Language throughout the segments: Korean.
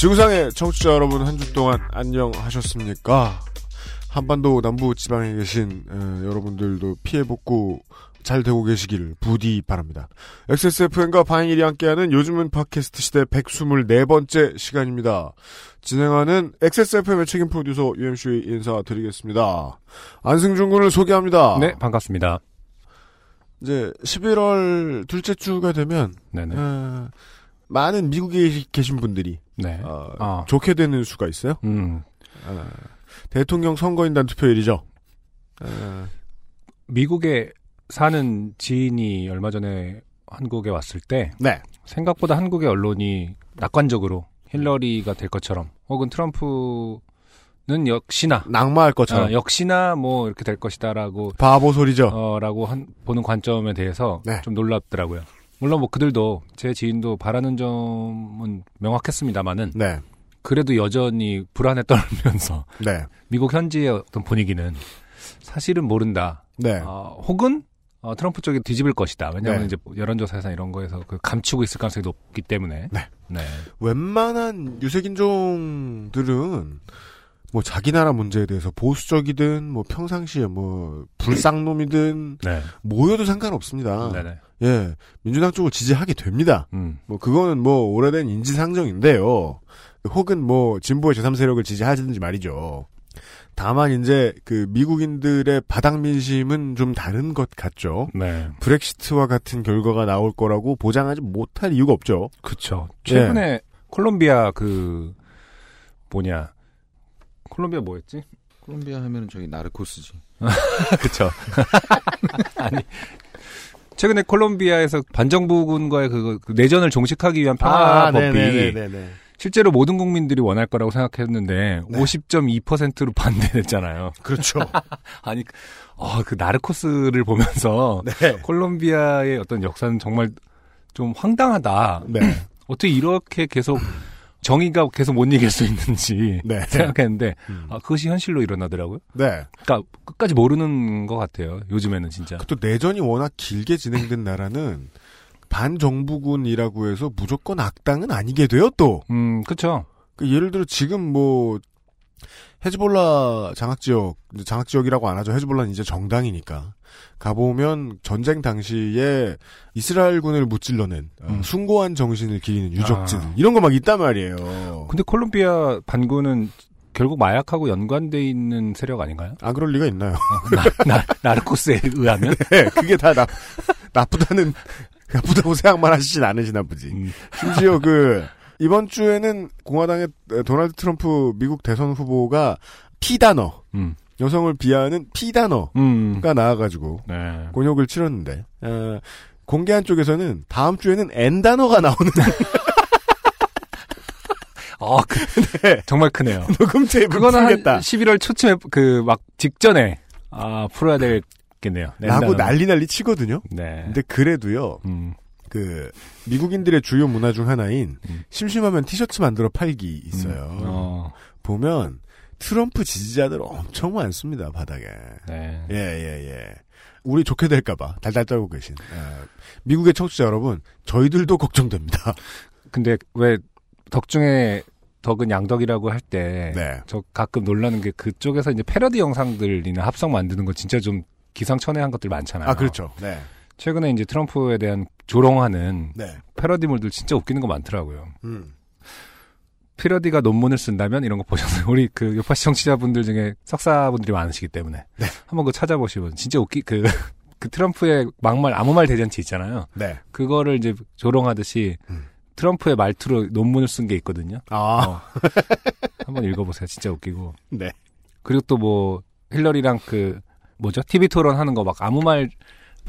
지구상의 청취자 여러분 한 주 동안 안녕하셨습니까? 한반도 남부 지방에 계신 에, 여러분들도 피해 복구 잘 되고 계시길 부디 바랍니다. XSFM과 바인일이 함께하는 요즘은 팟캐스트 시대 124번째 시간입니다. 진행하는 XSFM의 책임 프로듀서 UMC 인사드리겠습니다. 안승준 군을 소개합니다. 네, 반갑습니다. 이제 11월 둘째 주가 되면 네네. 에, 많은 미국에 계신 분들이 네. 어, 아. 좋게 되는 수가 있어요. 음, 아, 대통령 선거인단 투표일이죠. 아, 미국에 사는 지인이 얼마 전에 한국에 왔을 때 네. 생각보다 한국의 언론이 낙관적으로 힐러리가 될 것처럼 혹은 트럼프는 역시나 낙마할 것처럼 어, 역시나 뭐 이렇게 될 것이다라고 바보 소리죠. 어, 라고 한, 보는 관점에 대해서 네. 좀 놀랍더라고요. 물론 뭐 그들도 제 지인도 바라는 점은 명확했습니다만은 네. 그래도 여전히 불안에 떨면서 네. 미국 현지의 어떤 분위기는 사실은 모른다. 네. 어, 혹은 어, 트럼프 쪽이 뒤집을 것이다. 왜냐하면 네. 이제 여론조사에서 이런 거에서 그 감추고 있을 가능성이 높기 때문에. 네. 네. 웬만한 유색인종들은 뭐 자기 나라 문제에 대해서 보수적이든 뭐 평상시에 뭐 불쌍놈이든 네. 모여도 상관없습니다. 네네. 예. 민주당 쪽을 지지하게 됩니다. 음. 뭐 그거는 뭐 오래된 인지상정인데요. 혹은 뭐 진보의 제3세력을 지지하든지 말이죠. 다만 이제 그 미국인들의 바닥 민심은 좀 다른 것 같죠. 네. 브렉시트와 같은 결과가 나올 거라고 보장하지 못할 이유가 없죠. 그쵸. 예. 최근에 콜롬비아 그, 뭐냐. 콜롬비아 뭐였지? 콜롬비아 하면은 저기 나르코스지. 그쵸. 아니. 최근에 콜롬비아에서 반정부군과의 그, 그 내전을 종식하기 위한 평화법이 아, 네네네네. 실제로 모든 국민들이 원할 거라고 생각했는데 네. 50.2%로 반대됐잖아요. 그렇죠. 아니, 어, 그 나르코스를 보면서 네. 콜롬비아의 어떤 역사는 정말 좀 황당하다. 네. 어떻게 이렇게 계속 정의가 계속 못 이길 수 있는지 네. 생각했는데 음. 아, 그것이 현실로 일어나더라고요. 네. 그러니까 끝까지 모르는 것 같아요. 요즘에는 진짜. 또 내전이 워낙 길게 진행된 나라는 반정부군이라고 해서 무조건 악당은 아니게 돼요, 또. 음, 그쵸. 그 예를 들어 지금 뭐 헤즈볼라 장악 지역 이제 장악 지역이라고 안 하죠. 헤즈볼라는 이제 정당이니까 가보면 전쟁 당시에 이스라엘군을 무찔러낸 어, 음. 숭고한 정신을 기리는 유적지들 아. 이런 거 막 있단 말이에요. 근데 콜롬비아 반군은 결국 마약하고 연관돼 있는 세력 아닌가요? 안 그럴 리가 있나요? 나, 나, 나르코스에 의하면? 네, 그게 다 나, 나쁘다는 나쁘다고 생각만 하시진 않으시나 보지. 음, 심지어 그 이번 주에는 공화당의 도널드 트럼프 미국 대선 후보가 피단어 음, 여성을 비하하는 피단어가 음. 나와가지고 네. 곤욕을 치렀는데 어, 공개한 쪽에서는 다음 주에는 N 단어가 나오는 아, 그, 정말 크네요. 녹음 테이프 그거는 한 풀겠다. 11월 초쯤에 그 막 직전에 아 풀어야 되겠네요. 라고. 난리 난리 치거든요. 네. 근데 그래도요, 음, 그, 미국인들의 주요 문화 중 하나인, 음. 심심하면 티셔츠 만들어 팔기 있어요. 음, 어, 보면, 트럼프 지지자들 엄청 많습니다, 바닥에. 네. 예, 예, 예. 우리 좋게 될까봐 달달 떨고 계신. 어, 미국의 청취자 여러분, 저희들도 걱정됩니다. 근데 왜 덕중에 덕은 양덕이라고 할 때저 네. 가끔 놀라는 게 그쪽에서 이제 패러디 영상들이나 합성 만드는 거 진짜 좀 기상천외한 것들 많잖아요. 아, 그렇죠. 네. 최근에 이제 트럼프에 대한 조롱하는 네. 패러디물들 진짜 웃기는 거 많더라고요. 음. 패러디가 논문을 쓴다면 이런 거 보셨어요? 우리 그 요파시 청취자분들 중에 석사분들이 많으시기 때문에 네. 한번 그 찾아보시면 진짜 웃기 그, 그 트럼프의 막말 아무 말 대잔치 있잖아요. 네. 그거를 이제 조롱하듯이 음. 트럼프의 말투로 논문을 쓴 게 있거든요. 아, 어. 한번 읽어보세요. 진짜 웃기고. 네. 그리고 또 뭐 힐러리랑 그 뭐죠? TV 토론 하는 거 막 아무 말뭐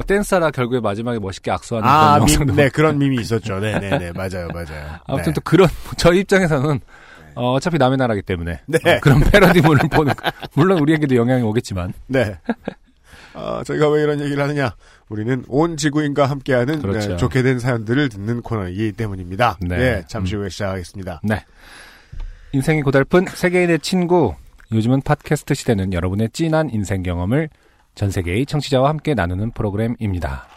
댄스하다 결국에 마지막에 멋있게 악수하는 아, 그런 밈, 영상도 네, 그런 밈이 있었죠. 네네 네, 맞아요, 맞아요. 아무튼 네. 또 그런 저희 입장에서는 어, 어차피 남의 나라기 때문에 네. 어, 그런 패러디물을 보는 거. 물론 우리에게도 영향이 오겠지만 네. 아, 저희가 왜 이런 얘기를 하느냐? 우리는 온 지구인과 함께하는 그렇죠. 네, 좋게 된 사연들을 듣는 코너이기 때문입니다. 네. 네. 잠시 후에 시작하겠습니다. 네. 인생이 고달픈 세계인의 친구. 요즘은 팟캐스트 시대는 여러분의 진한 인생 경험을 전 세계의 청취자와 함께 나누는 프로그램입니다.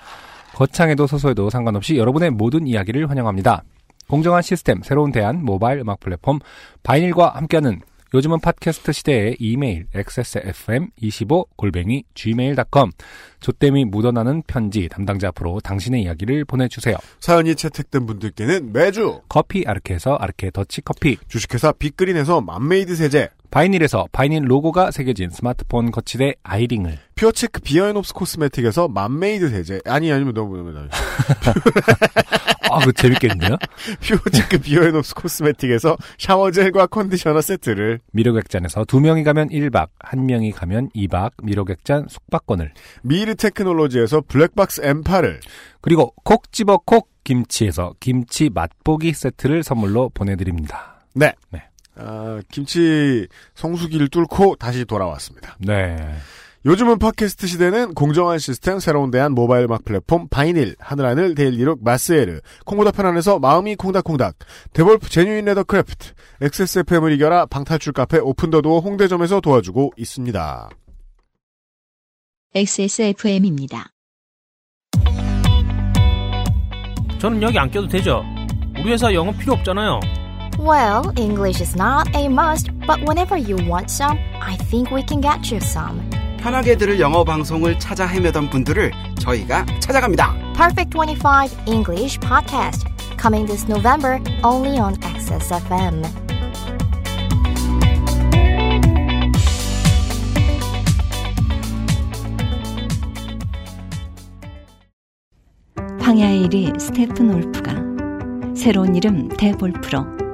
거창해도 소소해도 상관없이 여러분의 모든 이야기를 환영합니다. 공정한 시스템, 새로운 대안, 모바일 음악 플랫폼, 바이닐과 함께하는 요즘은 팟캐스트 시대의 이메일 xsfm25 골뱅이 gmail.com 조땜이 묻어나는 편지 담당자 앞으로 당신의 이야기를 보내주세요. 사연이 채택된 분들께는 매주 커피 아르케에서 아르케 더치 커피 주식회사 빅그린에서 맘메이드 세제, 바이닐에서 바이닐 로고가 새겨진 스마트폰 거치대 아이링을 퓨어체크 비어앤옵스 코스메틱에서 맘메이드 세제, 아니, 아니면 너무, 너무, 너무. 아, 그 재밌겠는데요? 퓨어체크 비어앤옵스 코스메틱에서 샤워젤과 컨디셔너 세트를, 미로객잔에서 두 명이 가면 1박, 한 명이 가면 2박 미로객잔 숙박권을 미르 테크놀로지에서 블랙박스 M8을, 그리고 콕 집어 콕 김치에서 김치 맛보기 세트를 선물로 보내드립니다. 네. 네. 아, 김치 성수기를 뚫고 다시 돌아왔습니다. 네. 요즘은 팟캐스트 시대는 공정한 시스템, 새로운 대안 모바일 음악 플랫폼, 바이닐, 하늘하늘, daily look, 마스에르, 콩보다 편안해서 마음이 콩닥콩닥, 데볼프 genuine leathercraft, XSFM을 이겨라 방탈출 카페 오픈더도어 홍대점에서 도와주고 있습니다. XSFM입니다. 저는 여기 안 껴도 되죠? 우리 회사 영어 필요 없잖아요. Well, English is not a must, but whenever you want some, I think we can get you some. 편하게 들을 영어 방송을 찾아 헤매던 분들을 저희가 찾아갑니다. Perfect 25 English Podcast, coming this November only on Access FM. 황야의 1위 스테픈 올프가 새로운 이름 대볼프로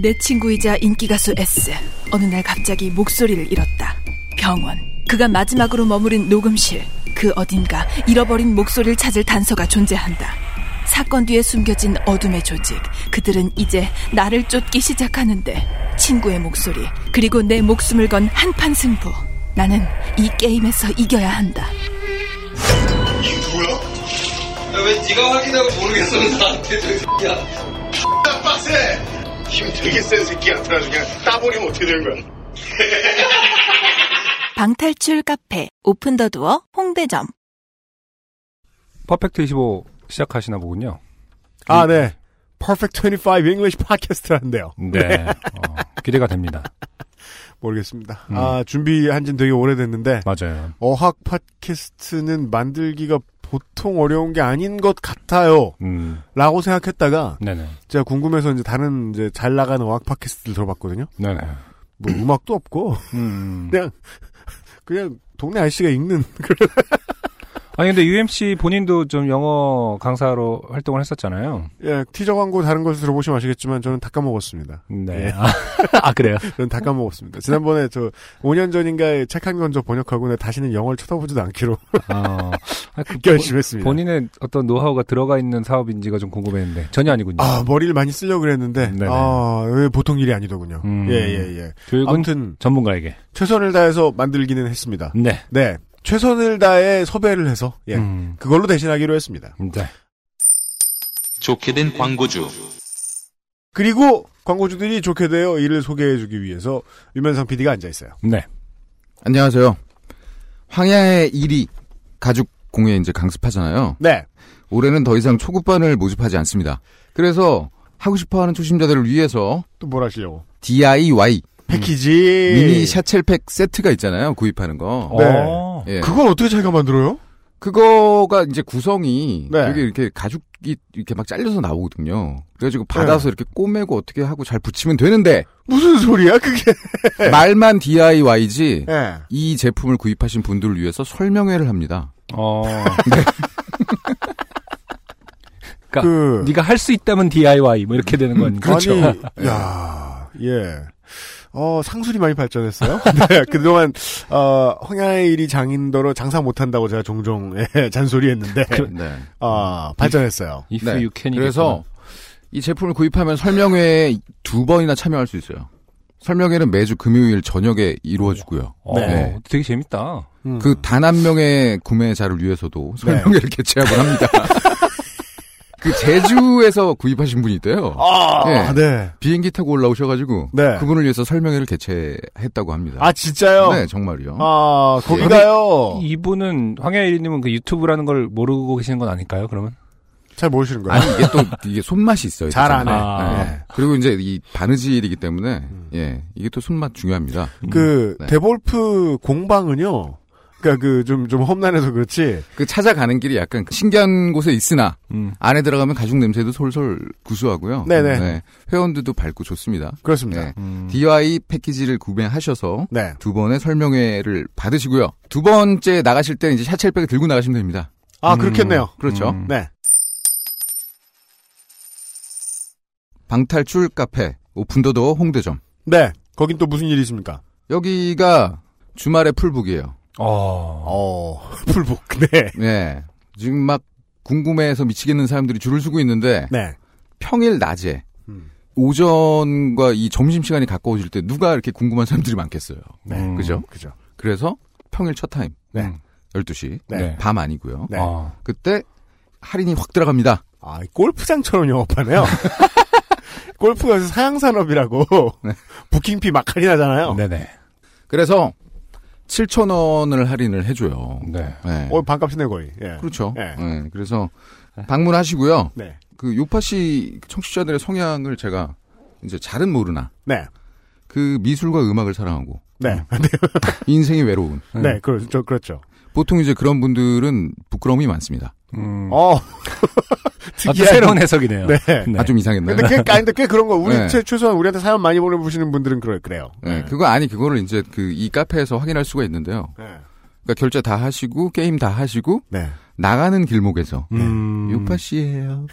내 친구이자 인기가수 S. 어느 날 갑자기 목소리를 잃었다. 병원. 그가 마지막으로 머무른 녹음실. 그 어딘가 잃어버린 목소리를 찾을 단서가 존재한다. 사건 뒤에 숨겨진 어둠의 조직. 그들은 이제 나를 쫓기 시작하는데 친구의 목소리 그리고 내 목숨을 건 한판 승부. 나는 이 게임에서 이겨야 한다. 왜 네가 확인하고 모르겠으면 나한테 저 야. 빡세! 힘 되게 센 새끼야. 그래가지고 그냥 따버리면 어떻게 되는 거야? 방탈출 카페 오픈더두어 홍대점. 퍼펙트 25 시작하시나 보군요. 아, 네. Perfect 25 English 팟캐스트라는데요. 네. 어, 기대가 됩니다. 모르겠습니다. 음. 아, 준비한 지는 되게 오래됐는데, 맞아요. 어학 팟캐스트는 만들기가 보통 어려운 게 아닌 것 같아요. 음, 라고 생각했다가, 네네. 제가 궁금해서 이제 다른 이제 잘 나가는 어학 팟캐스트를 들어봤거든요. 네네. 뭐 음악도 없고, 음. 그냥, 그냥 동네 아저씨가 읽는 아니, 근데 UMC 본인도 좀 영어 강사로 활동을 했었잖아요. 예, 티저 광고 다른 것을 들어보시면 아시겠지만 저는 다 까먹었습니다. 네. 예. 아, 아, 그래요? 저는 다 까먹었습니다. 지난번에 저 5년 전인가에 책 한 권 저 번역하고 내 다시는 영어를 쳐다보지도 않기로 어, 아, 그 결심했습니다 본인의 어떤 노하우가 들어가 있는 사업인지가 좀 궁금했는데 전혀 아니군요. 아, 머리를 많이 쓰려고 그랬는데 네네. 아, 왜 보통 일이 아니더군요. 음. 예, 예, 예. 교육은 아무튼 전문가에게. 최선을 다해서 만들기는 했습니다. 네. 네. 최선을 다해 섭외를 해서 예. 음, 그걸로 대신하기로 했습니다. 네. 좋게 된 광고주. 그리고 광고주들이 좋게 되어 이를 소개해주기 위해서 유면상 PD가 앉아 있어요. 네. 안녕하세요. 황야의 1위 가죽 공예 이제 강습하잖아요. 네. 올해는 더 이상 초급반을 모집하지 않습니다. 그래서 하고 싶어하는 초심자들을 위해서 또 뭘 하시려고? DIY 패키지. 미니 샤첼팩 세트가 있잖아요. 구입하는 거. 네. 어, 예. 그걸 어떻게 자기가 만들어요? 그거가 이제 구성이 네. 되게 이렇게 가죽 이렇게 막 잘려서 나오거든요. 그래가지고 받아서 이렇게 꼬매고 어떻게 하고 잘 붙이면 되는데 무슨 소리야 그게? 말만 DIY지 예. 이 제품을 구입하신 분들을 위해서 설명회를 합니다. 어. 네. 그러니까 그- 네가 할 수 있다면 DIY 뭐 이렇게 되는 거니까. 그렇죠. 아니, 야, 예. 어, 상술이 많이 발전했어요. 네, 그동안, 어, 황야일이 장인더러 장사 못한다고 제가 종종, 예, 잔소리했는데, 네. 아, 발전했어요. If 네. you can이 그래서 이 제품을 구입하면 설명회에 두 번이나 참여할 수 있어요. 설명회는 매주 금요일 저녁에 이루어지고요. 어, 네. 되게 재밌다. 음. 그단 한 명의 구매자를 위해서도 설명회를 개최하곤 합니다. 그 제주에서 구입하신 분이 있대요. 아, 예. 네. 비행기 타고 올라오셔가지고 네. 그분을 위해서 설명회를 개최했다고 합니다. 아, 진짜요? 네, 정말요. 아, 거기 예. 가요. 이분은 황야일이님은 그 유튜브라는 걸 모르고 계시는 건 아닐까요? 그러면? 잘 모르시는 거예요? 아니 이게 또 이게 손맛이 있어요. 잘. 안 해. 아. 네. 그리고 이제 이 바느질이기 때문에 예 이게 또 손맛 중요합니다. 그, 네. 데볼프 공방은요, 그니까 그, 좀, 좀 험난해서 그렇지, 그 찾아가는 길이 약간 신기한 곳에 있으나 음. 안에 들어가면 가죽 냄새도 솔솔 구수하고요. 네네. 네. 회원들도 밝고 좋습니다. 그렇습니다. 네. 음. DIY 패키지를 구매하셔서 네. 두 번의 설명회를 받으시고요. 두 번째 나가실 때 이제 샤첼백을 들고 나가시면 됩니다. 아, 그렇겠네요. 그렇죠. 음. 네. 방탈출 카페 오픈도더 홍대점. 네. 거긴 또 무슨 일이 있습니까? 여기가 주말에 풀북이에요. 어. 어, 풀북. 네. 네. 지금 막 궁금해해서 미치겠는 사람들이 줄을 서고 있는데 네. 평일 낮에 음. 오전과 이 점심 시간이 가까워질 때 누가 이렇게 궁금한 사람들이 많겠어요. 네. 음. 그죠? 그죠. 그래서 평일 첫 타임. 네. 음. 12시. 네. 밤 아니고요. 네. 어. 그때 할인이 확 들어갑니다. 아, 골프장처럼 영업하네요. 골프가 사양산업이라고 네. 부킹피 막 할인하잖아요. 네네. 그래서 7,000원을 할인을 해줘요. 네. 네. 어, 반값이네 거의. 예. 그렇죠. 네. 네, 그래서 방문하시고요. 네. 그 요파시 청취자들의 성향을 제가 이제 잘은 모르나 네. 그 미술과 음악을 사랑하고 네. 인생이 외로운 네. 그렇죠. 그렇죠. 보통 이제 그런 분들은 부끄러움이 많습니다. 음. 어. 아, 또 새로운 해석이네요. 네. 아 좀 이상했나요? 근데 꽤, 아니, 근데 꽤 그런 거, 우리, 네. 최, 최소한 우리한테 사연 많이 보내보시는 분들은 그래, 그래요. 네, 그거 아니 그거를 이제 그 이 카페에서 확인할 수가 있는데요. 네. 그러니까 결제 다 하시고 게임 다 하시고 네. 나가는 길목에서 음. 요파 씨예요.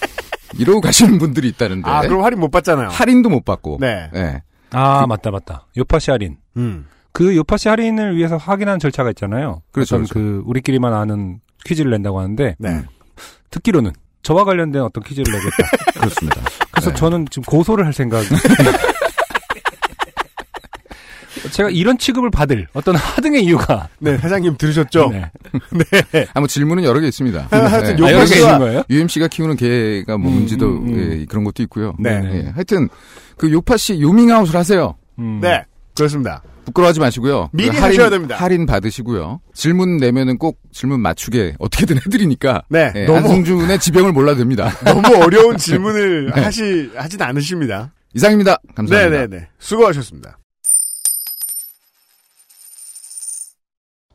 이러고 가시는 분들이 있다는데 아, 그럼 할인 못 받잖아요. 할인도 못 받고 네. 네. 아, 맞다, 맞다. 요파시 할인. 음. 그 요파시 할인을 위해서 확인하는 절차가 있잖아요. 그렇죠, 어떤 그 우리끼리만 아는 퀴즈를 낸다고 하는데 네. 듣기로는 저와 관련된 어떤 퀴즈를 내겠다. 그렇습니다. 그래서 네. 저는 지금 고소를 할 생각. 제가 이런 취급을 받을 어떤 하등의 이유가 네, 사장님 들으셨죠? 네. 아무 질문은 여러 개 있습니다. 하여튼 네. 요 아, 여러 개 요파시가- 있는 거예요? UMC가 키우는 개가 뭔지도 음, 음, 음. 예, 그런 것도 있고요. 네. 예, 하여튼 그 요파 씨 요밍아웃을 하세요. 음. 네. 그렇습니다. 부끄러워하지 마시고요. 미리 그 하셔야 됩니다. 할인 받으시고요. 질문 내면은 꼭 질문 맞추게 어떻게든 해드리니까. 네, 예, 너무- 안승준의 지병을 몰라도 됩니다. 너무 어려운 질문을 네. 하시, 하진 않으십니다. 이상입니다. 감사합니다. 네네네. 수고하셨습니다.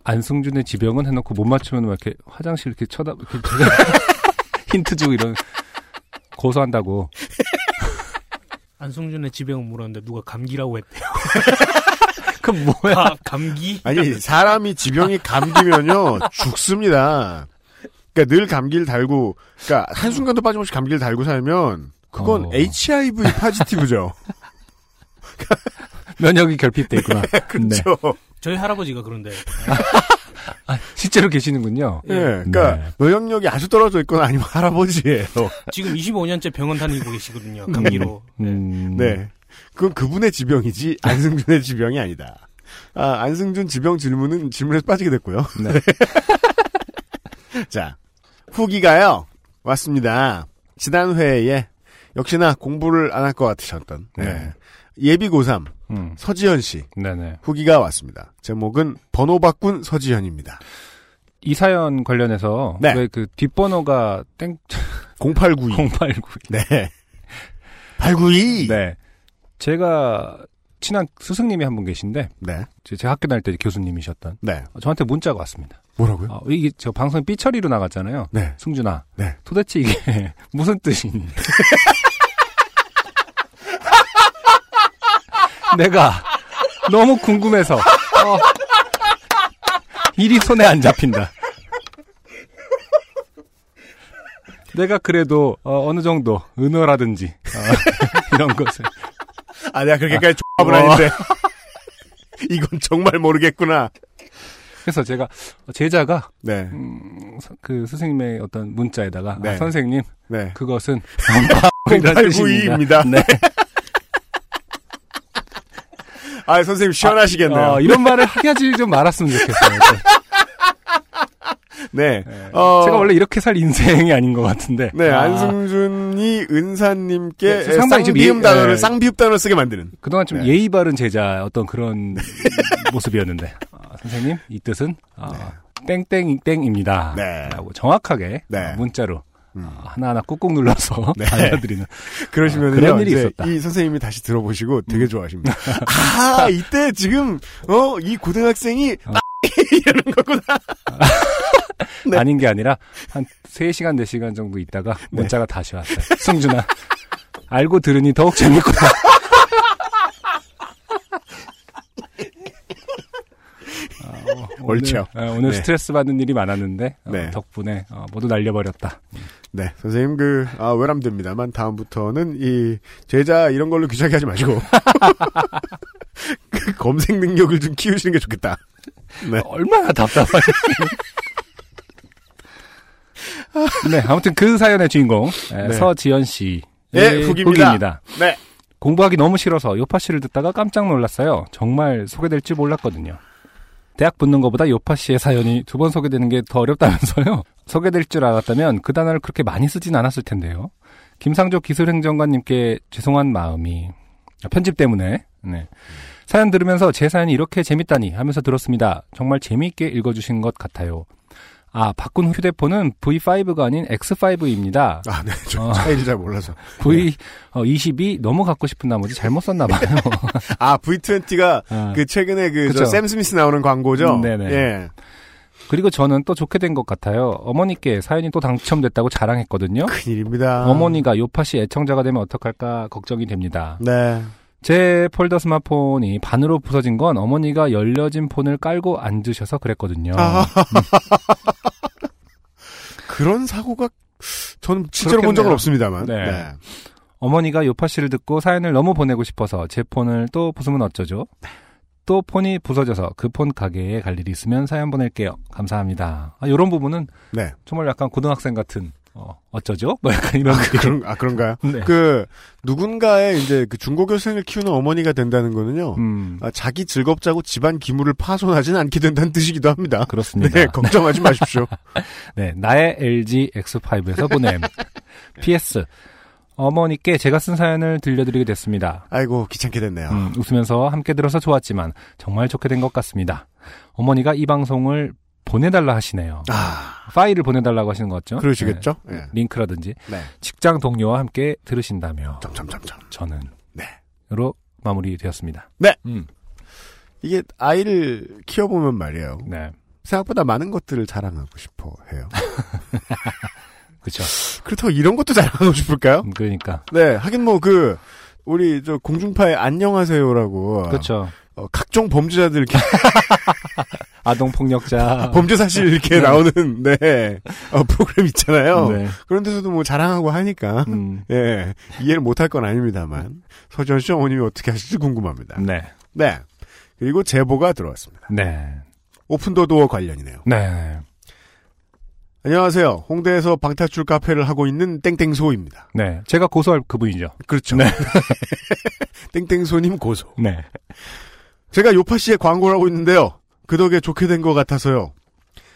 안승준의 지병은 해놓고 못 맞추면 막 이렇게 화장실 이렇게 쳐다 이렇게 힌트 주고 이런 고소한다고. 안승준의 지병은 물었는데 누가 감기라고 했대요. 그럼 뭐야? 아, 감기? 아니, 사람이 지병이 감기면요, 죽습니다. 그러니까 늘 감기를 달고, 그러니까 한순간도 빠짐없이 감기를 달고 살면, 그건 어. HIV 포지티브죠. 면역이 결핍돼 있구나. 네. 그렇죠. 저희 할아버지가 그런데. 아, 실제로 계시는군요. 예, 그러니까 네. 면역력이 아주 떨어져 있거나 아니면 할아버지예요. 지금 25년째 병원 다니고 계시거든요. 감기로. 음. 네. 그건 그분의 지병이지 안승준의 지병이 아니다. 아, 안승준 지병 질문은 질문에서 빠지게 됐고요. 네. 자, 후기가요. 왔습니다. 지난 회에 역시나 공부를 안 할 것 같으셨던 네. 네. 예비 고3 음. 서지현 씨 네네. 후기가 왔습니다. 제목은 번호 바꾼 서지현입니다. 이 사연 관련해서 네. 왜그 뒷번호가 땡 0892. 0892. 네. 892. 네. 제가 친한 스승님이 한 분 계신데 네. 제, 제 학교 다닐 때 교수님이셨던 네. 어, 저한테 문자가 왔습니다. 뭐라고요? 어, 이게 저 방송 삐처리로 나갔잖아요. 네. 승준아. 네. 도대체 이게 무슨 뜻이니? 내가 너무 궁금해서 어, 일이 손에 안 잡힌다. 내가 그래도 어, 느 정도 은어라든지 어, 이런 것을 아, 내가 그렇게까지 조합은 어. 아닌데. 이건 정말 모르겠구나. 그래서 제가 제자가 네. 음, 서- 그 스승님의 어떤 문자에다가 네. 아, 선생님 네. 그것은 0892입니다. 네. 아, 선생님 시원하시겠네요. 어, 이런 말을 하게 하지 좀 말았으면 좋겠어요. 네. 어, 제가 원래 이렇게 살 인생이 아닌 것 같은데. 네, 아, 안승준이 은사님께 네, 상당히 좀 쌍비음 예- 단어를 예. 쌍비읍 단어를 쓰게 만드는. 그동안 좀 네. 예의 바른 제자 어떤 그런 모습이었는데 아, 선생님 이 뜻은 아, 땡땡땡입니다. 네. 라고 정확하게 네. 아, 문자로 아, 하나하나 꾹꾹 눌러서 네. 알려드리는 그러시면요. 그런 일이 있었다. 음. 이 선생님이 다시 들어보시고 되게 좋아하십니다. 아, 이때 지금 어, 이 고등학생이 어. 이러는 거구나. 네. 아닌 게 아니라 한 3시간 4시간 정도 있다가 네. 문자가 다시 왔어요. 승준아 알고 들으니 더욱 재밌구나. 아, 어, 오늘, 옳죠. 어, 오늘 네. 스트레스 받는 일이 많았는데 어, 네. 덕분에 어, 모두 날려버렸다. 네, 선생님 그 아, 외람됩니다만 다음부터는 이 제자 이런 걸로 귀찮게 하지 마시고 그 검색 능력을 좀 키우시는 게 좋겠다. 네. 얼마나 답답하지. 네, 아무튼 그 사연의 주인공 에, 네. 서지연 씨. 네, 후기입니다. 네. 공부하기 너무 싫어서 요파 씨를 듣다가 깜짝 놀랐어요. 정말 소개될 줄 몰랐거든요. 대학 붙는 것보다 요파 씨의 사연이 두 번 소개되는 게 더 어렵다면서요? 소개될 줄 알았다면 그 단어를 그렇게 많이 쓰진 않았을 텐데요. 김상조 기술행정관님께 죄송한 마음이 아, 편집 때문에 네. 사연 들으면서 제 사연이 이렇게 재밌다니 하면서 들었습니다. 정말 재미있게 읽어주신 것 같아요. 아 바꾼 휴대폰은 V5가 아닌 X5입니다. 아, 네. 저 어. 차이를 잘 몰라서. V 어, 20이 너무 갖고 싶은 나머지 잘못 썼나 봐요. 아, V20가 아. 그 최근에 그 그쵸. 샘 스미스 나오는 광고죠. 음, 네네. 예. 그리고 저는 또 좋게 된 것 같아요. 어머니께 사연이 또 당첨됐다고 자랑했거든요. 큰일입니다. 어머니가 요파 씨 애청자가 되면 어떡할까 걱정이 됩니다. 네. 제 폴더 스마트폰이 반으로 부서진 건 어머니가 열려진 폰을 깔고 앉으셔서 그랬거든요. 아. 그런 사고가 저는 실제로 본 적은. 없습니다만. 네. 네. 어머니가 요파 씨를 듣고 사연을 너무 보내고 싶어서 제 폰을 또 부수면 어쩌죠? 또 폰이 부서져서 그 폰 가게에 갈 일이 있으면 사연 보낼게요. 감사합니다. 아, 이런 부분은 네. 정말 약간 고등학생 같은 어, 어쩌죠? 뭐 약간 이런 느낌. 그런, 아, 그런가요? 네. 그, 누군가의 이제 그 중고교생을 키우는 어머니가 된다는 거는요. 음, 아, 자기 즐겁자고 집안 기물을 파손하진 않게 된다는 뜻이기도 합니다. 그렇습니다. 네, 걱정하지 마십시오. 네, 나의 LG X5에서 보냄. PS. 어머니께 제가 쓴 사연을 들려드리게 됐습니다. 아이고, 귀찮게 됐네요. 음, 웃으면서 함께 들어서 좋았지만 정말 좋게 된 것 같습니다. 어머니가 이 방송을 보내달라 하시네요. 아, 파일을 보내달라고 하시는 것 같죠? 그러시겠죠? 네, 예. 링크라든지 네. 직장 동료와 함께 들으신다며 점점점점. 저는 네. 으로 마무리되었습니다. 네. 음, 이게 아이를 키워보면 말이에요. 네, 생각보다 많은 것들을 자랑하고 싶어 해요. 그렇죠. 그렇다고 이런 것도 자랑하고 싶을까요? 그러니까 네, 하긴 뭐 그, 우리 저 공중파의 안녕하세요라고. 그렇죠. 어, 각종 범죄자들 이렇게 아동 폭력자 범죄 사실 이렇게 네. 나오는 네 어, 프로그램 있잖아요. 네. 그런 데서도 뭐 자랑하고 하니까 음, 예 이해를 못할 건 아닙니다만 서지현 씨 어머님이 어떻게 하실지 궁금합니다. 네, 네 그리고 제보가 들어왔습니다. 네, 오픈더 도어 관련이네요. 네, 안녕하세요. 홍대에서 방탈출 카페를 하고 있는 땡땡소입니다. 네. 제가 고소할 그분이죠. 그렇죠. 네. 땡땡소님 고소. 네, 제가 요파 씨의 광고를 하고 있는데요. 그 덕에 좋게 된 것 같아서요.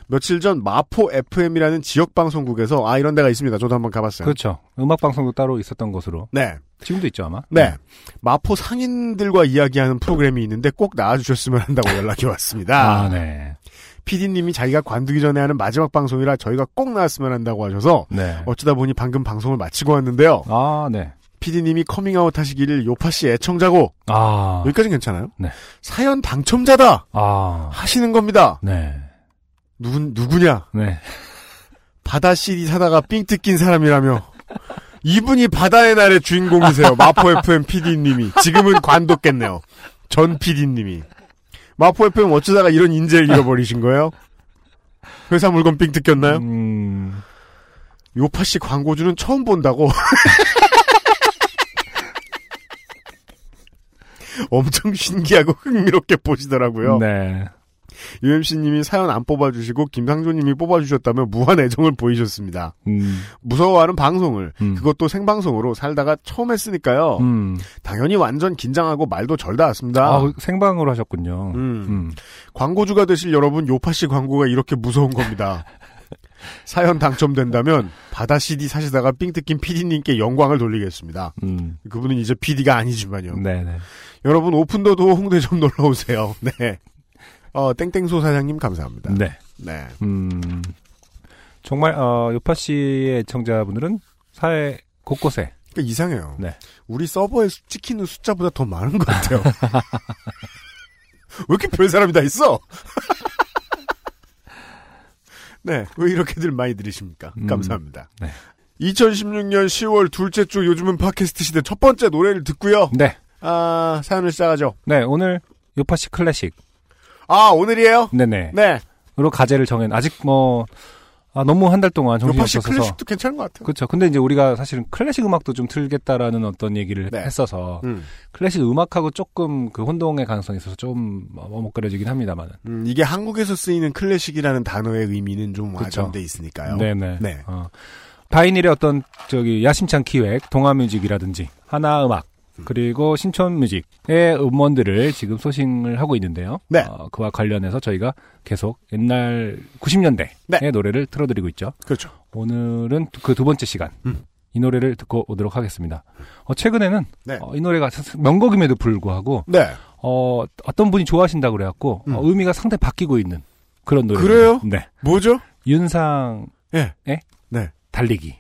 며칠 전 마포 FM이라는 지역 방송국에서 아 이런 데가 있습니다. 저도 한번 가봤어요. 그렇죠. 음악 방송도 따로 있었던 것으로 네, 지금도 있죠 아마. 네. 마포 상인들과 이야기하는 프로그램이 있는데 꼭 나와주셨으면 한다고 연락이 왔습니다. 아, 네, PD님이 자기가 관두기 전에 하는 마지막 방송이라 저희가 꼭 나왔으면 한다고 하셔서 네. 어쩌다 보니 방금 방송을 마치고 왔는데요. 아, 네. PD님이 커밍아웃 하시기를 요파 씨 애청자고 아. 여기까지는 괜찮아요? 네. 사연 당첨자다 아. 하시는 겁니다. 네. 누구 누구냐? 네. 바다 CD 사다가 삥 뜯긴 사람이라며 이분이 바다의 날의 주인공이세요. 마포 FM PD님이 지금은 관뒀겠네요. 전 PD님이 마포 FM 어쩌다가 이런 인재를 잃어버리신 거예요? 회사 물건 삥 뜯겼나요? 음. 요파 씨 광고주는 처음 본다고. 엄청 신기하고 흥미롭게 보시더라고요. 네. UMC님이 사연 안 뽑아주시고 김상조님이 뽑아주셨다며 무한 애정을 보이셨습니다. 음. 무서워하는 방송을 음. 그것도 생방송으로 살다가 처음 했으니까요. 음. 당연히 완전 긴장하고 말도 절 닿았습니다. 아, 생방으로 하셨군요. 음. 음. 광고주가 되실 여러분 요파 씨 광고가 이렇게 무서운 겁니다. 사연 당첨된다면 바다 CD 사시다가 삥 뜯긴 PD님께 영광을 돌리겠습니다. 음. 그분은 이제 PD가 아니지만요. 네네. 여러분 오픈도도 홍대 좀 놀러 오세요. 네. 어 땡땡소 사장님 감사합니다. 네. 네. 음. 정말, 어, 요파 씨의 애청자분들은 사회 곳곳에. 그러니까 이상해요. 네. 우리 서버에 수- 찍히는 숫자보다 더 많은 것 같아요. 왜 이렇게 별 사람이 다 있어? 네, 왜 이렇게들 많이 들으십니까? 음, 감사합니다. 네. 2016년 10월 둘째 주 요즘은 팟캐스트 시대 첫 번째 노래를 듣고요. 네. 아, 사연을 시작하죠. 네, 오늘 요파 씨 클래식. 아, 오늘이에요? 네네. 네. 으로 가제를 정해. 아직 뭐, 아, 너무 한 달 동안 정신이 요파시 없어서. 클래식도 괜찮은 것 같아요. 그렇죠. 근데 이제 우리가 사실은 클래식 음악도 좀 틀겠다라는 어떤 얘기를 네. 했어서 음. 클래식 음악하고 조금 그 혼동의 가능성이 있어서 좀 머뭇거려지긴 합니다만은. 음, 이게 한국에서 쓰이는 클래식이라는 단어의 의미는 좀 그쵸. 와전돼 있으니까요. 네네. 네. 어. 바이닐의 어떤 저기 야심찬 기획, 동화뮤직이라든지 하나 음악 그리고 신촌 뮤직의 음원들을 지금 소싱을 하고 있는데요. 네. 어, 그와 관련해서 저희가 계속 옛날 90년대의 네. 노래를 틀어드리고 있죠. 그렇죠. 오늘은 그 두 번째 시간 음. 이 노래를 듣고 오도록 하겠습니다. 어, 최근에는 네. 어, 이 노래가 사- 명곡임에도 불구하고 네. 어, 어떤 분이 좋아하신다 그래갖고 음. 어, 의미가 상당히 바뀌고 있는 그런 노래. 그래요? 네. 뭐죠? 윤상의 예. 네. 달리기.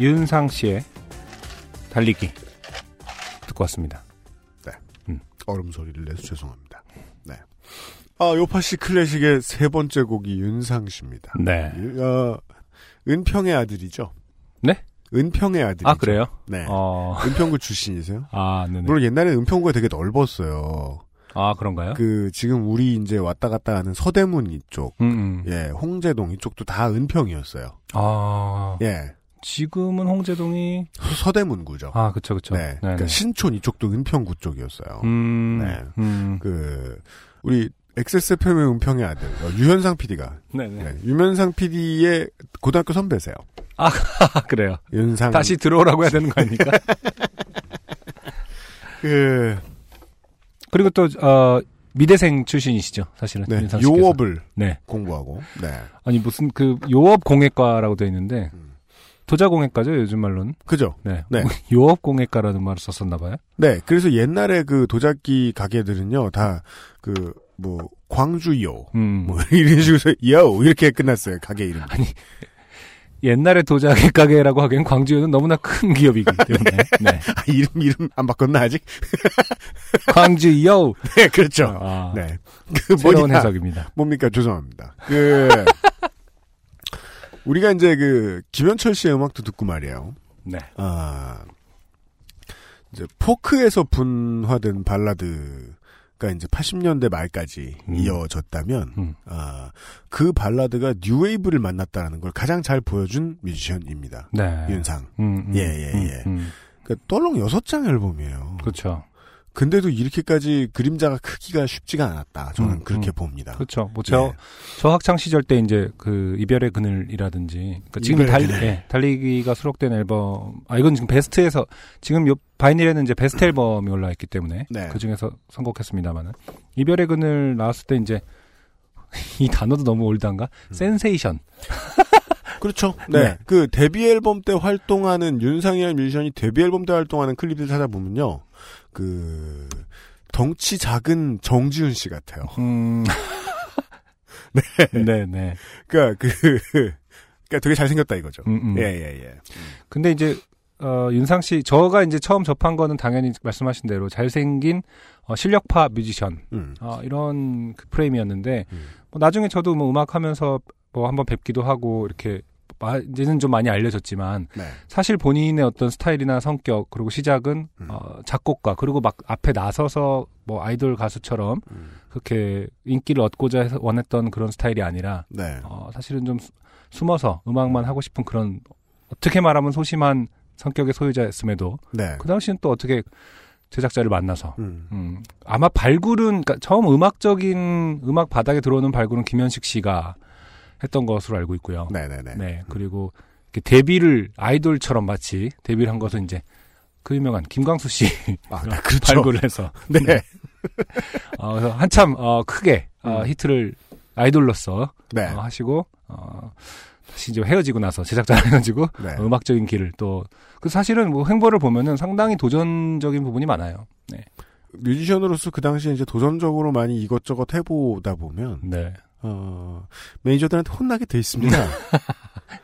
윤상 씨의 달리기 듣고 왔습니다. 얼음 소리를 내서 죄송합니다. 네. 아, 요파시 클래식의 세 번째 곡이 윤상 씨입니다. 네. 어, 은평의 아들이죠. 네? 은평의 아들이죠. 아 그래요? 네. 어, 은평구 출신이세요? 아, 네네. 물론 옛날에 은평구가 되게 넓었어요. 아 그런가요? 그 지금 우리 이제 왔다 갔다 하는 서대문 이쪽, 음, 음. 예, 홍제동 이쪽도 다 은평이었어요. 아, 예, 지금은 홍제동이 서대문구죠. 아 그쵸 그쵸. 네, 그러니까 신촌 이쪽도 은평구 쪽이었어요. 음, 네. 음. 그 우리 XSFM의 은평의 아들 어, 유현상 PD가 네네. 유면상 PD의 고등학교 선배세요. 아 그래요. 윤상 다시 들어오라고 해야 되는 거 아닙니까? 그 그리고 또 어, 미대생 출신이시죠, 사실은. 네. 요업을 네. 공부하고 네. 아니 무슨 그 요업 공예과라고 되어 있는데 도자 공예과죠 요즘 말로는. 그죠? 네. 네. 요업 공예과라는 말을 썼었나 봐요. 네, 그래서 옛날에 그 도자기 가게들은요, 다, 그, 뭐, 광주요, 음. 뭐, 이런 식으로, 요! 이렇게 끝났어요, 가게 이름. 아니, 옛날에 도자기 가게라고 하기엔 광주는 너무나 큰 기업이기 때문에. 네. 아, 이름, 이름 안 바꿨나, 아직? 광주요! 네, 그렇죠. 아, 네. 그 새로운 뭐냐, 해석입니다. 뭡니까, 죄송합니다. 그, 우리가 이제 그, 김현철 씨의 음악도 듣고 말이에요. 네. 아, 이제 포크에서 분화된 발라드가 이제 80년대 말까지 음. 이어졌다면, 음. 아, 그 발라드가 뉴웨이브를 만났다는 걸 가장 잘 보여준 뮤지션입니다. 네. 윤상. 음, 음, 예, 예, 음, 예. 음. 그러니까 떨렁 여섯 장 앨범이에요. 그렇죠. 근데도 이렇게까지 그림자가 크기가 쉽지가 않았다. 저는 음, 그렇게 음. 봅니다. 그렇죠. 뭐 저, 예. 저 학창 시절 때 이제 그 이별의 그늘이라든지 그러니까 지금 이별의 달, 그늘. 예, 달리기가 수록된 앨범 아 이건 지금 베스트에서 지금 요 바이닐에는 이제 베스트 앨범이 올라 있기 때문에 네. 그 중에서 선곡했습니다만은 이별의 그늘 나왔을 때 이제 이 단어도 너무 old한가? 센세이션. 그렇죠. 네. 네. 그 데뷔 앨범 때 활동하는 윤상이라는 뮤지션이 데뷔 앨범 때 활동하는 클립을 찾아보면요. 그 덩치 작은 정지훈 씨 같아요. 음. 네. 네, 네. 그러니까 그 그러니까 되게 잘생겼다 이거죠. 음, 음. 예, 예, 예. 근데 이제 어, 윤상 씨 저가 이제 처음 접한 거는 당연히 말씀하신 대로 잘생긴 어, 실력파 뮤지션 음. 어, 이런 그 프레임이었는데 뭐 나중에 저도 뭐 음악 하면서 뭐 한번 뵙기도 하고 이렇게 마- 이제는 좀 많이 알려졌지만 네. 사실 본인의 어떤 스타일이나 성격 그리고 시작은 음. 어, 작곡가 그리고 막 앞에 나서서 뭐 아이돌 가수처럼 음. 그렇게 인기를 얻고자 해서 원했던 그런 스타일이 아니라 네. 어, 사실은 좀 수- 숨어서 음악만 하고 싶은 그런 어떻게 말하면 소심한 성격의 소유자였음에도 네. 그 당시엔 또 어떻게 제작자를 만나서 음. 음, 아마 발굴은 그러니까 처음 음악적인 음악 바닥에 들어오는 발굴은 김현식 씨가 했던 것으로 알고 있고요. 네, 네, 네. 네, 그리고 데뷔를 아이돌처럼 마치 데뷔를 한 것은 이제 그 유명한 김광수 씨 아, 네, 그렇죠. 발굴을 해서 네. 어, 그래서 한참 어, 크게 어, 음. 히트를 아이돌로서 네. 어, 하시고 어, 다시 이제 헤어지고 나서 제작자랑 헤어지고 네. 어, 음악적인 길을 또 그 사실은 뭐 행보를 보면은 상당히 도전적인 부분이 많아요. 네, 뮤지션으로서 그 당시에 이제 도전적으로 많이 이것저것 해보다 보면 네, 어, 매니저들한테 혼나게 돼 있습니다.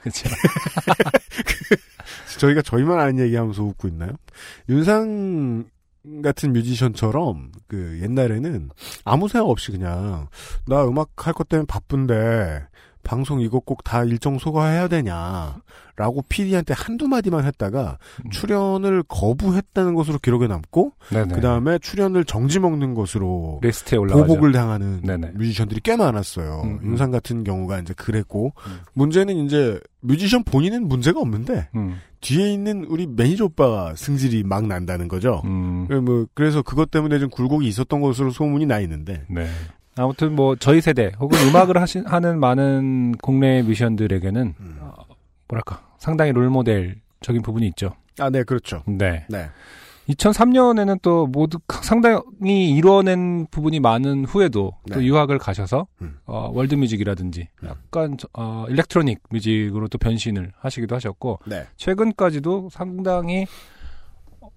그렇죠. 저희가 저희만 아는 얘기하면서 웃고 있나요? 윤상 같은 뮤지션처럼 그 옛날에는 아무 생각 없이 그냥 나 음악 할 것 때문에 바쁜데 방송 이거 꼭 다 일정 소화해야 되냐라고 PD한테 한두 마디만 했다가 음. 출연을 거부했다는 것으로 기록에 남고. 그 다음에 출연을 정지 먹는 것으로 리스트에 올라가죠. 보복을 당하는 네네. 뮤지션들이 꽤 많았어요. 음, 음. 윤상 같은 경우가 이제 그랬고 음. 문제는 이제 뮤지션 본인은 문제가 없는데 음, 뒤에 있는 우리 매니저 오빠가 승질이 막 난다는 거죠. 음, 그뭐 그래서 그것 때문에 좀 굴곡이 있었던 것으로 소문이 나 있는데 네. 아무튼 뭐 저희 세대 혹은 음악을 하신 하는 많은 국내 뮤지션들에게는 음. 어, 뭐랄까 상당히 롤모델적인 부분이 있죠. 아 네 그렇죠. 네. 네 2003년에는 또 모두 상당히 이뤄낸 부분이 많은 후에도 또 네. 유학을 가셔서 음. 어, world music이라든지 약간 저- 어, electronic music으로 또 변신을 하시기도 하셨고 네. 최근까지도 상당히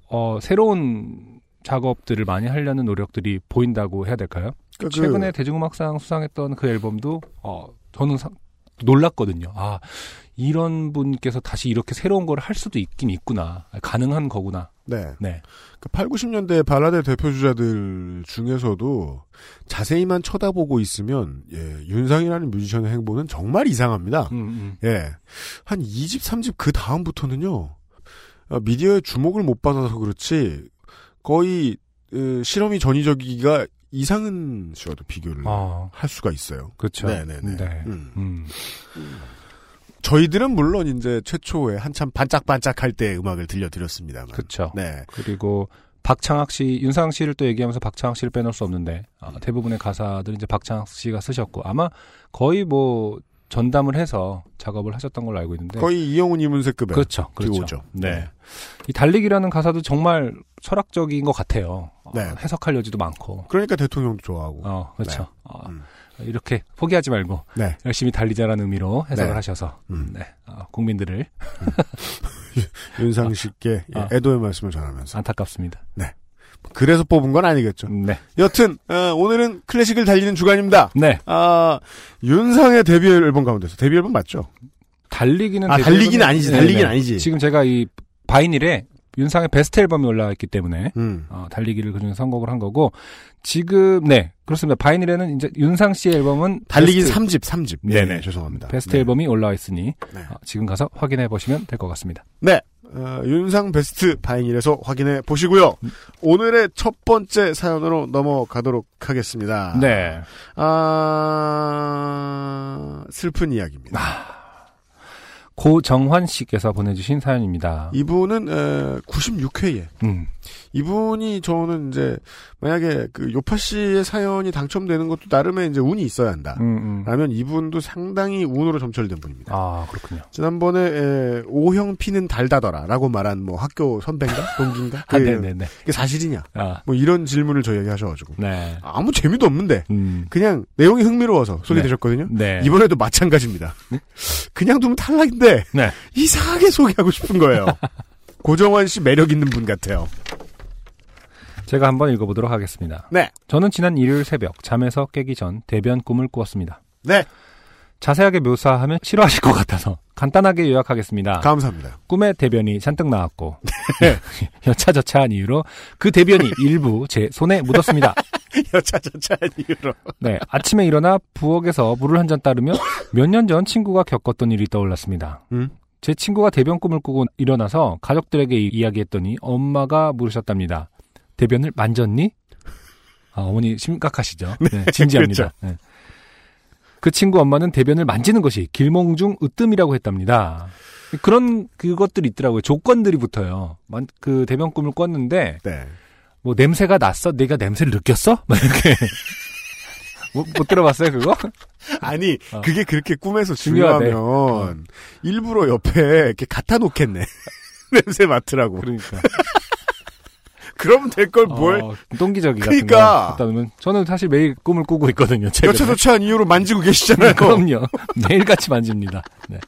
어, 새로운 작업들을 많이 하려는 노력들이 보인다고 해야 될까요? 그러니까 최근에 그- 대중음악상 수상했던 그 앨범도 어, 저는 상- 놀랐거든요. 아 이런 분께서 다시 이렇게 새로운 걸 할 수도 있긴 있구나. 가능한 거구나. 네. 네. 그 8, 90년대 발라드 대표 주자들 중에서도 자세히만 쳐다보고 있으면 예, 윤상이라는 뮤지션의 행보는 정말 이상합니다. 음, 음. 예. 한 2집, 3집 그 다음부터는요. 어, 미디어의 주목을 못 받아서 그렇지 거의 어, 실험이 전위적이기가 이상은 씨와도 비교를 아. 할 수가 있어요. 그렇죠. 네네네. 네. 음. 음. 저희들은 물론 이제 최초에 한참 반짝반짝할 때 음악을 들려드렸습니다만. 그렇죠. 네. 그리고 박창학 씨, 윤상 씨를 또 얘기하면서 박창학 씨를 빼놓을 수 없는데 어, 대부분의 가사들 이제 박창학 씨가 쓰셨고 아마 거의 뭐 전담을 해서 작업을 하셨던 걸로 알고 있는데 거의 이영훈 이문세급의 그렇죠, 그렇죠. 듀오죠. 네. 이 달리기라는 가사도 정말 철학적인 것 같아요. 어, 네. 해석할 여지도 많고. 그러니까 대통령도 좋아하고. 어, 그렇죠. 네. 어, 음. 이렇게 포기하지 말고 네. 열심히 달리자라는 의미로 해석을 네. 하셔서 음. 네. 어, 국민들을 윤상 씨께 예, 아. 애도의 말씀을 전하면서. 안타깝습니다. 네. 그래서 뽑은 건 아니겠죠. 네. 여튼 어, 오늘은 클래식을 달리는 주간입니다. 네. 아 윤상의 데뷔 앨범 가운데서 데뷔 앨범 맞죠? 달리기는 아, 달리기는 아니지, 네, 달리기는 네. 아니지. 지금 제가 이 바이닐에 윤상의 베스트 앨범이 올라와 있기 때문에 음. 어, 달리기를 그중에 선곡을 한 거고 지금 네 그렇습니다. 바이닐에는 이제 윤상 씨의 앨범은 달리기 베스트- 3집 3집. 네네 죄송합니다. 베스트 네. 앨범이 올라와 있으니 네. 어, 지금 가서 확인해 보시면 될 것 같습니다. 네. 어, 윤상 베스트 바이닐에서 확인해 보시고요. 오늘의 첫 번째 사연으로 넘어가도록 하겠습니다. 네. 아, 슬픈 이야기입니다. 고정환 씨께서 보내주신 사연입니다. 이분은 96회에 음. 이분이 저는 이제 만약에 그 요파 씨의 사연이 당첨되는 것도 나름의 이제 운이 있어야 한다. 음, 음. 라면 이분도 상당히 운으로 점철된 분입니다. 아 그렇군요. 지난번에 에, O형 피는 달다더라라고 말한 뭐 학교 선배인가 동기인가? 아, 그, 네네네. 그게 사실이냐? 아, 뭐 이런 질문을 저희에게 하셔가지고 네. 아무 재미도 없는데 음. 그냥 내용이 흥미로워서 소개되셨거든요. 네. 이번에도 마찬가지입니다. 그냥 두면 탈락인데 네. 이상하게 소개하고 싶은 거예요. 고정환 씨 매력 있는 분 같아요. 제가 한번 읽어보도록 하겠습니다. 네. 저는 지난 일요일 새벽 잠에서 깨기 전 대변 꿈을 꾸었습니다. 네. 자세하게 묘사하면 싫어하실 것 같아서 간단하게 요약하겠습니다. 감사합니다. 꿈에 대변이 잔뜩 나왔고 여차저차한 이유로 그 대변이 일부 제 손에 묻었습니다. 여차저차한 이유로. 네, 아침에 일어나 부엌에서 물을 한 잔 따르며 몇 년 전 친구가 겪었던 일이 떠올랐습니다. 음? 제 친구가 대변 꿈을 꾸고 일어나서 가족들에게 이- 이야기했더니 엄마가 물으셨답니다. 대변을 만졌니? 아, 어머니 심각하시죠? 네, 진지합니다. 네. 그 친구 엄마는 대변을 만지는 것이 길몽중 으뜸이라고 했답니다. 그런 그것들이 있더라고요. 조건들이 붙어요. 만- 그 대변 꿈을 꿨는데 네. 뭐 냄새가 났어? 내가 냄새를 느꼈어? 막 이렇게 못, 못 들어봤어요 그거? 아니 어. 그게 그렇게 꿈에서. 중요하면 일부러 옆에 이렇게 갖다 놓겠네. 냄새 맡으라고. 그러니까 그러면 될 걸 뭘. 어, 같은 그러니까. 거 갖다 놓으면 저는 사실 매일 꿈을 꾸고 있거든요. 여차저차한 이유로 만지고 계시잖아요. 그럼요. 매일같이 만집니다. 네.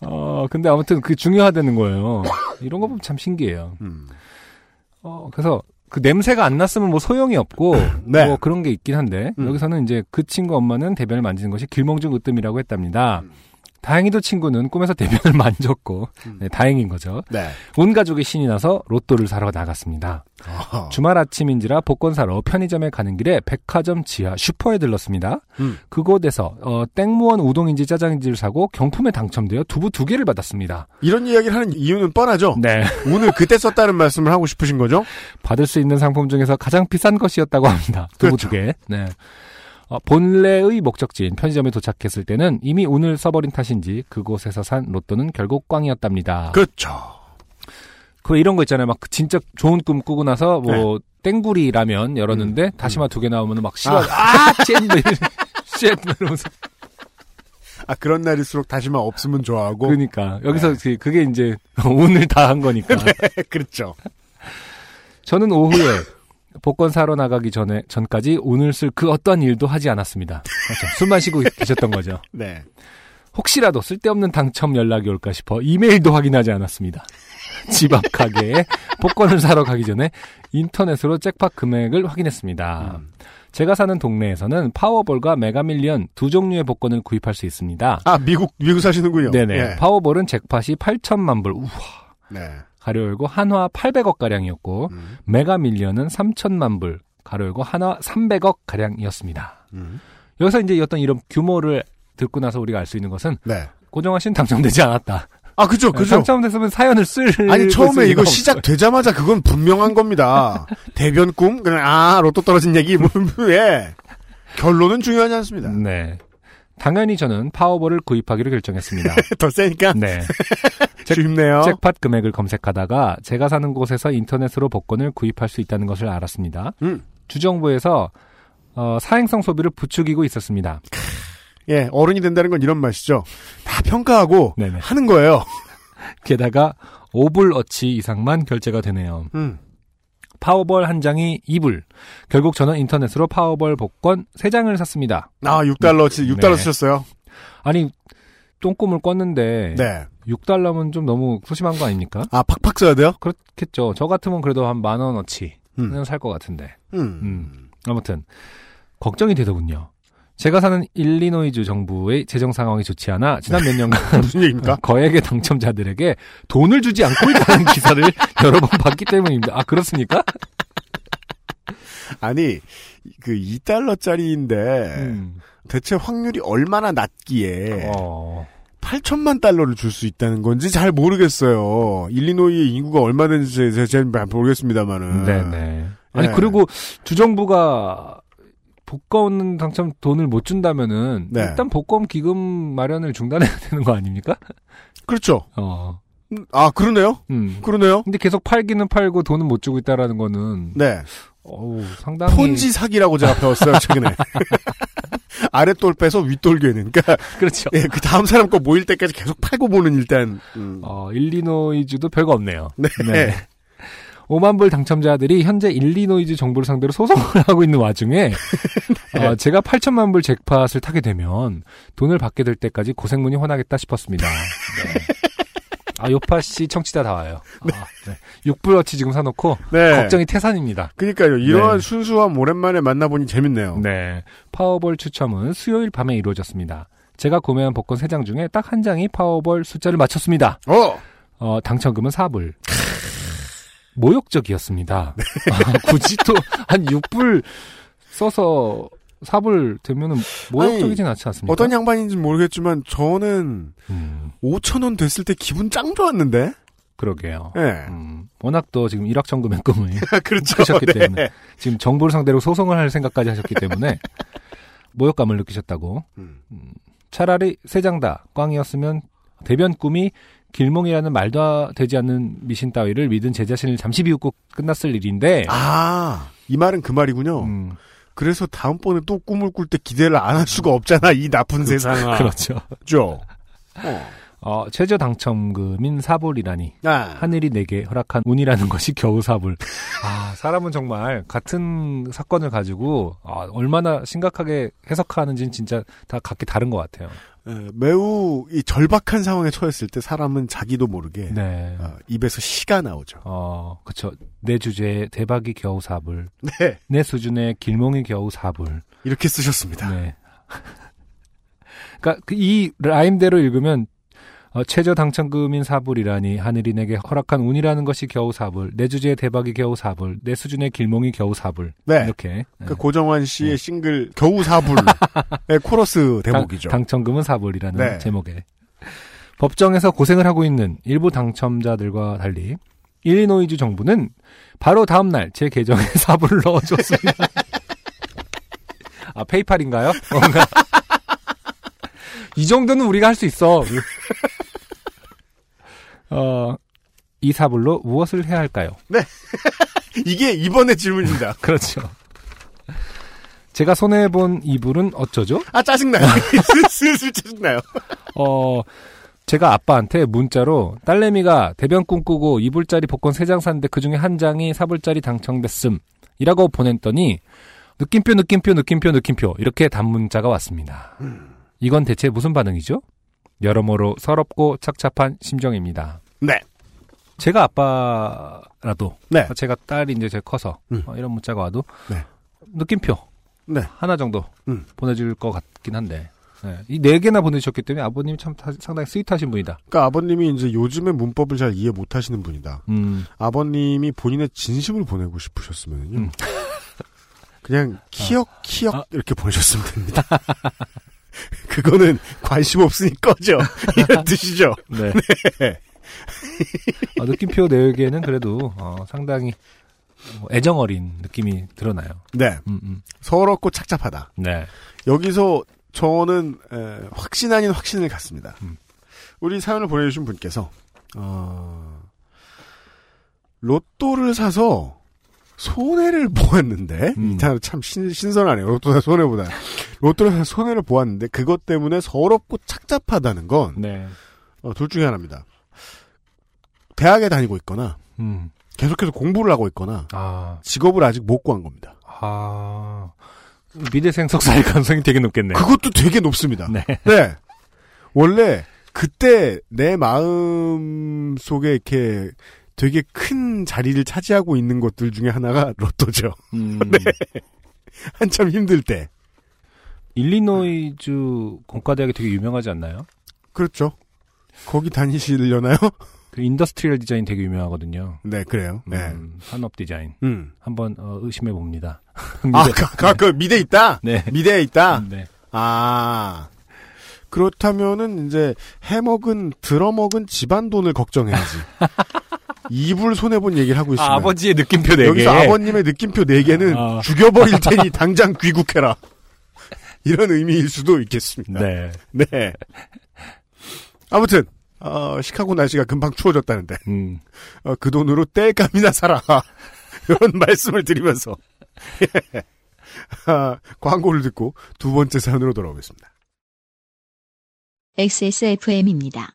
어, 근데 아무튼 그 중요하다는 거예요. 이런 거 보면 참 신기해요. 음. 어, 그래서 그 냄새가 안 났으면 뭐 소용이 없고 네. 뭐 그런 게 있긴 한데 음. 여기서는 이제 그 친구 엄마는 대변을 만지는 것이 길몽중 으뜸이라고 했답니다. 음. 다행히도 친구는 꿈에서 대변을 만졌고 네, 다행인 거죠. 네. 온 가족이 신이 나서 로또를 사러 나갔습니다. 아하. 주말 아침인지라 복권 사러 편의점에 가는 길에 백화점 지하 슈퍼에 들렀습니다. 음. 그곳에서 어, 땡무원 우동인지 짜장인지를 사고 경품에 당첨되어 두부 두 개를 받았습니다. 이런 이야기를 하는 이유는 뻔하죠. 네. 오늘 그때 썼다는 말씀을 하고 싶으신 거죠? 받을 수 있는 상품 중에서 가장 비싼 것이었다고 합니다. 두부 그렇죠. 두 개. 네. 어, 본래의 목적지인 편의점에 도착했을 때는 이미 운을 써버린 탓인지 그곳에서 산 로또는 결국 꽝이었답니다. 그렇죠. 그 이런 거 있잖아요. 막그 진짜 좋은 꿈 꾸고 나서 뭐 땡구리 라면 열었는데 다시마 두개 나오면 막 싫어. 아. 아, 이러- 쨘! 뭐 이러면서. 아 그런 날일수록 다시마 없으면 좋아하고. 그러니까 여기서 그- 그게 이제 운을 다 한 거니까. 그렇죠. 저는 오후에 복권 사러 나가기 전에 전까지 운을 쓸그 어떠한 일도 하지 않았습니다. 그렇죠. 술 마시고 계셨던 거죠. 네. 혹시라도 쓸데없는 당첨 연락이 올까 싶어 이메일도 확인하지 않았습니다. 집 앞 가게에 복권을 사러 가기 전에 인터넷으로 잭팟 금액을 확인했습니다. 제가 사는 동네에서는 파워볼과 메가밀리언 두 종류의 복권을 구입할 수 있습니다. 아, 미국, 미국 사시는군요. 네네. 예. 파워볼은 잭팟이 8천만 불, 우와. 네. 가로 열고 한화 800억 가량이었고 음. 메가 밀리언은 3천만 불, 가로 열고 한화 300억 가량이었습니다. 음. 여기서 이제 어떤 이런 규모를 듣고 나서 우리가 알 수 있는 것은 네. 씨는 당첨되지 않았다. 아, 그죠, 그죠. 당첨됐으면 사연을 쓸 아니, 처음에 이거 쓸 시작되자마자 그건 분명한 겁니다. 대변 꿈? 그냥, 아, 로또 떨어진 얘기, 뭐, 예. 결론은 중요하지 않습니다. 네. 당연히 저는 파워볼을 구입하기로 결정했습니다. 더 세니까? 네. 쉽네요. 잭팟 금액을 검색하다가 제가 사는 곳에서 인터넷으로 복권을 구입할 수 있다는 것을 알았습니다. 음. 주정부에서 어, 사행성 소비를 부추기고 있었습니다. 예, 어른이 된다는 건 이런 맛이죠. 다 평가하고 네네. 하는 거예요. 게다가 5불어치 이상만 결제가 되네요. 음. 파워볼 한 장이 2불. 결국 저는 인터넷으로 파워볼 복권 3장을 샀습니다. 아, 6달러, 6달러 네. 쓰셨어요? 아니, 똥꿈을 꿨는데 네. 6달러면 좀 너무 소심한 거 아닙니까? 아, 팍팍 써야 돼요? 그렇겠죠. 저 같으면 그래도 한 만 원어치 음. 는살것 같은데. 음. 음. 아무튼 걱정이 되더군요. 제가 사는 일리노이주 정부의 재정 상황이 좋지 않아 지난 몇 년간 무슨 얘기입니까? 거액의 당첨자들에게 돈을 주지 않고 있다는 기사를 여러 번 봤기 때문입니다. 아 그렇습니까? 아니, 그 2달러짜리인데, 음. 대체 확률이 얼마나 낮기에, 어. 8천만 달러를 줄 수 있다는 건지 잘 모르겠어요. 일리노이의 인구가 얼마 되는지 제가 잘 모르겠습니다만은. 네네. 아니 예. 그리고 주정부가 복권 당첨 돈을 못 준다면은 네. 일단 복권 기금 마련을 중단해야 되는 거 아닙니까? 그렇죠. 어. 음, 아, 그러네요? 음. 그러네요? 근데 계속 팔기는 팔고 돈은 못 주고 있다라는 거는 네. 어우, 상당히 폰지 사기라고 제가 배웠어요, 최근에. 아랫돌 빼서 윗돌 괴는. 그러니까, 그렇죠. 예, 그 다음 사람 거 모일 때까지 계속 팔고 보는 일단, 음. 어, 일리노이주도 별거 없네요. 네. 5만 불 당첨자들이 현재 일리노이주 정부를 상대로 소송을 하고 있는 와중에 어, 제가 8천만 불 잭팟을 타게 되면 돈을 받게 될 때까지 고생문이 훤하겠다 싶었습니다. 네. 아 요파 씨 청취자 다 와요. 아, 네. 6불어치 지금 사놓고 네. 걱정이 태산입니다. 그니까요. 이러한 네. 순수함 오랜만에 만나보니 재밌네요. 네. 파워볼 추첨은 수요일 밤에 이루어졌습니다. 제가 구매한 복권 3장 중에 딱 한 장이 파워볼 숫자를 맞췄습니다. 어! 어, 당첨금은 4불. 모욕적이었습니다. 아, 굳이 또 한 6불 써서 4불 되면은 모욕적이진 않지 않습니까? 어떤 양반인지는 모르겠지만, 저는, 음, 5천 원 됐을 때 기분 짱 좋았는데? 그러게요. 예. 음, 워낙 또 지금 일확천금의 꿈을 그렇죠. 크셨기 네. 때문에 지금 정부를 상대로 소송을 할 생각까지 하셨기 때문에 모욕감을 느끼셨다고. 음. 음, 차라리 세장다 꽝이었으면 대변 꿈이 길몽이라는 말도 되지 않는 미신 따위를 믿은 제 자신을 잠시 비웃고 끝났을 일인데. 아, 이 말은 그 말이군요. 음, 그래서 다음번에 또 꿈을 꿀 때 기대를 안 할 수가 없잖아, 이 나쁜 세상아. 그렇죠. 그죠? 어, 최저 당첨금인 사불이라니. 아. 하늘이 내게 허락한 운이라는 것이 겨우 사불. 아, 사람은 정말 같은 사건을 가지고 아, 얼마나 심각하게 해석하는지는 진짜 다 각기 다른 것 같아요. 에, 매우 이 절박한 상황에 처했을 때 사람은 자기도 모르게 네. 어, 입에서 시가 나오죠. 어, 그쵸. 내 주제에 대박이 겨우 사불. 네. 내 수준에 길몽이 겨우 사불. 이렇게 쓰셨습니다. 네. 그니까, 이 라임대로 읽으면, 어, 최저 당첨금인 사불이라니, 하늘이 내게 허락한 운이라는 것이 겨우 사불, 내 주제에 대박이 겨우 사불, 내 수준의 길몽이 겨우 사불. 네. 이렇게. 그 고정환 씨의 싱글 겨우 사불의 코러스 대목이죠. 당, 첨금은 사불이라는 네. 제목에. 법정에서 고생을 하고 있는 일부 당첨자들과 달리, 일리노이주 정부는 바로 다음 날 제 계정에 사불을 넣어줬습니다. 아, 페이팔인가요? 뭔가. 이 정도는 우리가 할 수 있어. 어, 이 사불로 무엇을 해야 할까요? 이게 이번의 질문입니다. 그렇죠. 제가 손해본 이불은 어쩌죠? 아 짜증나요. 슬슬 짜증나요. 어, 제가 아빠한테 문자로 딸내미가 대변 꿈꾸고 이불짜리 복권 3장 샀는데 그 중에 한 장이 사불짜리 당첨됐음. 이라고 보냈더니 느낌표, 느낌표, 느낌표, 느낌표 이렇게 단문자가 왔습니다. 이건 대체 무슨 반응이죠? 여러모로 서럽고 착잡한 심정입니다. 네. 제가 아빠라도 네. 제가 딸이 이제 제 커서 음. 어, 이런 문자가 와도 네. 느낌표 네. 하나 정도 음. 보내줄 것 같긴 한데 네. 이네 개나 보내주셨기 때문에 아버님이 참 타- 상당히 스윗하신 분이다. 그러니까 아버님이 이제 요즘의 문법을 잘 이해 못 하시는 분이다. 음. 아버님이 본인의 진심을 보내고 싶으셨으면요. 음. 그냥 키역 키역 이렇게 보내셨으면 됩니다. 그거는 관심 없으니 꺼져 이런 뜻이죠. 네. 네. 어, 느낌표 네 개는 그래도 어, 상당히 뭐 애정 어린 느낌이 드러나요. 네. 음, 음. 서럽고 착잡하다. 네. 여기서 저는 에, 확신 아닌 확신을 갖습니다. 음. 우리 사연을 보내주신 분께서 어, 로또를 사서 손해를 보았는데 음. 참 신, 신선하네요. 로또 사 손해보다 로또를 사서 손해를 보았는데 그것 때문에 서럽고 착잡하다는 건 네. 어, 둘 중에 하나입니다. 대학에 다니고 있거나 음. 계속해서 공부를 하고 있거나 아. 직업을 아직 못 구한 겁니다. 아. 미대생 석사일 가능성이 되게 높겠네요. 그것도 되게 높습니다. 네. 네. 원래 그때 내 마음 속에 이렇게 되게 큰 자리를 차지하고 있는 것들 중에 하나가 로또죠. 음. 네. 한참 힘들 때. 일리노이주 공과대학이 되게 유명하지 않나요? 그렇죠. 거기 다니시려나요? 그 industrial design 되게 유명하거든요. 네, 그래요. 네. 음, 산업 디자인. 음. 한번 어, 의심해 봅니다. 아, 그, 그, 그 미대 있다? 네. 미대에 있다? 네. 아. 그렇다면은 이제 해먹은 들어먹은 집안 돈을 걱정해야지. 이불 손해본 얘기를 하고 있으면 아, 아버지의 느낌표 네 개. 여기서 아버님의 느낌표 네 개는 아. 죽여버릴 테니 당장 귀국해라. 이런 의미일 수도 있겠습니다. 네. 네. 아무튼 어, 시카고 날씨가 금방 추워졌다는데 음. 어, 그 돈으로 땔감이나 사라. 이런 말씀을 드리면서 예. 아, 광고를 듣고 두 번째 사연으로 돌아오겠습니다. XSFM입니다.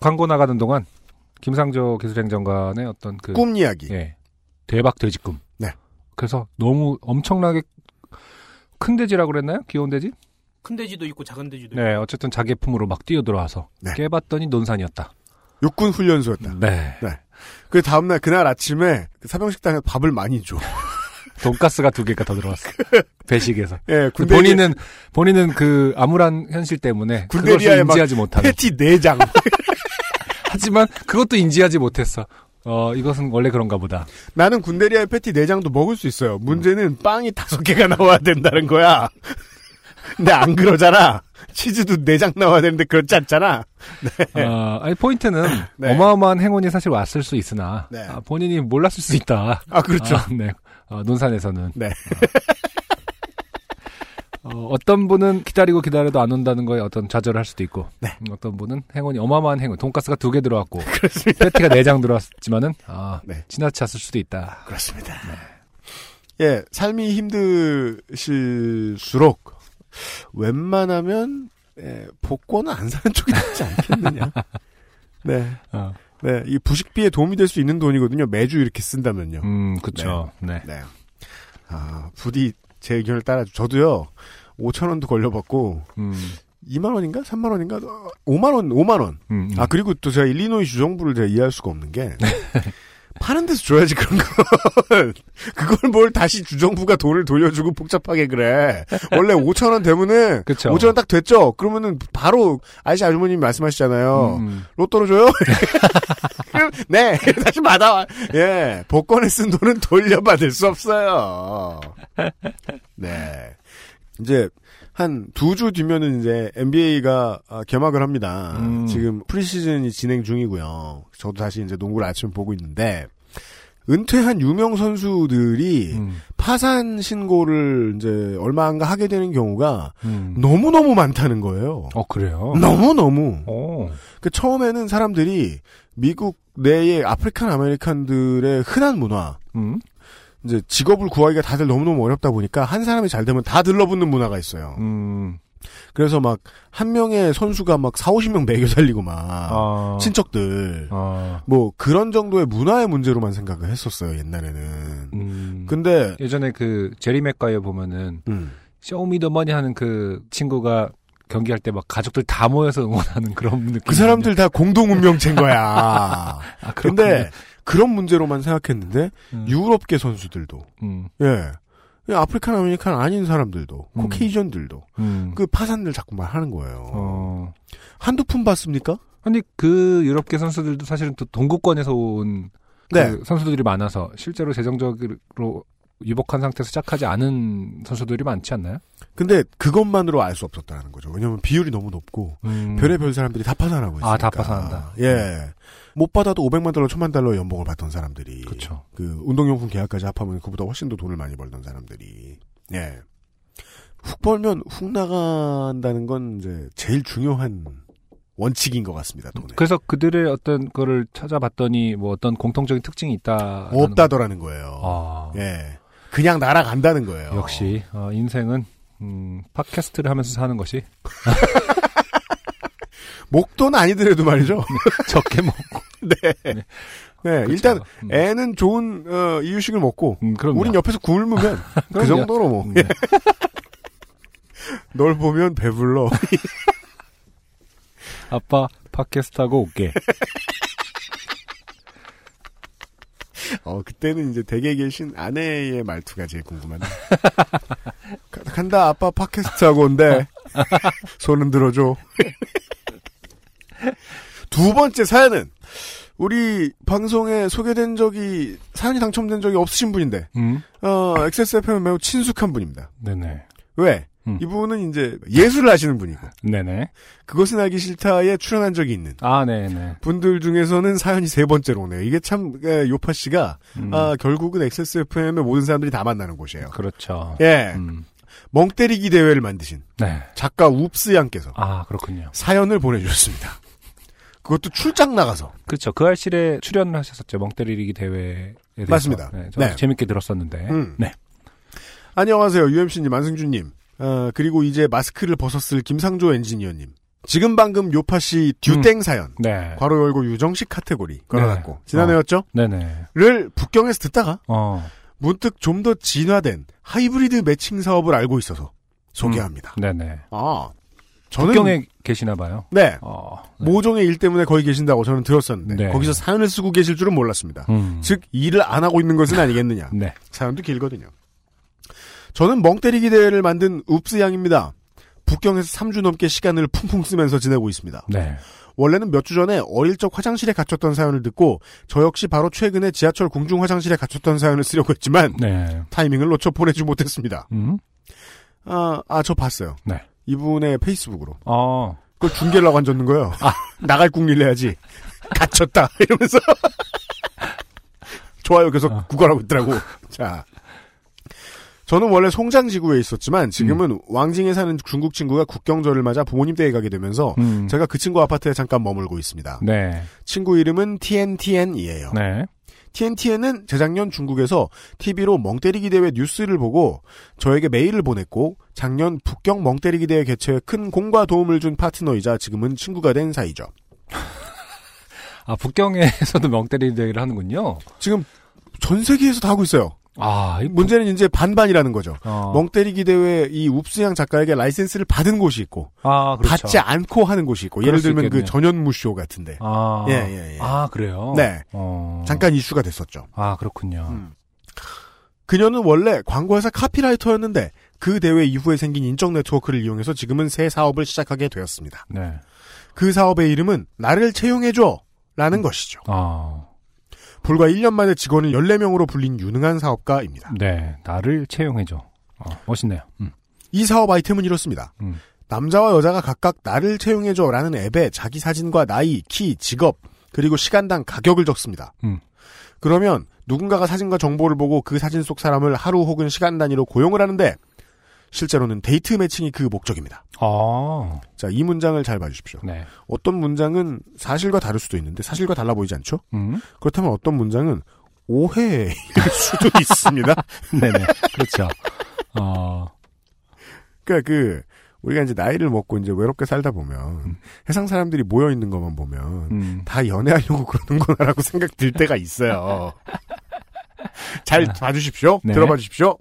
광고 나가는 동안 김상조 기술행정관의 어떤 그 꿈 이야기. 예. 대박 돼지꿈. 네. 그래서 너무 엄청나게 큰 돼지라고 그랬나요? 귀여운 돼지? 큰 돼지도 있고 작은 돼지도 있고. 네, 어쨌든 자개품으로 막 뛰어들어와서 네. 깨봤더니 논산이었다. 육군 훈련소였다. 네. 그 다음날 그날 아침에 그 사병식당에 밥을 많이 줘. 돈가스가 두 개가 더 들어왔어. 배식에서. 예, 군대 본인은 본인은 그 암울한 현실 때문에 군대리아에 막 인지하지 못하는. 패티 네 장. 하지만 그것도 인지하지 못했어. 어, 이것은 원래 그런가 보다. 나는 군대리아의 패티 네 장도 먹을 수 있어요. 문제는 빵이 다섯 개가 나와야 된다는 거야. 근데 안 그러잖아. 치즈도 네장 나와야 되는데 그렇지 않잖아. 네. 어, 아니, 포인트는 네. 어마어마한 행운이 사실 왔을 수 있으나 네. 아, 본인이 몰랐을 수 있다. 아, 그렇죠. 아, 네. 어, 논산에서는. 네. 어, 떤 분은 기다리고 기다려도 안 온다는 거에 어떤 좌절을 할 수도 있고, 네. 음, 어떤 분은 행운이 어마어마한 행운, 돈가스가 두 개 들어왔고, 패티가 네 장 들어왔지만은, 아, 네. 지나쳤을 수도 있다. 그렇습니다. 예, 삶이 힘드실수록 웬만하면 예, 복권은 안 사는 쪽이 낫지 않겠느냐. 네. 어. 네, 이 부식비에 도움이 될 수 있는 돈이거든요. 매주 이렇게 쓴다면요. 음, 그쵸. 네. 네. 아, 부디 제 의견을 따라 저도요. 5천 원도 걸려봤고 음, 2만 원인가 3만 원인가 5만 원 5만 원. 음, 음. 아 그리고 또 제가 일리노이 주 정부를 제가 이해할 수가 없는 게 하는 데서 줘야지 그런 건. 그걸 뭘 다시 주정부가 돈을 돌려주고 복잡하게 그래. 원래 5천 원 되면은 그쵸. 5천 원 딱 됐죠. 그러면은 바로 아저씨 아주머님이 말씀하시잖아요. 음. 로또로 줘요? 네 다시 받아와. 예 복권에 쓴 돈은 돌려받을 수 없어요. 네 이제 한 두 주 뒤면은 이제 NBA가 개막을 합니다. 음. 지금 프리시즌이 진행 중이고요. 저도 다시 이제 농구를 아침에 보고 있는데 은퇴한 유명 선수들이 음. 파산 신고를 이제 얼마인가 하게 되는 경우가 음. 너무 너무 많다는 거예요. 어 그래요? 너무 너무. 오. 그 처음에는 사람들이 미국 내의 African American들의 흔한 문화, 음. 이제 직업을 구하기가 다들 너무너무 어렵다 보니까 한 사람이 잘 되면 다 들러붙는 문화가 있어요. 음. 그래서 막 한 명의 선수가 막 4, 50명 먹여 살리고 막 아. 친척들 아. 뭐 그런 정도의 문화의 문제로만 생각을 했었어요 옛날에는. 음. 근데 예전에 그 제리 맥과이어 보면은 음. show me the money 하는 그 친구가 경기할 때 막 가족들 다 모여서 응원하는 그런 느낌. 그 사람들 다 공동 운명체인 거야. 아, 근데 그런 문제로만 생각했는데 음. 유럽계 선수들도 음. 예. African American 아닌 사람들도 음. Caucasian들도 음. 그 파산들 자꾸만 하는 거예요. 어. 한두 푼 받습니까? 아니 그 유럽계 선수들도 사실은 또 동구권에서 온 그 네. 선수들이 많아서 실제로 재정적으로 유복한 상태에서 시작하지 않은 선수들이 많지 않나요? 근데 그것만으로 알 수 없었다는 거죠. 왜냐면 비율이 너무 높고 음. 별의별 사람들이 다 파산하고 있으니까. 아, 다 파산한다. 예. 못 받아도 500만 달러, 1000만 달러 연봉을 받던 사람들이. 그쵸. 그 운동용품 계약까지 합하면 그보다 훨씬 더 돈을 많이 벌던 사람들이. 예. 훅 벌면 훅 나간다는 건 이제 제일 중요한 원칙인 것 같습니다. 돈에. 그래서 그들의 어떤 거를 찾아봤더니 뭐 어떤 공통적인 특징이 있다. 없다더라는 거예요. 아. 예. 그냥 날아간다는 거예요. 역시 어, 인생은 음, 팟캐스트를 하면서 사는 것이 목돈 아니더라도 말이죠. 적게 먹고. 네. 네. 네, 그쵸. 일단 음. 애는 좋은 어, 이유식을 먹고 음. 우린 옆에서 굶으면 그. 정도로 뭐. 음. 널 보면 배불러. 아빠 팟캐스트 하고 올게. 어 그때는 이제 댁에 계신 아내의 말투가 제일 궁금하네. 가- 간다 아빠 팟캐스트 하고 온대. 손은 들어줘. 두 번째 사연은 우리 방송에 소개된 적이 사연이 당첨된 적이 없으신 분인데 음. 어 XSFM은 매우 친숙한 분입니다. 네네. 왜? 음. 이분은 이제 예술을 하시는 분이고 네네. 그것은 알기 싫다에 출연한 적이 있는 아, 네네. 분들 중에서는 사연이 세 번째로 오네요. 이게 참 에, 요파 씨가 음. 아, 결국은 XSFM의 모든 사람들이 다 만나는 곳이에요. 그렇죠. 예, 음. 멍 때리기 대회를 만드신 네. 작가 웁스 양께서 아, 그렇군요. 사연을 보내주셨습니다. 그것도 출장 나가서 그렇죠. 그 알실에 출연을 하셨었죠. 멍 때리기 대회에 대해서. 맞습니다. 네, 저 네. 재밌게 들었었는데. 음. 네. 안녕하세요 UMC님 안승준님 어, 그리고 이제 마스크를 벗었을 김상조 엔지니어님 지금 방금 요팟시 듀땡 사연 네. 괄호 열고 유정식 카테고리 걸어놨고 네. 지난해였죠? 네네. 를 북경에서 듣다가 어. 문득 좀 더 진화된 hybrid matching 사업을 알고 있어서 소개합니다. 네네. 아, 저는 음. 북경에 계시나 봐요. 네 어. 모종의 일 때문에 거기 계신다고 저는 들었었는데 네. 거기서 사연을 쓰고 계실 줄은 몰랐습니다. 음. 즉 일을 안 하고 있는 것은 아니겠느냐. 네. 사연도 길거든요. 저는 멍 때리기 대회를 만든 읍스 양입니다. 북경에서 3주 넘게 시간을 풍풍 쓰면서 지내고 있습니다. 네. 원래는 몇 주 전에 어릴 적 화장실에 갇혔던 사연을 듣고 저 역시 바로 최근에 지하철 공중 화장실에 갇혔던 사연을 쓰려고 했지만 네. 타이밍을 놓쳐 보내지 못했습니다. 음. 아, 아, 저 봤어요. 네. 이분의 페이스북으로. 어. 그걸 중계라고 앉았는 거예요. 아, 나갈 궁리를 해야지. 갇혔다. 이러면서. 좋아요. 계속 어. 구걸하고 있더라고. 자. 저는 원래 송장지구에 있었지만 지금은 음. 왕징에 사는 중국 친구가 국경절을 맞아 부모님 댁에 가게 되면서 음. 제가 그 친구 아파트에 잠깐 머물고 있습니다. 네. 친구 이름은 TNTN이에요. 네. TNTN은 재작년 중국에서 TV로 멍때리기 대회 뉴스를 보고 저에게 메일을 보냈고 작년 북경 멍때리기 대회 개최에 큰 공과 도움을 준 파트너이자 지금은 친구가 된 사이죠. 아, 북경에서도 멍때리 대회를 하는군요. 지금 전 세계에서 다 하고 있어요. 아, 이 문제는 이제 반반이라는 거죠. 어. 멍때리기 대회 이 웁스양 작가에게 라이센스를 받은 곳이 있고 아, 그렇죠. 받지 않고 하는 곳이 있고 예를 수 들면 그 있겠네요. 전현무쇼 같은데 아, 예, 예, 예. 아 그래요? 네. 어. 잠깐 이슈가 됐었죠. 아 그렇군요. 음. 그녀는 원래 광고회사 카피라이터였는데 그 대회 이후에 생긴 인적 네트워크를 이용해서 지금은 새 사업을 시작하게 되었습니다. 네. 그 사업의 이름은 나를 채용해줘 라는 것이죠. 아, 불과 1년 만에 직원을 14명으로 불린 유능한 사업가입니다. 네. 나를 채용해줘. 어, 멋있네요. 음. 이 사업 아이템은 이렇습니다. 음. 남자와 여자가 각각 나를 채용해줘 라는 앱에 자기 사진과 나이, 키, 직업, 그리고 시간당 가격을 적습니다. 음. 그러면 누군가가 사진과 정보를 보고 그 사진 속 사람을 하루 혹은 시간 단위로 고용을 하는데 실제로는 데이트 매칭이 그 목적입니다. 아, 자, 이 문장을 잘 봐주십시오. 네. 어떤 문장은 사실과 다를 수도 있는데 사실과 달라 보이지 않죠? 음. 그렇다면 어떤 문장은 오해일 수도 있습니다. 네네. 그렇죠. 어, 그러니까 그 우리가 이제 나이를 먹고 이제 외롭게 살다 보면 세상 사람들이 모여 있는 것만 보면 음. 다 연애하려고 그러는구나라고 생각 들 때가 있어요. 잘 봐주십시오. 네. 들어봐 주십시오.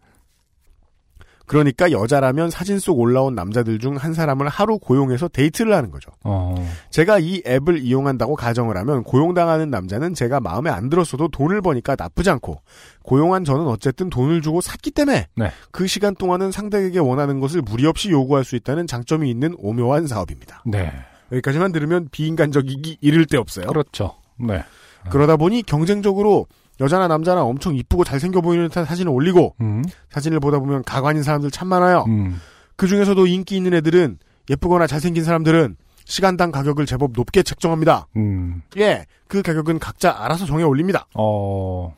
그러니까 여자라면 사진 속 올라온 남자들 중 한 사람을 하루 고용해서 데이트를 하는 거죠. 어, 제가 이 앱을 이용한다고 가정을 하면 고용당하는 남자는 제가 마음에 안 들었어도 돈을 버니까 나쁘지 않고 고용한 저는 어쨌든 돈을 주고 샀기 때문에 네. 그 시간 동안은 상대에게 원하는 것을 무리 없이 요구할 수 있다는 장점이 있는 오묘한 사업입니다. 네. 여기까지만 들으면 비인간적이기 이를 데 없어요. 그렇죠. 네. 그러다 보니 경쟁적으로 여자나 남자나 엄청 이쁘고 잘생겨 보이는 듯한 사진을 올리고 음. 사진을 보다 보면 가관인 사람들 참 많아요. 음. 그 중에서도 인기 있는 애들은 예쁘거나 잘생긴 사람들은 시간당 가격을 제법 높게 책정합니다. 음. 예, 그 가격은 각자 알아서 정해 올립니다. 어,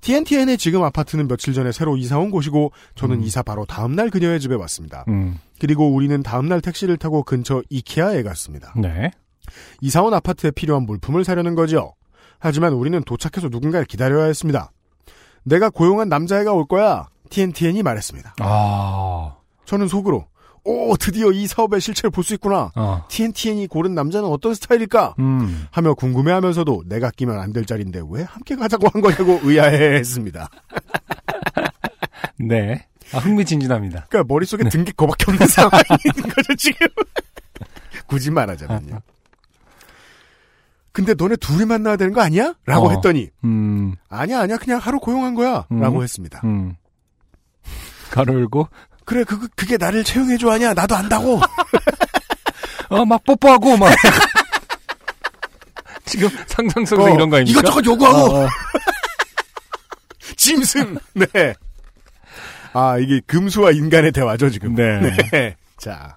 TNTN의 지금 아파트는 며칠 전에 새로 이사 온 곳이고 저는 이사 바로 다음 날 그녀의 집에 왔습니다. 음. 그리고 우리는 다음 날 택시를 타고 근처 이케아에 갔습니다. 네. 이사 온 아파트에 필요한 물품을 사려는 거죠. 하지만 우리는 도착해서 누군가를 기다려야 했습니다. 내가 고용한 남자애가 올 거야. TNTN이 말했습니다. 아, 저는 속으로 오 드디어 이 사업의 실체를 볼 수 있구나. 어, TNTN이 고른 남자는 어떤 스타일일까? 음. 하며 궁금해하면서도 내가 끼면 안 될 자리인데 왜 함께 가자고 한 거냐고 의아해했습니다. 네. 아, 흥미진진합니다. 그러니까 머릿속에 든게 그거밖에 없는 상황인 거죠 지금. 굳이 말하자면요. 근데 너네 둘이 만나야 되는 거 아니야? 라고 어. 했더니 음, 아니야 아니야 그냥 하루 고용한 거야 음. 라고 했습니다. 음. 가로 열고, 그래 그 그게 나를 채용해 줘 아니야 나도 안다고. 어, 막 뽀뽀하고, 막. 지금 상상 속에서 어, 이런 거 아닙니까? 이것저것 요구하고. 어, 어. 짐승. 네. 아, 이게 금수와 인간의 대화죠, 지금. 네. 자.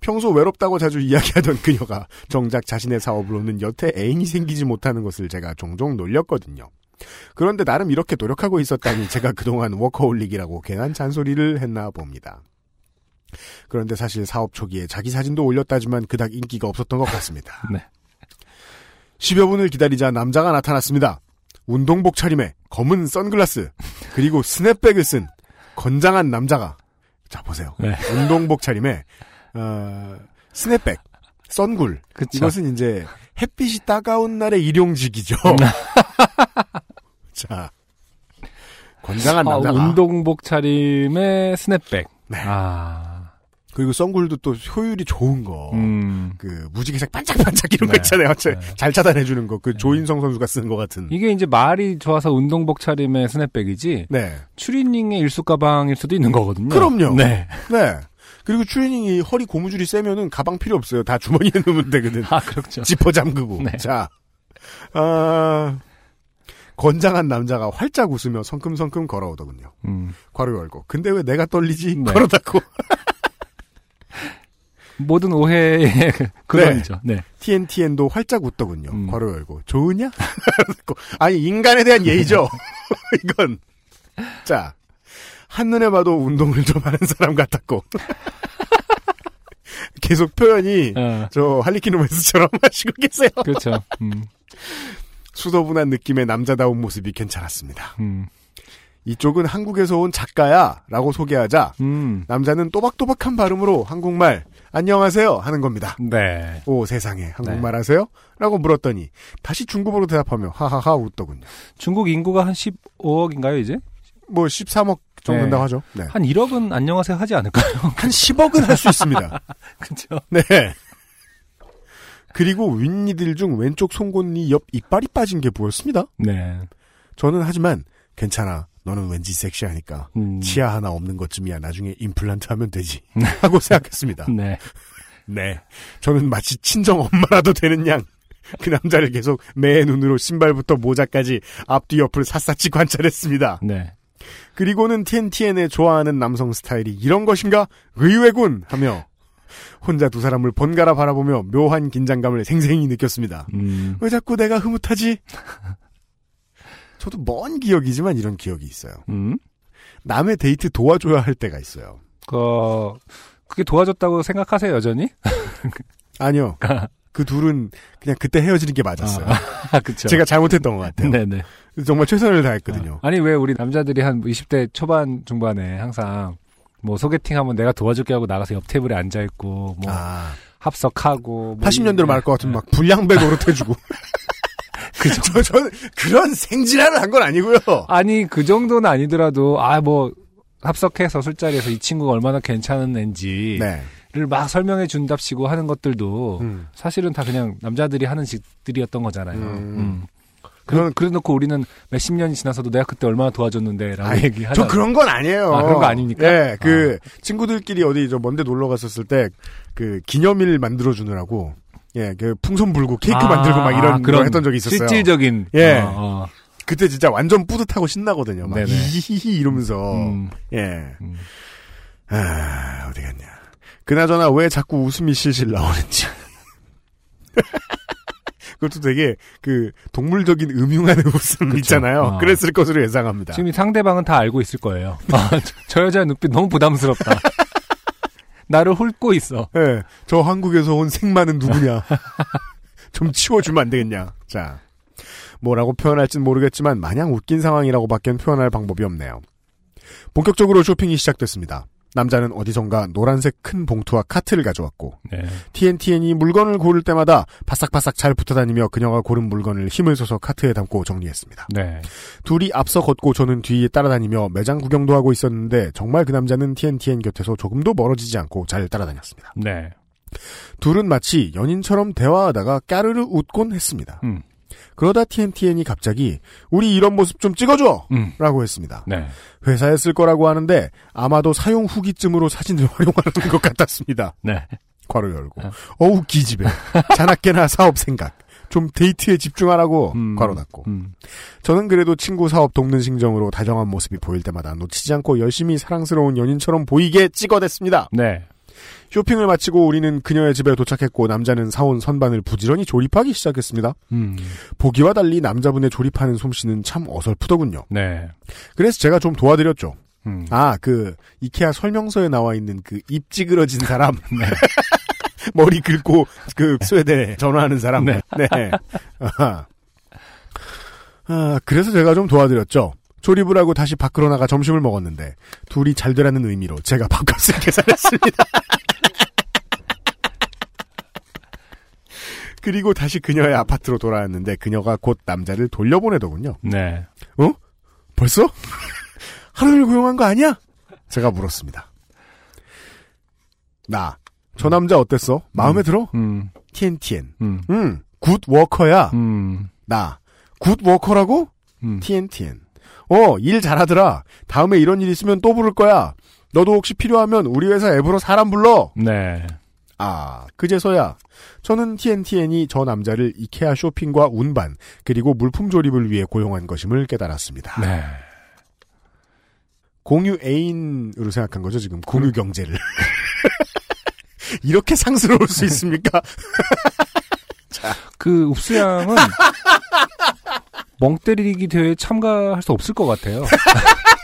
평소 외롭다고 자주 이야기하던 그녀가 정작 자신의 사업으로는 여태 애인이 생기지 못하는 것을 제가 종종 놀렸거든요. 그런데 나름 이렇게 노력하고 있었다니 제가 그동안 워커홀릭이라고 괜한 잔소리를 했나 봅니다. 그런데 사실 사업 초기에 자기 사진도 올렸다지만 그닥 인기가 없었던 것 같습니다. 네. 10여 분을 기다리자 남자가 나타났습니다. 운동복 차림에 검은 선글라스 그리고 snapback을 쓴 건장한 남자가 자 보세요. 네. 운동복 차림에 어, 스냅백, 선굴 그쵸. 이것은 이제 햇빛이 따가운 날의 일용직이죠. 자 건장한 아, 남자가 운동복 차림에 스냅백. 네. 아, 그리고 선글도 또 효율이 좋은 거. 음. 그 무지개색 반짝반짝 이런 거 네. 있잖아요. 잘- 네. 잘 차단해주는 거. 그 조인성 선수가 쓰는 것 같은. 이게 이제 말이 좋아서 운동복 차림에 스냅백이지, 네. 추리닝의 일수 가방일 수도 있는 거거든요. 그럼요. 네. 네. 그리고 추리닝이 허리 고무줄이 세면은 가방 필요 없어요. 다 주머니에 넣으면 되거든. 아, 그렇죠. 지퍼 잠그고. 네. 자, 아, 건장한 남자가 활짝 웃으며 성큼성큼 걸어오더군요. 음. 괄호 열고. 근데 왜 내가 떨리지? 네. 걸어 닫고. 모든 오해의 근원이죠. 네. TNTN도 활짝 웃더군요. 음. 괄호 열고. 좋으냐? 아니, 인간에 대한 예의죠. 이건. 자, 한눈에 봐도 운동을 좀 하는 사람 같았고. 계속 표현이, 어, 저, 할리퀸 로맨스처럼 하시고 계세요. 그렇죠. 음. 수더분한 느낌의 남자다운 모습이 괜찮았습니다. 음. 이쪽은 한국에서 온 작가야 라고 소개하자 음. 남자는 또박또박한 발음으로 한국말 안녕하세요 하는 겁니다. 네. 오 세상에 한국말 하세요? 라고 물었더니 다시 중국어로 대답하며 하하하 웃더군요. 중국 인구가 한 15억인가요, 이제? 뭐 13억 정도인다고 네. 하죠. 네. 한 1억은 안녕하세요 하지 않을까요? 한 10억은 할 수 있습니다. 그죠? 네. 그리고 윗니들 중 왼쪽 송곳니 옆 이빨이 빠진 게 보였습니다. 네. 저는 하지만 괜찮아. 너는 왠지 섹시하니까 음. 치아 하나 없는 것쯤이야. 나중에 임플란트 하면 되지. 하고 생각했습니다. 네. 네. 저는 마치 친정 엄마라도 되는 양. 그 남자를 계속 매 눈으로 신발부터 모자까지 앞뒤 옆을 샅샅이 관찰했습니다. 네. 그리고는 TNTN에 좋아하는 남성 스타일이 이런 것인가? 의외군! 하며 혼자 두 사람을 번갈아 바라보며 묘한 긴장감을 생생히 느꼈습니다. 음. 왜 자꾸 내가 흐뭇하지? 저도 먼 기억이지만 이런 기억이 있어요. 음. 남의 데이트 도와줘야 할 때가 있어요. 그, 그게 도와줬다고 생각하세요, 여전히? 아니요. 그 둘은 그냥 그때 헤어지는 게 맞았어요. 아, 그쵸. 제가 잘못했던 것 같아요. 네네. 정말 최선을 다했거든요. 아니, 왜 우리 남자들이 한 20대 초반, 중반에 항상 뭐 소개팅 하면 내가 도와줄게 하고 나가서 옆 테이블에 앉아 있고, 뭐 합석하고. 뭐 80년대로 말할 것 같으면 막 불량배 노릇해주고. 그죠. 저, 저는 그런 생진화를 한 건 아니고요. 아니, 그 정도는 아니더라도, 아, 뭐, 합석해서 술자리에서 이 친구가 얼마나 괜찮은 앤지. 네. 를막 설명해 준답시고 하는 것들도 음. 사실은 다 그냥 남자들이 하는 짓들이었던 거잖아요. 음. 음. 그래, 그래 놓고 우리는 몇십 년이 지나서도 내가 그때 얼마나 도와줬는데라고 아니, 얘기하잖아요. 저 그런 건 아니에요. 아, 그런 거 아니니까? 예, 그 친구들끼리 어디 저 먼데 놀러 갔었을 때 그 기념일 만들어 주느라고 예, 그 풍선 불고 케이크 아, 만들고 막 이런 아, 거 그런 했던 적이 있었어요. 실질적인, 예. 어, 어. 그때 진짜 완전 뿌듯하고 신나거든요. 막. 히히히 이러면서 음. 예. 아, 어디 갔냐. 그나저나 왜 자꾸 웃음이 실실 나오는지. 그것도 되게 그 동물적인 음흉한 웃음 있잖아요. 어. 그랬을 것으로 예상합니다. 지금 이 상대방은 다 알고 있을 거예요. 아, 저, 저 여자 눈빛 너무 부담스럽다. 나를 훑고 있어. 예, 저 한국에서 온 생마는 누구냐. 좀 치워주면 안 되겠냐. 자, 뭐라고 표현할진 모르겠지만 마냥 웃긴 상황이라고밖엔 표현할 방법이 없네요. 본격적으로 쇼핑이 시작됐습니다. 남자는 어디선가 노란색 큰 봉투와 카트를 가져왔고 네. TNTN이 물건을 고를 때마다 바싹바싹 잘 붙어다니며 그녀가 고른 물건을 힘을 써서 카트에 담고 정리했습니다. 네. 둘이 앞서 걷고 저는 뒤에 따라다니며 매장 구경도 하고 있었는데 정말 그 남자는 TNTN 곁에서 조금도 멀어지지 않고 잘 따라다녔습니다. 네. 둘은 마치 연인처럼 대화하다가 까르르 웃곤 했습니다. 음. 그러다 TNTN이 갑자기 우리 이런 모습 좀 찍어줘! 음. 라고 했습니다. 네. 회사에 쓸 거라고 하는데 아마도 사용 후기쯤으로 사진을 활용하는 것 같았습니다. 네. 괄호 열고. 어우 기집애. 자나깨나 사업 생각. 좀 데이트에 집중하라고 괄호 닫고. 음. 저는 그래도 친구 사업 돕는 심정으로 다정한 모습이 보일 때마다 놓치지 않고 열심히 사랑스러운 연인처럼 보이게 찍어댔습니다. 네. 쇼핑을 마치고 우리는 그녀의 집에 도착했고 남자는 사온 선반을 부지런히 조립하기 시작했습니다. 음. 보기와 달리 남자분의 조립하는 솜씨는 참 어설프더군요. 네. 그래서 제가 좀 도와드렸죠. 음. 아, 그 이케아 설명서에 나와 있는 그 입 찌그러진 사람. 네. 머리 긁고 그 스웨덴에 전화하는 사람. 네. 네. 아, 그래서 제가 좀 도와드렸죠. 조립을 하고 다시 밖으로 나가 점심을 먹었는데 둘이 잘 되라는 의미로 제가 밥값을 계산했습니다. 그리고 다시 그녀의 아파트로 돌아왔는데 그녀가 곧 남자를 돌려보내더군요. 네. 어? 벌써? 하루를 고용한 거 아니야? 제가 물었습니다. 나, 저 남자 어땠어? 마음에 들어? 음. TNTN. 음. 음, 굿 워커야. 음. 나, good worker라고? 음. TNTN. 어, 일 잘하더라. 다음에 이런 일 있으면 또 부를 거야. 너도 혹시 필요하면 우리 회사 앱으로 사람 불러. 네. 아, 그제서야 저는 TNTN이 저 남자를 이케아 쇼핑과 운반 그리고 물품 조립을 위해 고용한 것임을 깨달았습니다. 네. 공유 애인으로 생각한 거죠 지금 공유 경제를 이렇게 상스러울 수 있습니까? 그 읍수양은 멍 때리기 대회에 참가할 수 없을 것 같아요.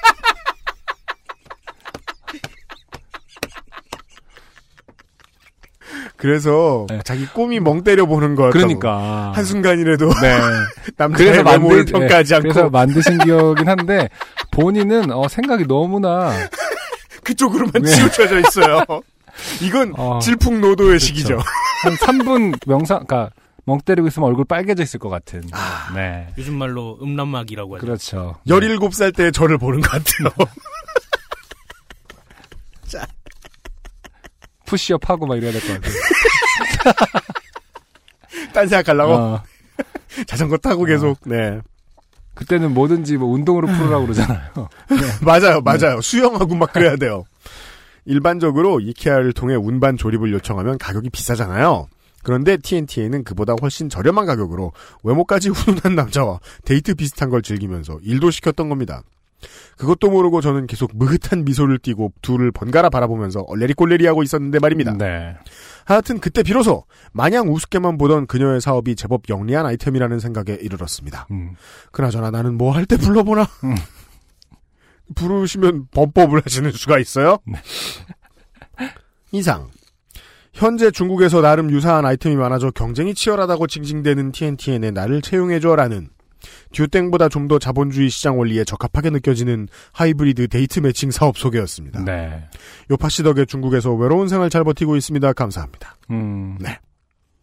그래서 자기 꿈이 멍 때려 보는 거였다고. 그러니까. 한 순간이라도 네. 남자의 외모를 평가하지 네, 않고 그래서 만드신 기억이긴 한데 본인은 어, 생각이 너무나 그쪽으로만 네. 치우쳐져 있어요. 이건 어, 질풍노도의 시기죠. 한 3분 명상, 그러니까 멍 때리고 있으면 얼굴 빨개져 있을 것 같은. 아. 네. 요즘 말로 음란막이라고 하죠. 그렇죠. 17살 때 저를 보는 것 같아요. 푸시업 하고 막 이래야 될 것 같아요. 딴 생각하려고? 어, 자전거 타고 계속, 네. 그때는 뭐든지 뭐 운동으로 풀으라고 그러잖아요. 맞아요, 맞아요. 수영하고 막 그래야 돼요. 일반적으로 이케아를 통해 운반 조립을 요청하면 가격이 비싸잖아요. 그런데 TNT에는 그보다 훨씬 저렴한 가격으로 외모까지 훈훈한 남자와 데이트 비슷한 걸 즐기면서 일도 시켰던 겁니다. 그것도 모르고 저는 계속 느긋한 미소를 띠고 둘을 번갈아 바라보면서 얼레리꼴레리 하고 있었는데 말입니다. 네. 하여튼 그때 비로소 마냥 우습게만 보던 그녀의 사업이 제법 영리한 아이템이라는 생각에 이르렀습니다. 음. 그나저나 나는 뭐 할 때 불러보나? 부르시면 범법을 하시는 수가 있어요? 이상. 현재 중국에서 나름 유사한 아이템이 많아져 경쟁이 치열하다고 징징대는 TNTN의 나를 채용해줘라는 듀땡보다 좀 더 자본주의 시장 원리에 적합하게 느껴지는 하이브리드 데이트 매칭 사업 소개였습니다. 네. 요파 씨 덕에 중국에서 외로운 생활 잘 버티고 있습니다. 감사합니다. 음. 네.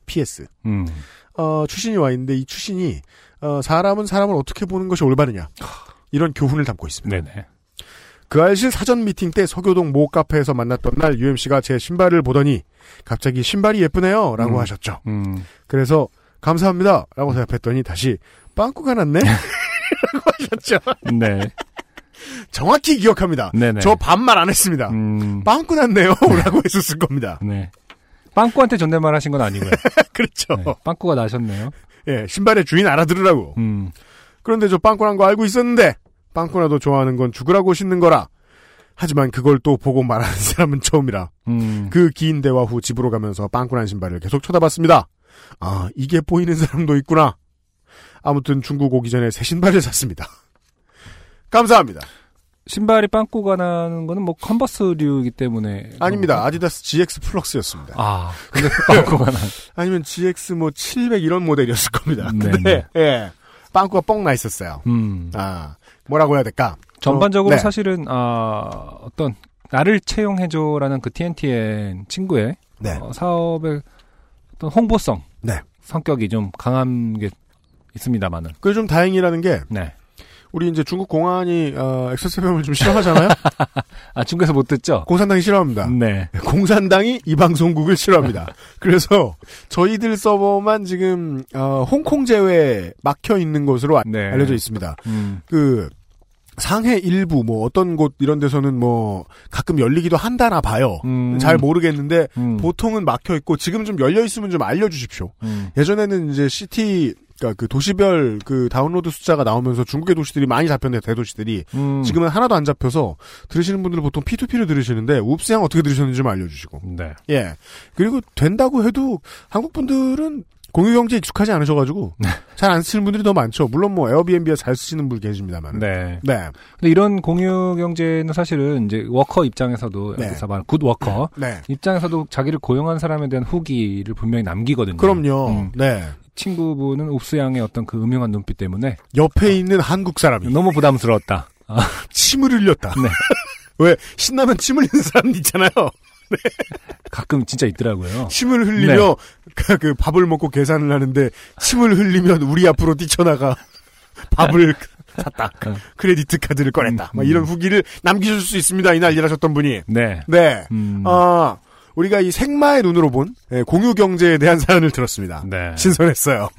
PS. 음. 어, 추신이 와 있는데 이 추신이 어, 사람은 사람을 어떻게 보는 것이 올바르냐 이런 교훈을 담고 있습니다. 네네. 그 알실 사전 미팅 때 서교동 모 카페에서 만났던 날 UMC가 제 신발을 보더니 갑자기 신발이 예쁘네요 라고 음. 하셨죠. 음. 그래서 감사합니다 라고 대답했더니 다시 빵꾸가 났네 라고 하셨죠. 네. 정확히 기억합니다. 네네. 저 반말 안 했습니다. 음. 빵꾸 났네요 라고 했었을 겁니다. 네. 빵꾸한테 존댓말 하신 건 아니고요. 그렇죠. 네. 빵꾸가 나셨네요. 예, 신발의 주인 알아들으라고. 음. 그런데 저 빵꾸난 거 알고 있었는데 빵꾸나도 좋아하는 건 죽으라고 씻는 거라. 하지만 그걸 또 보고 말하는 사람은 처음이라. 음. 그긴 대화 후 집으로 가면서 빵꾸난 신발을 계속 쳐다봤습니다. 아, 이게 보이는 사람도 있구나. 아무튼 중국 오기 전에 새 신발을 샀습니다. 감사합니다. 신발이 빵꾸가 나는 거는 뭐 컨버스류이기 때문에. 아닙니다. 아디다스 GX 플럭스였습니다. 아, 근데 빵꾸가 나. 아니면 GX 뭐 700 이런 모델이었을 겁니다. 네, 근데 예. 빵꾸가 뻥 나 있었어요. 음. 아, 뭐라고 해야 될까? 전반적으로 어, 네. 사실은 아 어떤 나를 채용해줘라는 그 TNTN 친구의 네. 어, 사업의 어떤 홍보성 네. 성격이 좀 강한 게 있습니다만은. 그게 좀 다행이라는 게 네. 우리 이제 중국 공안이 어, 엑소세범을 좀 싫어하잖아요. 아 중국에서 못 듣죠? 공산당이 싫어합니다. 네. 공산당이 이 방송국을 싫어합니다. 그래서 저희들 서버만 지금 어, 홍콩 제외 막혀 있는 것으로 아- 네. 알려져 있습니다. 음. 그 상해 일부 뭐 어떤 곳 이런 데서는 뭐 가끔 열리기도 한다나 봐요. 음. 잘 모르겠는데 음. 보통은 막혀 있고 지금 좀 열려 있으면 좀 알려 주십시오. 음. 예전에는 이제 시티 그러니까 그 도시별 그 다운로드 숫자가 나오면서 중국의 도시들이 많이 잡혔는데 대도시들이 음. 지금은 하나도 안 잡혀서 들으시는 분들은 보통 P2P로 들으시는데 웁스양 어떻게 들으셨는지 좀 알려주시고 네. 예 그리고 된다고 해도 한국 분들은 공유 경제에 익숙하지 않으셔가지고 잘안 쓰시는 분들이 더 많죠. 물론 뭐 에어비앤비가 잘 쓰시는 분 계십니다만. 네. 네. 근데 이런 공유 경제는 사실은 이제 워커 입장에서도 네. good worker 네. 입장에서도 자기를 고용한 사람에 대한 후기를 분명히 남기거든요. 그럼요. 음. 네. 친구분은 읍세양의 어떤 그 음흉한 눈빛 때문에 옆에 있는 한국 사람이 너무 부담스러웠다. 아, 침을 흘렸다. 네. 왜 신나면 침 흘리는 사람 있잖아요. 가끔 진짜 있더라고요. 침을 흘리며 네. 그, 그 밥을 먹고 계산을 하는데 침을 흘리면 우리 앞으로 뛰쳐나가 밥을 샀다. 어. 크레디트 카드를 꺼냈다. 막 음. 이런 후기를 남기실 수 있습니다. 이날 일하셨던 분이. 네. 네. 음. 아, 우리가 이 생마의 눈으로 본 예, 공유 경제에 대한 사연을 들었습니다. 네. 신선했어요.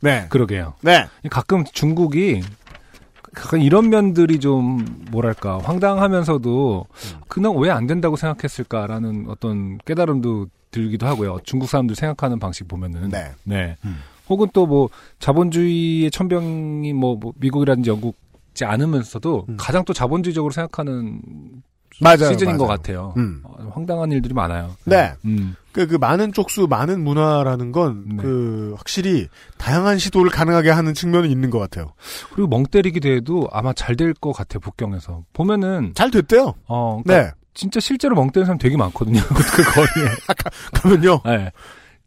네. 그러게요. 네. 가끔 중국이 가끔 이런 면들이 좀 뭐랄까 황당하면서도 그냥 왜 안 된다고 생각했을까라는 어떤 깨달음도 들기도 하고요. 중국 사람들 생각하는 방식 보면은 네. 혹은 또 뭐 자본주의의 천병이 뭐, 뭐 미국이라든지 영국지 않으면서도 가장 또 자본주의적으로 생각하는 맞아요, 시즌인 것 맞아요. 같아요. 음. 어, 황당한 일들이 많아요. 네. 음. 그, 그 많은 쪽수, 많은 문화라는 건, 네. 그, 확실히, 다양한 시도를 가능하게 하는 측면은 있는 것 같아요. 그리고 멍 때리기도 해도 아마 잘 될 것 같아요, 북경에서. 보면은. 잘 됐대요. 어, 그러니까 네. 진짜 실제로 멍 때리는 사람 되게 많거든요. 그 거리에. 그러면요. 네.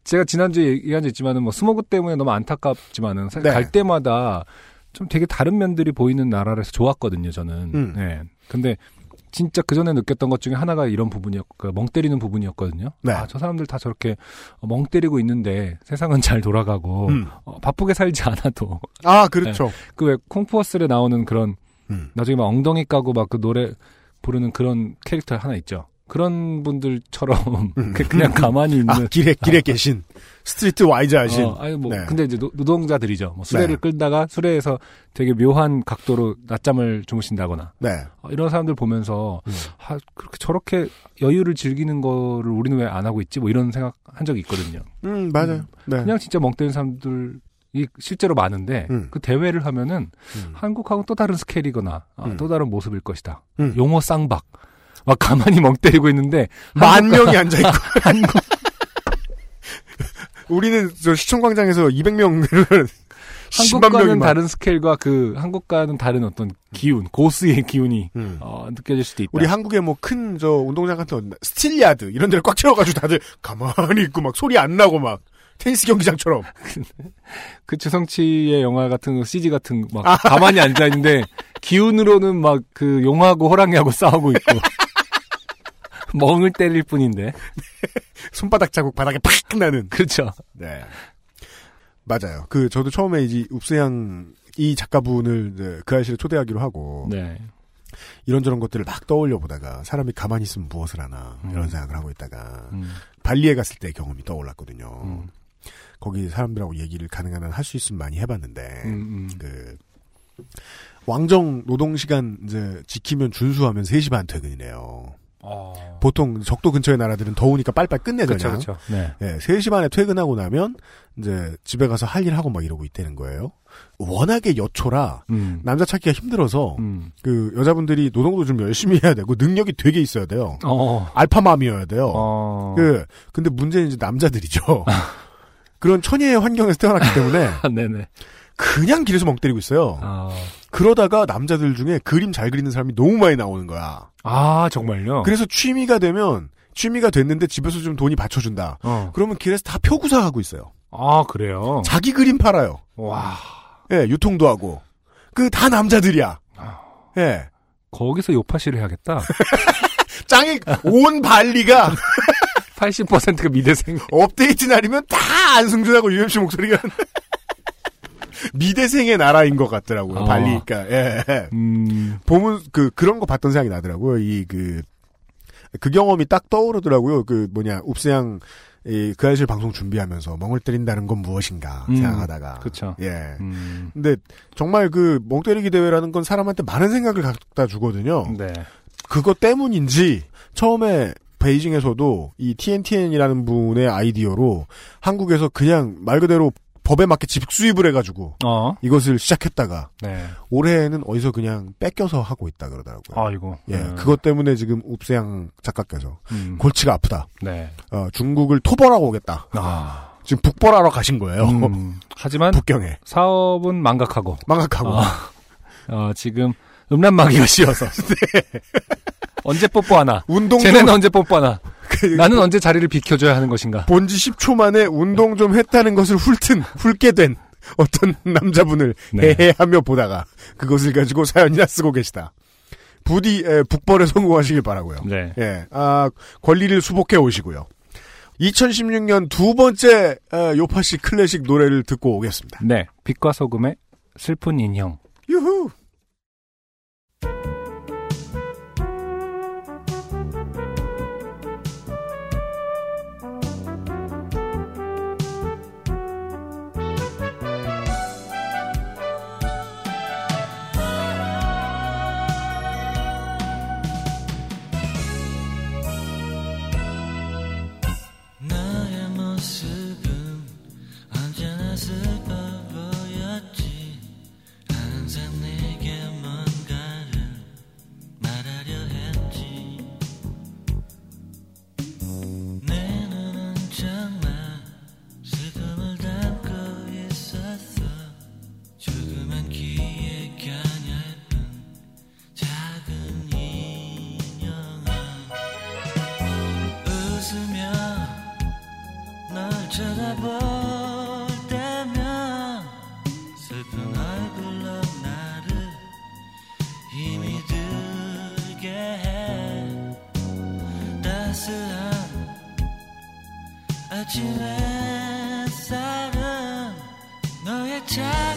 제가 지난주에 얘기한 적 있지만은 뭐 스모그 때문에 너무 안타깝지만은 사실 네. 갈 때마다 좀 되게 다른 면들이 보이는 나라라서 좋았거든요, 저는. 음. 네. 근데 진짜 그 전에 느꼈던 것 중에 하나가 이런 부분이었, 그멍 때리는 부분이었거든요. 네. 아, 저 사람들 다 저렇게 멍 때리고 있는데 세상은 잘 돌아가고 음. 어, 바쁘게 살지 않아도. 아, 그렇죠. 그왜 쿵푸허슬에 나오는 그런 음. 나중에 막 엉덩이 까고 막 그 노래 부르는 그런 캐릭터 하나 있죠. 그런 분들처럼 그- 그냥 가만히 있는 아, 길에, 길에 계신. street wise 하신. 어, 아니 뭐 네. 근데 이제 노, 동자들이죠 뭐 수레를 네. 끌다가 수레에서 되게 묘한 각도로 낮잠을 주무신다거나 네. 어, 이런 사람들 보면서 음. 아, 그렇게 저렇게 여유를 즐기는 거를 우리는 왜 안 하고 있지? 뭐 이런 생각 한 적이 있거든요. 음, 맞아요. 네. 그냥 진짜 멍 때리는 사람들 이 실제로 많은데 음. 그 대회를 하면은 음. 한국하고 또 다른 스케일이거나 아, 음. 또 다른 모습일 것이다. 음. 용어 쌍박. 막 가만히 멍 때리고 있는데 만 명이 앉아 있고. 한국 우리는 저 시청광장에서 200명을 10만 명이 한국과는 막- 다른 스케일과 그 한국과는 다른 어떤 기운, 고스의 기운이 음. 어, 느껴질 수도 있다. 우리 한국에 뭐큰 저 운동장 같은 스틸야드 이런 데를 꽉 채워가지고 다들 가만히 있고 막 소리 안 나고 막 테니스 경기장처럼 그 주성치의 영화 같은 거, CG 같은 거막 아. 가만히 앉아 있는데 기운으로는 막 그 용하고 호랑이하고 싸우고 있고 멍을 때릴 뿐인데 손바닥 자국 바닥에 팍 나는 그렇죠. 네 맞아요 그 저도 처음에 이제 읍세양 이 작가분을 그 아이씨를 초대하기로 하고 네. 이런저런 것들을 막 떠올려 보다가 사람이 가만히 있으면 무엇을 하나 이런 음. 생각을 하고 있다가 음. 발리에 갔을 때 경험이 떠올랐거든요 음. 거기 사람들하고 얘기를 가능한 한 할 수 있으면 많이 해봤는데 음, 음. 그 왕정 노동 시간 이제 지키면 준수하면 3시 반 퇴근이래요. 어. 보통 적도 근처의 나라들은 더우니까 빨리빨리 끝내잖아요. 그렇죠, 그렇죠. 네. 예, 3시 반에 퇴근하고 나면 이제 집에 가서 할 일 하고 막 이러고 있다는 거예요. 워낙에 여초라 음. 남자 찾기가 힘들어서 음. 그 여자분들이 노동도 좀 열심히 해야 되고 능력이 되게 있어야 돼요. 어. 알파맘이어야 돼요. 어. 그 근데 문제는 이제 남자들이죠. 그런 천혜의 환경에서 태어났기 때문에 네네. 그냥 길에서 멍 때리고 있어요. 아. 그러다가 남자들 중에 그림 잘 그리는 사람이 너무 많이 나오는 거야. 아, 정말요? 그래서 취미가 되면 취미가 됐는데 집에서 좀 돈이 받쳐준다. 어. 그러면 길에서 다 표구사 하고 있어요. 아, 그래요? 자기 그림 팔아요. 와. 예, 유통도 하고. 그 다 남자들이야. 예. 거기서 요파시를 해야겠다. 짱이 온 발리가 80%가 미대생. 업데이트 날이면 다 안승준하고 UMC 목소리가 미대생의 나라인 것 같더라고요. 어. 발리니까. 예. 음. 보면 그 그런 거 봤던 생각이 나더라고요. 이그그 경험이 딱 떠오르더라고요. 그 뭐냐 이, 그 아이실 방송 준비하면서 멍을 때린다는 건 무엇인가 음, 생각하다가 그쵸. 예. 음. 근데 정말 그 멍 때리기 대회라는 건 사람한테 많은 생각을 갖다 주거든요. 네. 그것 때문인지 처음에 베이징에서도 이 TNTN이라는 분의 아이디어로 한국에서 그냥 말 그대로 법에 맞게 집수입을 해가지고 어. 이것을 시작했다가 네. 올해는 어디서 그냥 뺏겨서 하고 있다 그러더라고요. 아이고. 예, 음. 그것 때문에 지금 읍세양 작가께서 음. 골치가 아프다. 네. 어, 중국을 토벌하고 오겠다. 아. 지금 북벌하러 가신 거예요. 음. 하지만 북경에 사업은 망각하고. 망각하고 어, 어, 지금 음란마귀가 씌어서. 언제 뽀뽀하나? 운동 쟤네는 좀 언제 뽀뽀하나? 나는 언제 자리를 비켜줘야 하는 것인가? 본지 10초 만에 운동 좀 했다는 것을 훑은 훑게 된 어떤 남자분을 네. 해해하며 보다가 그것을 가지고 사연이나 쓰고 계시다. 부디 에, 북벌에 성공하시길 바라고요. 네. 예, 아 권리를 수복해 오시고요. 2016년 두 번째 에, 요파시 클래식 노래를 듣고 오겠습니다. 네. 빛과 소금의 슬픈 인형. 유후. 아침 햇살은 너의 창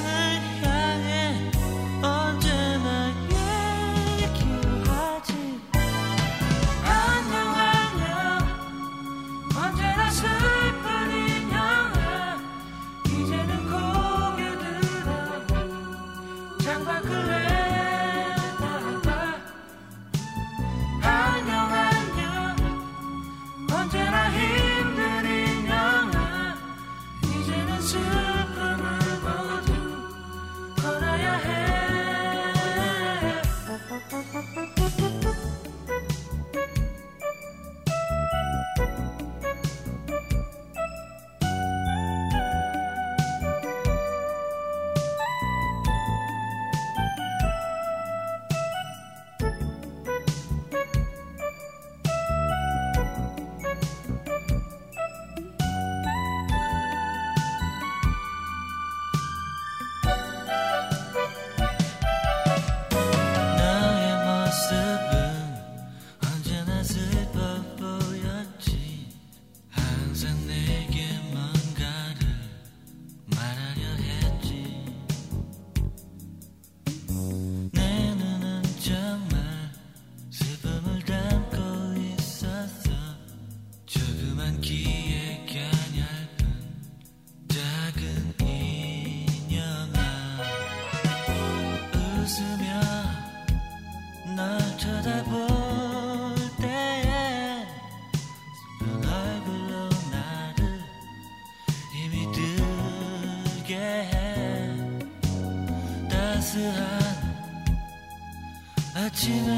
아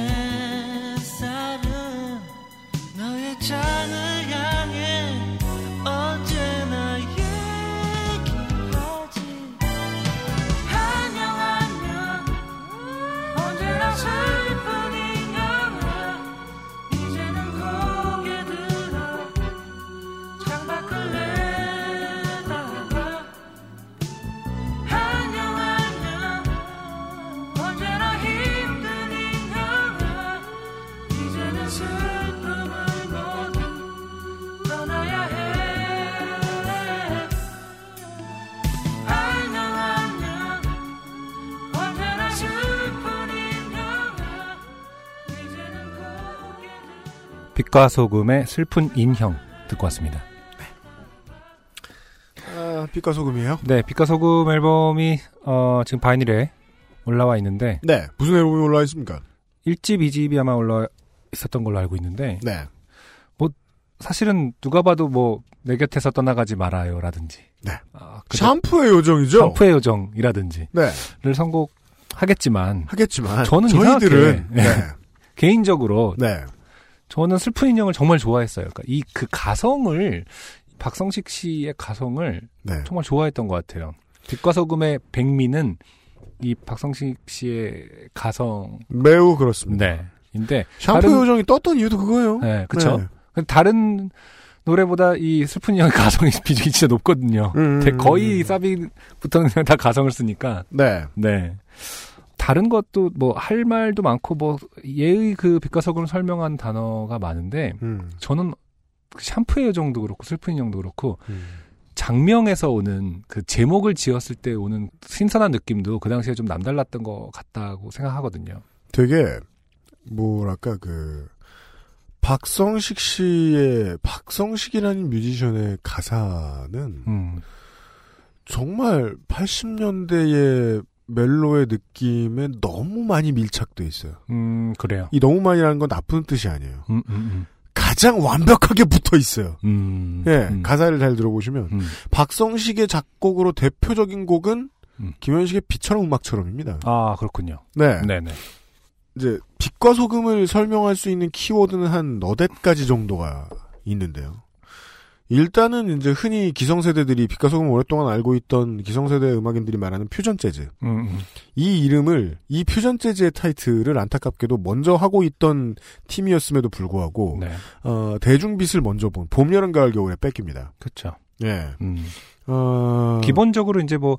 빛과 소금의 슬픈 인형 듣고 왔습니다. 아, 빛과 소금이에요? 네, 빛과 소금 앨범이 어, 지금 바이닐에 올라와 있는데 네, 무슨 앨범이 올라와 있습니까? 1집, 2집이 아마 올라 있었던 걸로 알고 있는데 네. 뭐 사실은 누가 봐도 뭐 내 곁에서 떠나가지 말아요라든지 네. 아, 샴푸의 요정이죠? 샴푸의 요정이라든지 네. 를 선곡하겠지만 하겠지만 저는 저희들은 네. 개인적으로 네. 저는 슬픈 인형을 정말 좋아했어요. 그러니까 이 그 가성을 박성식 씨의 가성을 네. 정말 좋아했던 것 같아요. 빛과 소금의 백미는 이 박성식 씨의 가성 매우 그렇습니다. 네. 인데 샴푸 다른- 요정이 떴던 이유도 그거예요. 네, 그렇죠. 네. 다른 노래보다 이 슬픈 인형의 가성이 비중이 진짜 높거든요. 음, 대- 음, 거의 사비부터는 그냥 다 가성을 쓰니까. 네. 네. 다른 것도 뭐 할 말도 많고 뭐 예의 그 빛과 소금을 설명한 단어가 많은데 음. 저는 그 샴푸의 요정도 그렇고 슬픈 인형도 그렇고 음. 장명에서 오는 그 제목을 지었을 때 오는 신선한 느낌도 그 당시에 좀 남달랐던 것 같다고 생각하거든요. 되게 뭐랄까 그 박성식 씨의 박성식이라는 뮤지션의 가사는 음. 정말 80년대의 멜로의 느낌에 너무 많이 밀착돼 있어요. 음, 그래요. 이 너무 많이라는 건 나쁜 뜻이 아니에요. 음, 음, 가장 완벽하게 붙어 있어요. 음. 예, 음. 가사를 잘 들어보시면 음. 박성식의 작곡으로 대표적인 곡은 음. 김현식의 빛처럼 음악처럼입니다. 아, 그렇군요. 네. 네네. 이제 빛과 소금을 설명할 수 있는 키워드는 한 너댓 가지 정도가 있는데요. 일단은 이제 흔히 기성세대들이 빛과 소금을 오랫동안 알고 있던 기성세대 음악인들이 말하는 퓨전 재즈. 음, 음. 이 이름을 이 퓨전 재즈의 타이틀을 안타깝게도 먼저 하고 있던 팀이었음에도 불구하고 네. 어, 대중빛을 먼저 본 봄, 여름, 가을, 겨울에 뺏깁니다. 그렇죠. 예. 음. 어, 기본적으로 이제 뭐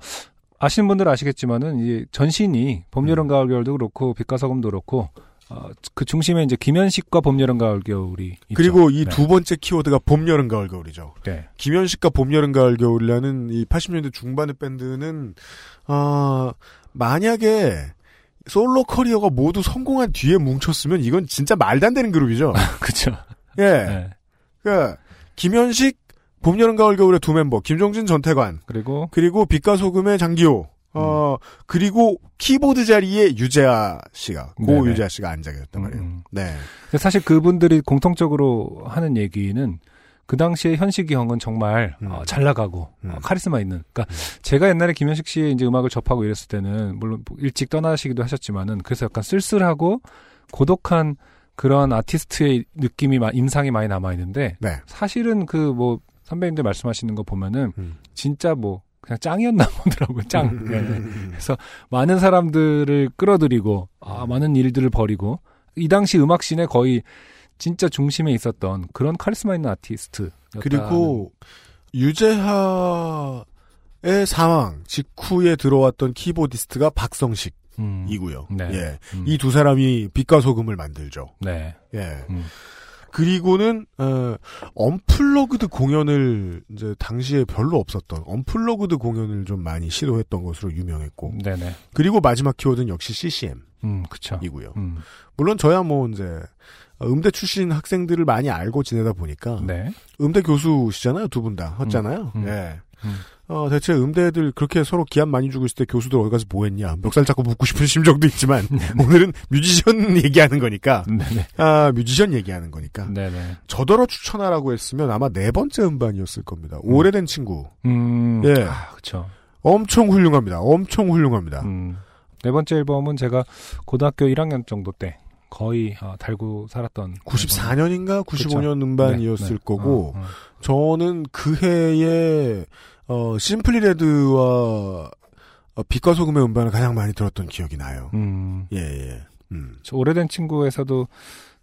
아시는 분들 은 아시겠지만은 이 전신이 봄, 여름, 가을, 겨울도 그렇고 빛과 소금도 그렇고 어, 그 중심에 이제 김현식과 봄, 여름, 가을, 겨울이 있죠. 그리고 이 네. 두 번째 키워드가 봄, 여름, 가을, 겨울이죠. 네. 김현식과 봄, 여름, 가을, 겨울이라는 이 80년대 중반의 밴드는 아 만약에 솔로 커리어가 모두 성공한 뒤에 뭉쳤으면 이건 진짜 말도 안 되는 그룹이죠. 그쵸. 예. 네. 그 김현식 봄, 여름, 가을, 겨울의 두 멤버 김종진, 전태관 그리고 그리고 빛과 소금의 장기호 어 그리고 키보드 자리에 유재하 씨가 고 네네. 유재하 씨가 앉아 계셨단 말이에요. 음. 네. 근데 사실 그분들이 공통적으로 하는 얘기는 그 당시에 현식이 형은 정말 음. 어, 잘 나가고 어, 카리스마 있는. 그러니까 제가 옛날에 김현식 씨의 이제 음악을 접하고 이랬을 때는 물론 일찍 떠나시기도 하셨지만은 그래서 약간 쓸쓸하고 고독한 그런 아티스트의 느낌이 마- 인상이 많이 남아 있는데 네. 사실은 그 뭐 선배님들 말씀하시는 거 보면은 음. 진짜 뭐 그냥 짱이었나 보더라고요. 짱. 네. 그래서 많은 사람들을 끌어들이고 아, 많은 일들을 벌이고 이 당시 음악 scene에 거의 진짜 중심에 있었던 그런 카리스마 있는 아티스트. 그리고 유재하의 사망 직후에 들어왔던 keyboardist가 박성식 이고요. 네. 예. 음. 이두 사람이 빛과 소금을 만들죠. 네. 예. 음. 그리고는 어, unplugged 공연을 이제 당시에 별로 없었던 unplugged 공연을 좀 많이 시도했던 것으로 유명했고 네네. 그리고 마지막 키워드는 역시 CCM 음, 그쵸. 이고요. 음. 물론 저야 뭐 이제 음대 출신 학생들을 많이 알고 지내다 보니까 네. 음대 교수시잖아요 두 분다 었잖아요. 음, 음. 예. 음. 어, 대체 음대들 그렇게 서로 기합 많이 주고 있을 때 교수들 어디 가서 뭐 했냐. 멱살 잡고 묻고 싶은 심정도 있지만, 오늘은 뮤지션 얘기하는 거니까, 네네. 아, 뮤지션 얘기하는 거니까. 네네. 저더러 추천하라고 했으면 아마 네 번째 음반이었을 겁니다. 오래된 친구. 음. 예. 아, 그쵸. 엄청 훌륭합니다. 엄청 훌륭합니다. 음. 네 번째 앨범은 제가 고등학교 1학년 정도 때 거의 어, 달고 살았던 94년인가 95년 그쵸. 음반이었을 네, 네. 거고, 어, 어. 저는 그 해에, 어, 심플리 레드와 어, 빛과 소금의 음반을 가장 많이 들었던 기억이 나요. 음. 예, 예. 음. 저 오래된 친구에서도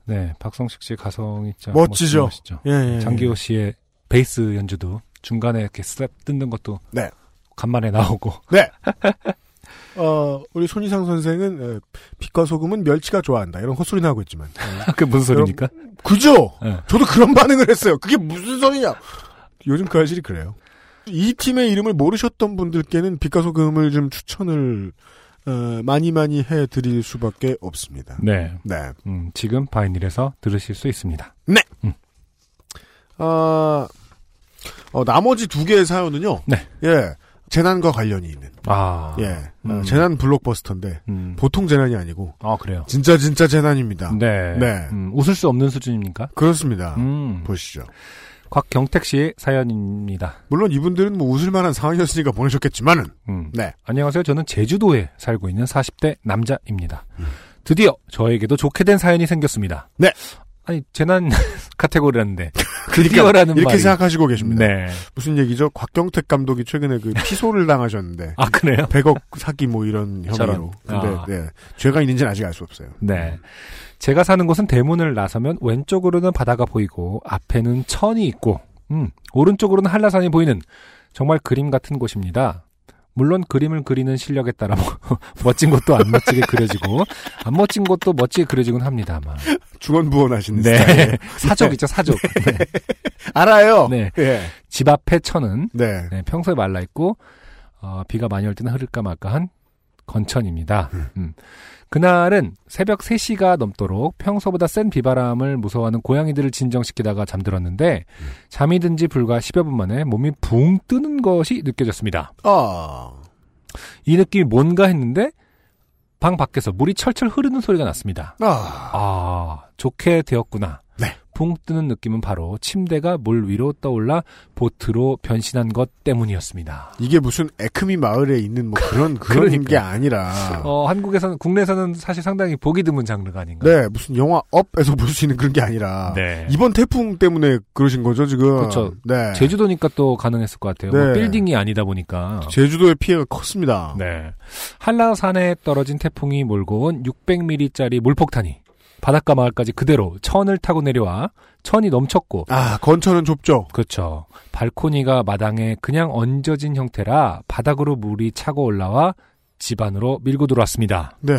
네 박성식 씨의 가성이 진짜 멋지죠. 멋지죠. 예, 예, 예. 장기호 씨의 베이스 연주도 중간에 이렇게 슬랩 뜯는 것도 네. 간만에 나오고 네. 어, 우리 손희상 선생은 에, 빛과 소금은 멸치가 좋아한다. 이런 헛소리나 하고 있지만. 그게 무슨 소리입니까? 그죠? 네. 저도 그런 반응을 했어요. 그게 무슨 소리냐? 요즘 그 아실이 그래요. 이 팀의 이름을 모르셨던 분들께는 빛과 소금을 좀 추천을 어, 많이 많이 해드릴 수밖에 없습니다. 네. 네. 음, 지금 바이닐에서 들으실 수 있습니다. 네. 음. 아, 어, 나머지 두 개의 사연은요. 네. 예. 재난과 관련이 있는. 아. 예. 어, 음. 재난 블록버스터인데 음. 보통 재난이 아니고 아 그래요. 진짜 진짜 재난입니다. 네. 네. 음, 웃을 수 없는 수준입니까? 그렇습니다. 음. 보시죠. 곽경택 씨의 사연입니다. 물론 이분들은 뭐 웃을 만한 상황이었으니까 보내셨겠지만은. 음. 네. 안녕하세요. 저는 제주도에 살고 있는 40대 남자입니다. 음. 드디어 저에게도 좋게 된 사연이 생겼습니다. 네. 아니 재난 카테고리라는데 그러니까 드디어라는 이렇게 말이 생각하시고 계십니다. 네. 무슨 얘기죠? 곽경택 감독이 최근에 그 피소를 당하셨는데. 아 그래요? 100억 사기 뭐 이런 혐의로. 근데 아. 네. 죄가 있는지는 아직 알 수 없어요. 네. 제가 사는 곳은 대문을 나서면 왼쪽으로는 바다가 보이고 앞에는 천이 있고 음, 오른쪽으로는 한라산이 보이는 정말 그림 같은 곳입니다. 물론 그림을 그리는 실력에 따라 뭐, 멋진 것도 안 멋지게 그려지고 안 멋진 것도 멋지게 그려지곤 합니다만. 중언부언하시는 네. 스타일. 사족 네. 사족. 네. 알아요. 네. 예. 집 앞에 천은 네. 네, 평소에 말라 있고 어, 비가 많이 올 때는 흐를까 말까 한 건천입니다. 음. 그날은 새벽 3시가 넘도록 평소보다 센 비바람을 무서워하는 고양이들을 진정시키다가 잠들었는데 잠이 든 지 불과 10여 분 만에 몸이 붕 뜨는 것이 느껴졌습니다. 아. 이 느낌이 뭔가 했는데 방 밖에서 물이 철철 흐르는 소리가 났습니다. 아. 아, 좋게 되었구나. 네. 붕 뜨는 느낌은 바로 침대가 물 위로 떠올라 보트로 변신한 것 때문이었습니다. 이게 무슨 에크미 마을에 있는 뭐 그런 그런 그러니까. 게 아니라 어, 한국에서는 국내에서는 사실 상당히 보기 드문 장르가 아닌가. 네 무슨 영화 업에서 볼 수 있는 그런 게 아니라 네. 이번 태풍 때문에 그러신 거죠 지금 그렇죠. 네 제주도니까 또 가능했을 것 같아요. 네. 뭐 빌딩이 아니다 보니까. 제주도의 피해가 컸습니다. 네. 한라산에 떨어진 태풍이 몰고 온 600mm짜리 물폭탄이 바닷가 마을까지 그대로 천을 타고 내려와 천이 넘쳤고 아 건천은 좁죠. 그렇죠. 발코니가 마당에 그냥 얹어진 형태라 바닥으로 물이 차고 올라와 집 안으로 밀고 들어왔습니다. 네.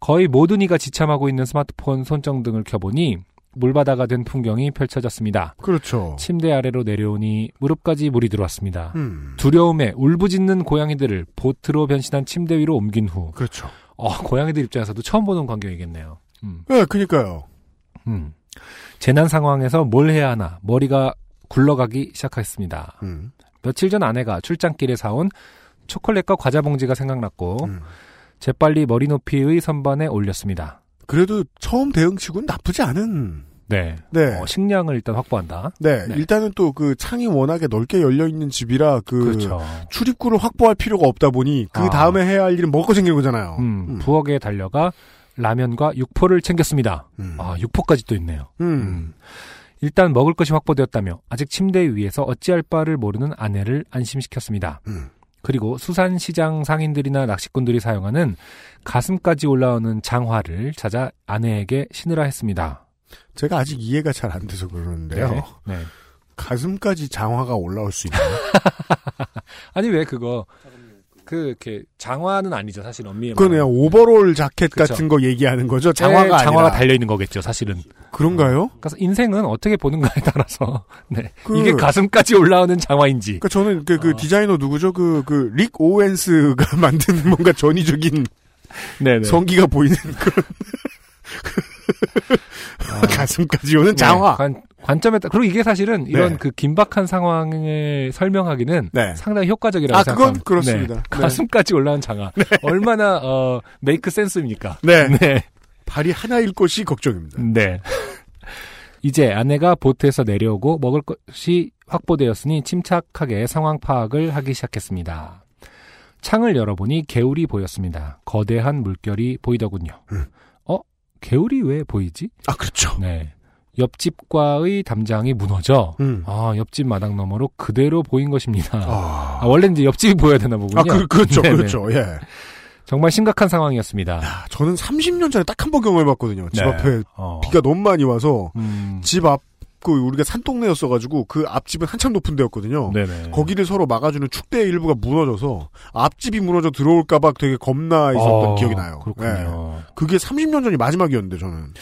거의 모든 이가 지참하고 있는 스마트폰 손정등을 켜보니 물바다가 된 풍경이 펼쳐졌습니다. 그렇죠. 침대 아래로 내려오니 무릎까지 물이 들어왔습니다. 음. 두려움에 울부짖는 고양이들을 보트로 변신한 침대 위로 옮긴 후. 그렇죠. 어, 고양이들 입장에서도 처음 보는 광경이겠네요. 음. 네, 그니까요. 음. 재난 상황에서 뭘 해야 하나 머리가 굴러가기 시작했습니다. 음. 며칠 전 아내가 출장길에 사온 초콜릿과 과자 봉지가 생각났고 음. 재빨리 머리 높이의 선반에 올렸습니다. 그래도 처음 대응치고는 나쁘지 않은. 네. 네. 어, 식량을 일단 확보한다. 네, 일단은 또 그 창이 워낙에 넓게 열려 있는 집이라 그 그렇죠. 출입구를 확보할 필요가 없다 보니 그 아. 다음에 해야 할 일은 먹을 거 챙기는 거잖아요. 음, 부엌에 달려가 라면과 육포를 챙겼습니다. 음. 아, 육포까지 또 있네요. 음. 일단 먹을 것이 확보되었다며 아직 침대 위에서 어찌할 바를 모르는 아내를 안심시켰습니다. 음. 그리고 수산시장 상인들이나 낚시꾼들이 사용하는 가슴까지 올라오는 장화를 찾아 아내에게 신으라 했습니다. 제가 아직 이해가 잘 안 돼서 그러는데요. 네. 네. 가슴까지 장화가 올라올 수 있나요? 아니 왜 그거 그 이렇게 장화는 아니죠 사실 엄밀히 그건 그냥 오버롤 자켓 그쵸. 같은 거 얘기하는 거죠. 장화가 장화가 장화가. 달려 있는 거겠죠 사실은. 그런가요? 그래서 인생은 어떻게 보는가에 따라서 네. 그- 이게 가슴까지 올라오는 장화인지. 그러니까 저는 그, 어. 그 디자이너 누구죠? 그, 그, 릭 오웬스가 만든 뭔가 전위적인 네네. 성기가 보이는 그런. 가슴까지 오는 장화. 네, 관, 관점에 따라 그리고 이게 사실은 이런 네. 그 긴박한 상황을 설명하기는 네. 상당히 효과적이라고 아, 그건 생각합니다. 그렇습니다. 네. 네. 가슴까지 올라온 장화 얼마나 어 메이크 센스입니까? 네. 네. 발이 하나일 것이 걱정입니다. 네. 이제 아내가 보트에서 내려오고 먹을 것이 확보되었으니 침착하게 상황 파악을 하기 시작했습니다. 창을 열어보니 개울이 보였습니다. 거대한 물결이 보이더군요. 어? 개울이 왜 보이지? 아, 그렇죠. 네. 옆집과의 담장이 무너져, 음. 아, 옆집 마당 너머로 그대로 보인 것입니다. 아, 아, 원래 이제 옆집이 보여야 되나 보군요. 아, 그, 그렇죠. 네네. 그렇죠. 예. 정말 심각한 상황이었습니다. 야, 저는 30년 전에 딱 한 번 경험해봤거든요. 집 네. 앞에 어. 비가 너무 많이 와서 음. 집 앞, 그 우리가 산동네였어가지고 그 앞집은 한참 높은 데였거든요. 네네. 거기를 서로 막아주는 축대의 일부가 무너져서 앞집이 무너져 들어올까봐 되게 겁나 있었던 어, 기억이 나요. 그렇군요. 예. 그게 30년 전이 마지막이었는데 저는.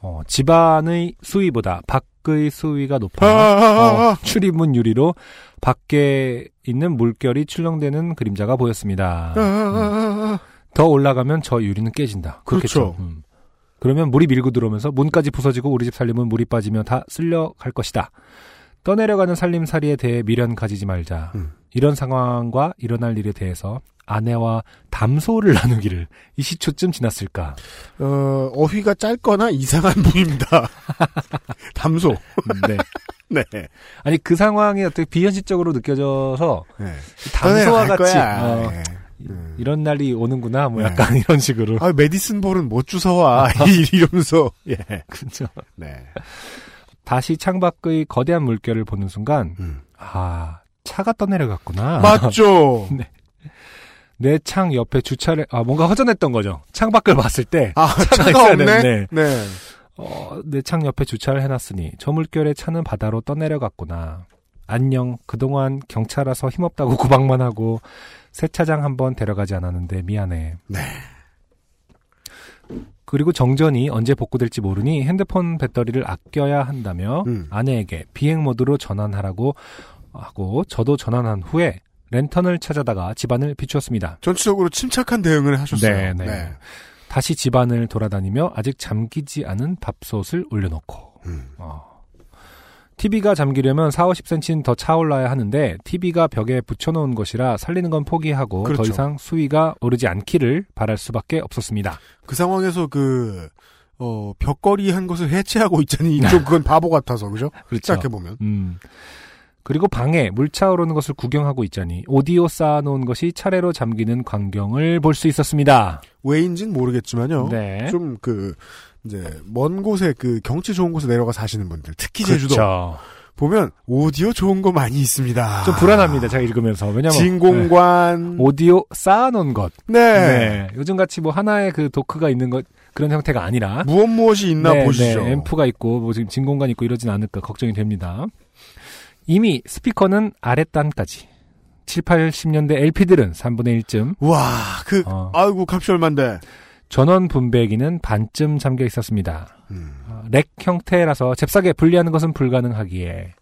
어, 집안의 수위보다 밖의 수위가 높아 아, 아, 아, 아. 어, 출입문 유리로 밖에 있는 물결이 출렁대는 그림자가 보였습니다. 아, 아. 더 올라가면 저 유리는 깨진다. 그렇겠죠. 그렇죠. 음. 그러면 물이 밀고 들어오면서 문까지 부서지고 우리 집 살림은 물이 빠지며 다 쓸려갈 것이다. 떠내려가는 살림살이에 대해 미련 가지지 말자. 음. 이런 상황과 일어날 일에 대해서 아내와 담소를 나누기를 이 시초쯤 지났을까. 어, 어휘가 짧거나 이상한 분입니다. 담소. 네. 네. 아니 그 상황이 어떻게 비현실적으로 느껴져서 네. 담소와 같이. 어, 예. 이런 날이 오는구나 뭐 네. 약간 이런 식으로 아, 메디슨 볼은 못 주워와. 이러면서. 예. 그렇죠. 네. 다시 창밖의 거대한 물결을 보는 순간 음. 아 차가 떠내려갔구나. 맞죠? 네. 내 창 옆에 주차를 아 뭔가 허전했던 거죠. 창 밖을 봤을 때 아, 차가 차가 없네? 되는데 네. 어, 내 창 옆에 주차를 해놨으니 저 물결에 차는 바다로 떠내려갔구나. 안녕. 그동안 경찰 와서 힘없다고 구박만 하고 세차장 한번 데려가지 않았는데 미안해. 네. 그리고 정전이 언제 복구될지 모르니 핸드폰 배터리를 아껴야 한다며 음. 아내에게 비행 모드로 전환하라고 하고 저도 전환한 후에 랜턴을 찾아다가 집안을 비추었습니다. 전체적으로 침착한 대응을 하셨어요. 네, 네. 다시 집안을 돌아다니며 아직 잠기지 않은 밥솥을 올려놓고 음. 어. TV가 잠기려면 4, 50cm는 더 차올라야 하는데 TV가 벽에 붙여놓은 것이라 살리는 건 포기하고 그렇죠. 더 이상 수위가 오르지 않기를 바랄 수밖에 없었습니다. 그 상황에서 그, 어, 벽걸이 한 것을 해체하고 있자니 좀 그건 바보 같아서, 그죠? 그렇죠. 생각해 보면. 음. 그리고 방에 물 차오르는 것을 구경하고 있자니 오디오 쌓아놓은 것이 차례로 잠기는 광경을 볼 수 있었습니다. 왜인진 모르겠지만요. 네. 좀 그, 이제, 먼 곳에 그 경치 좋은 곳에 내려가 사시는 분들, 특히 제주도. 그렇죠. 보면 오디오 좋은 거 많이 있습니다. 좀 불안합니다. 제가 읽으면서 왜냐면 진공관. 네. 오디오 쌓아놓은 것. 네. 요즘 같이 뭐 하나의 그 도크가 있는 것 그런 형태가 아니라 무엇 무엇이 있나 네, 보시죠. 네, 앰프가 있고 뭐 지금 진공관 있고 이러진 않을까 걱정이 됩니다. 이미 스피커는 아랫단까지 7, 80년대 LP들은 3분의 1쯤 와, 그, 어. 아이고, 값이 얼만데. 전원 분배기는 반쯤 잠겨 있었습니다. 음. 어, rack 형태라서 잽싸게 분리하는 것은 불가능하기에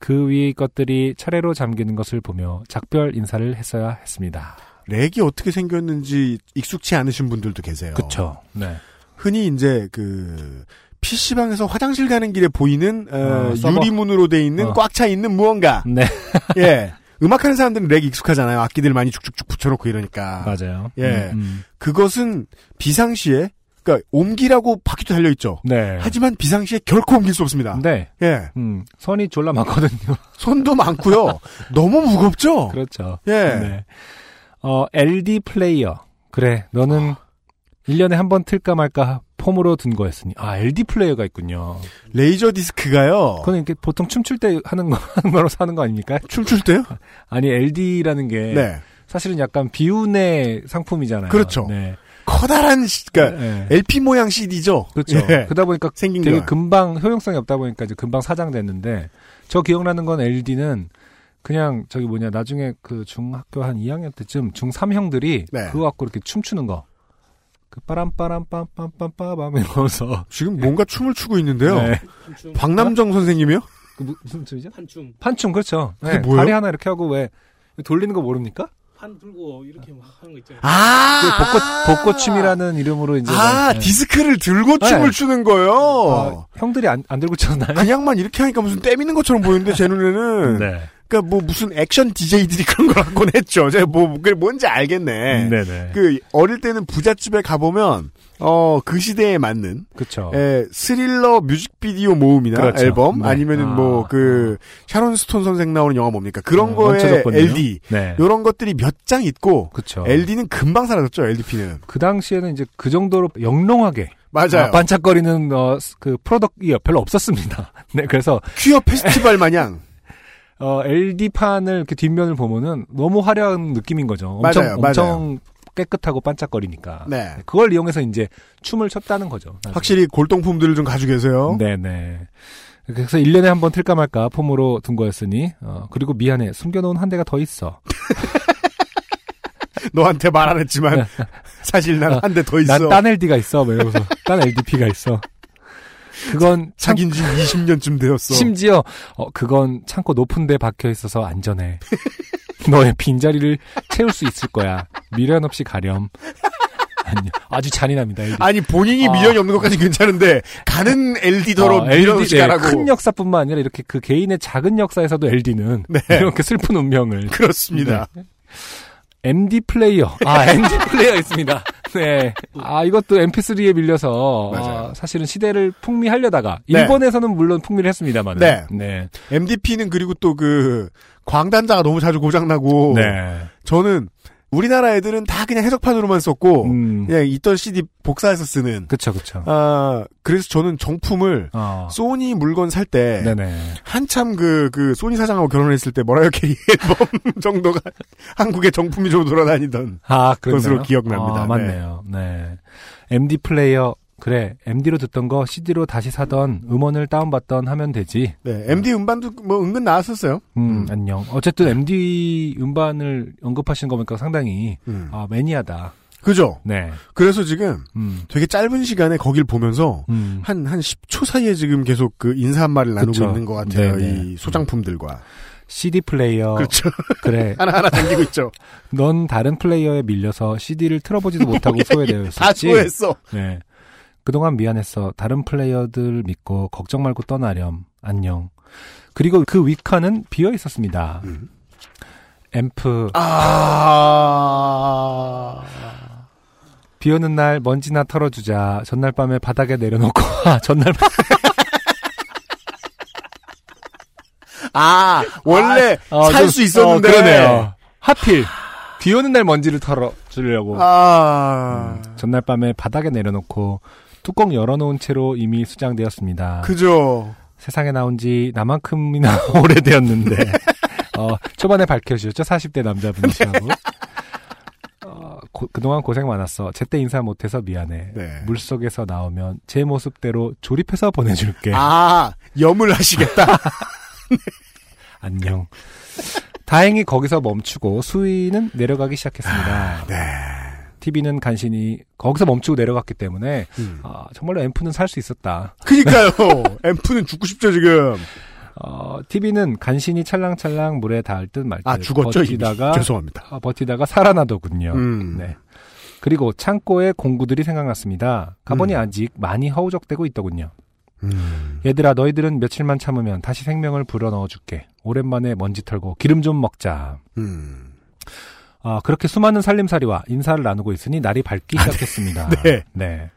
그위 것들이 차례로 잠기는 것을 보며 작별 인사를 했어야 했습니다. rack이 어떻게 생겼는지 익숙치 않으신 분들도 계세요. 그쵸. 네. 흔히 이제 그 PC방에서 화장실 가는 길에 보이는 어, 어. 유리문으로 돼 있는 어. 꽉차 있는 무언가. 네. 예. 음악하는 사람들은 rack 익숙하잖아요. 악기들 많이 쭉쭉쭉 붙여놓고 이러니까. 맞아요. 예. 음, 음. 그것은 비상시에 그러니까 옮기라고 바퀴도 달려 있죠. 네. 하지만 비상시에 결코 옮길 수 없습니다. 네. 예. 음, 선이 졸라 많거든요. 손도 많고요. 너무 무겁죠. 그렇죠. 예. 네. 어, LD 플레이어. 그래, 너는 1년에 한 번 틀까 말까 폼으로 든 거였으니. 아, LD 플레이어가 있군요. 레이저 디스크가요. 그건 이렇게 보통 춤출 때 하는 거, 하는 거로 사는 거 아닙니까? 춤출 때요? 아니, LD라는 게. 네. 사실은 약간 비운의 상품이잖아요. 그렇죠. 네. 커다란 시, 그러니까 네. LP 모양 CD죠. 그렇죠. 예. 그러다 보니까 생긴 되게 거. 금방 효용성이 없다 보니까 이제 금방 사장됐는데 저 기억나는 건 LD는 그냥 저기 뭐냐 나중에 그 중학교 한 2학년 때쯤 중3 형들이 네. 그거 갖고 이렇게 춤추는 거. 그 빠람빠람 빰빰빰빰빰 이러면서 지금 뭔가 춤을 추고 있는데요. 네. 박남정 선생님이요? 그 무- 무슨 춤이죠? 판춤. 판춤 그렇죠. 그게 네, 뭐예요? 다리 하나 이렇게 하고 왜 돌리는 거 모릅니까? 판 들고 이렇게 막 하는 거 있잖아요. 아, 그 벚꽃 벚꽃춤이라는 이름으로 이제 아, 네. 디스크를 들고 네. 춤을 추는 거요. 아, 형들이 안, 안 들고 췄나요? 그냥만 이렇게 하니까 무슨 때미는 것처럼 보이는데 제 눈에는 네. 그러니까 뭐 무슨 액션 DJ들이 그런 걸 갖곤 했죠. 제가 뭐 그게 뭔지 알겠네. 네네. 그 어릴 때는 부잣집에 가 보면 어 그 시대에 맞는 그렇죠. 에, 스릴러 뮤직비디오 모음이나 그렇죠. 앨범 네. 아니면은 아, 뭐그 샤론 스톤 선생 나오는 영화 뭡니까 그런 어, 거에 원초적군요. LD 네. 이런 것들이 몇 장 있고 그렇죠. LD는 금방 사라졌죠 LDP는 그 당시에는 이제 그 정도로 영롱하게 맞아요. 아, 반짝거리는 어, 그 프로덕트가 별로 없었습니다. 네, 그래서 퀴어 페스티벌 마냥 어, LD판을 이렇게 뒷면을 보면은 너무 화려한 느낌인 거죠. 엄청 맞아요, 엄청 깨끗하고 반짝거리니까. 네. 그걸 이용해서 이제 춤을 췄다는 거죠. 나중에. 확실히 골동품들을 좀 가지고 계세요. 네, 네. 그래서 1년에 한 번 틀까 말까 폼으로 둔 거였으니 어, 그리고 미안해. 숨겨놓은 한 대가 더 있어. 너한테 말 안 했지만 사실 난 한 대더 있어. 난 딴 LD가 있어. 뭐 이러면서 딴 LDP가 있어. 그건 참- 사귄 지 20년쯤 되었어. 심지어 어 그건 창고 높은 데 박혀 있어서 안전해. 너의 빈자리를 채울 수 있을 거야. 미련 없이 가렴. 아니, 아주 잔인합니다. LD. 아니 본인이 아. 미련이 없는 것까지 괜찮은데 가는 LD더러 어, 미련 없이 네, 가라고. 큰 역사뿐만 아니라 이렇게 그 개인의 작은 역사에서도 LD는 네. 이렇게 슬픈 운명을 그렇습니다. 네. MD 플레이어. 아, MD 플레이어 있습니다. 네. 아, 이것도 MP3에 밀려서. 아, 사실은 시대를 풍미하려다가 네. 일본에서는 물론 풍미를 했습니다만. 네. 네. MDP는 그리고 또 그 광단자가 너무 자주 고장나고 네. 저는 우리나라 애들은 다 그냥 해석판으로만 썼고 음. 그냥 있던 CD 복사해서 쓰는 그쵸, 그쵸. 아 그래서 저는 정품을 어. 소니 물건 살 때. 한참 그, 그, 소니 사장하고 결혼했을 때 머라이어 캐리 앨범 정도가 한국의 정품이 좀 돌아다니던. 아. 것으로 기억납니다. 아, 맞네요. 네. MD 플레이어. 그래. MD로 듣던 거 CD로 다시 사던 음원을 다운받던 하면 되지. 네, MD 음반도 뭐 은근 나왔었어요. 음, 안녕. 어쨌든 MD 음반을 언급하시는 거 보니까 상당히 음. 아, 매니아다. 그죠? 네. 그래서 지금 음. 되게 짧은 시간에 거길 보면서 음. 한, 한 10초 사이에 지금 계속 그 인사 한 말을 나누고 그쵸. 있는 것 같아요. 네네. 이 소장품들과. CD 플레이어. 그렇죠. 그래. 하나하나 당기고 있죠. 넌 다른 플레이어에 밀려서 CD를 틀어보지도 못하고 소외되어 있었지. 다 소외했어. 네. 그동안 미안했어. 다른 플레이어들 믿고 걱정 말고 떠나렴. 안녕. 그리고 그 윗칸은 비어 있었습니다. 음. 앰프. 아. 비 오는 날 먼지나 털어주자. 전날 밤에 바닥에 내려놓고. 아, 전날 밤. 아, 원래 어, 살 좀- 수 있었는데. 어, 그러네요. 하필. 비 오는 날 먼지를 털어주려고. 아. 전날 밤에 바닥에 내려놓고 뚜껑 열어놓은 채로 이미 수장되었습니다. 그죠. 세상에 나온 지 나만큼이나 오래되었는데 어, 초반에 밝혀주셨죠 40대 남자분이시라고 어, 고- 그동안 고생 많았어 제때 인사 못해서 미안해 네. 물 속에서 나오면 제 모습대로 조립해서 보내줄게 아, 염을 하시겠다. 안녕 다행히 거기서 멈추고 수위는 내려가기 시작했습니다 네. TV는 간신히 거기서 멈추고 내려갔기 때문에 음. 아, 정말로 앰프는 살 수 있었다. 그니까요. 앰프는 죽고 싶죠 지금. 어, TV는 간신히 찰랑찰랑 물에 닿을 듯 말 듯 아, 죽었죠, 이미. 버티다가 죄송합니다. 어, 버티다가 살아나더군요. 음. 네. 그리고 창고에 공구들이 생각났습니다. 가보니 음. 아직 많이 허우적대고 있더군요. 음. 얘들아 너희들은 며칠만 참으면 다시 생명을 불어넣어 줄게. 오랜만에 먼지 털고 기름 좀 먹자. 음. 아, 그렇게 수많은 살림살이와 인사를 나누고 있으니 날이 밝기 시작했습니다. 네.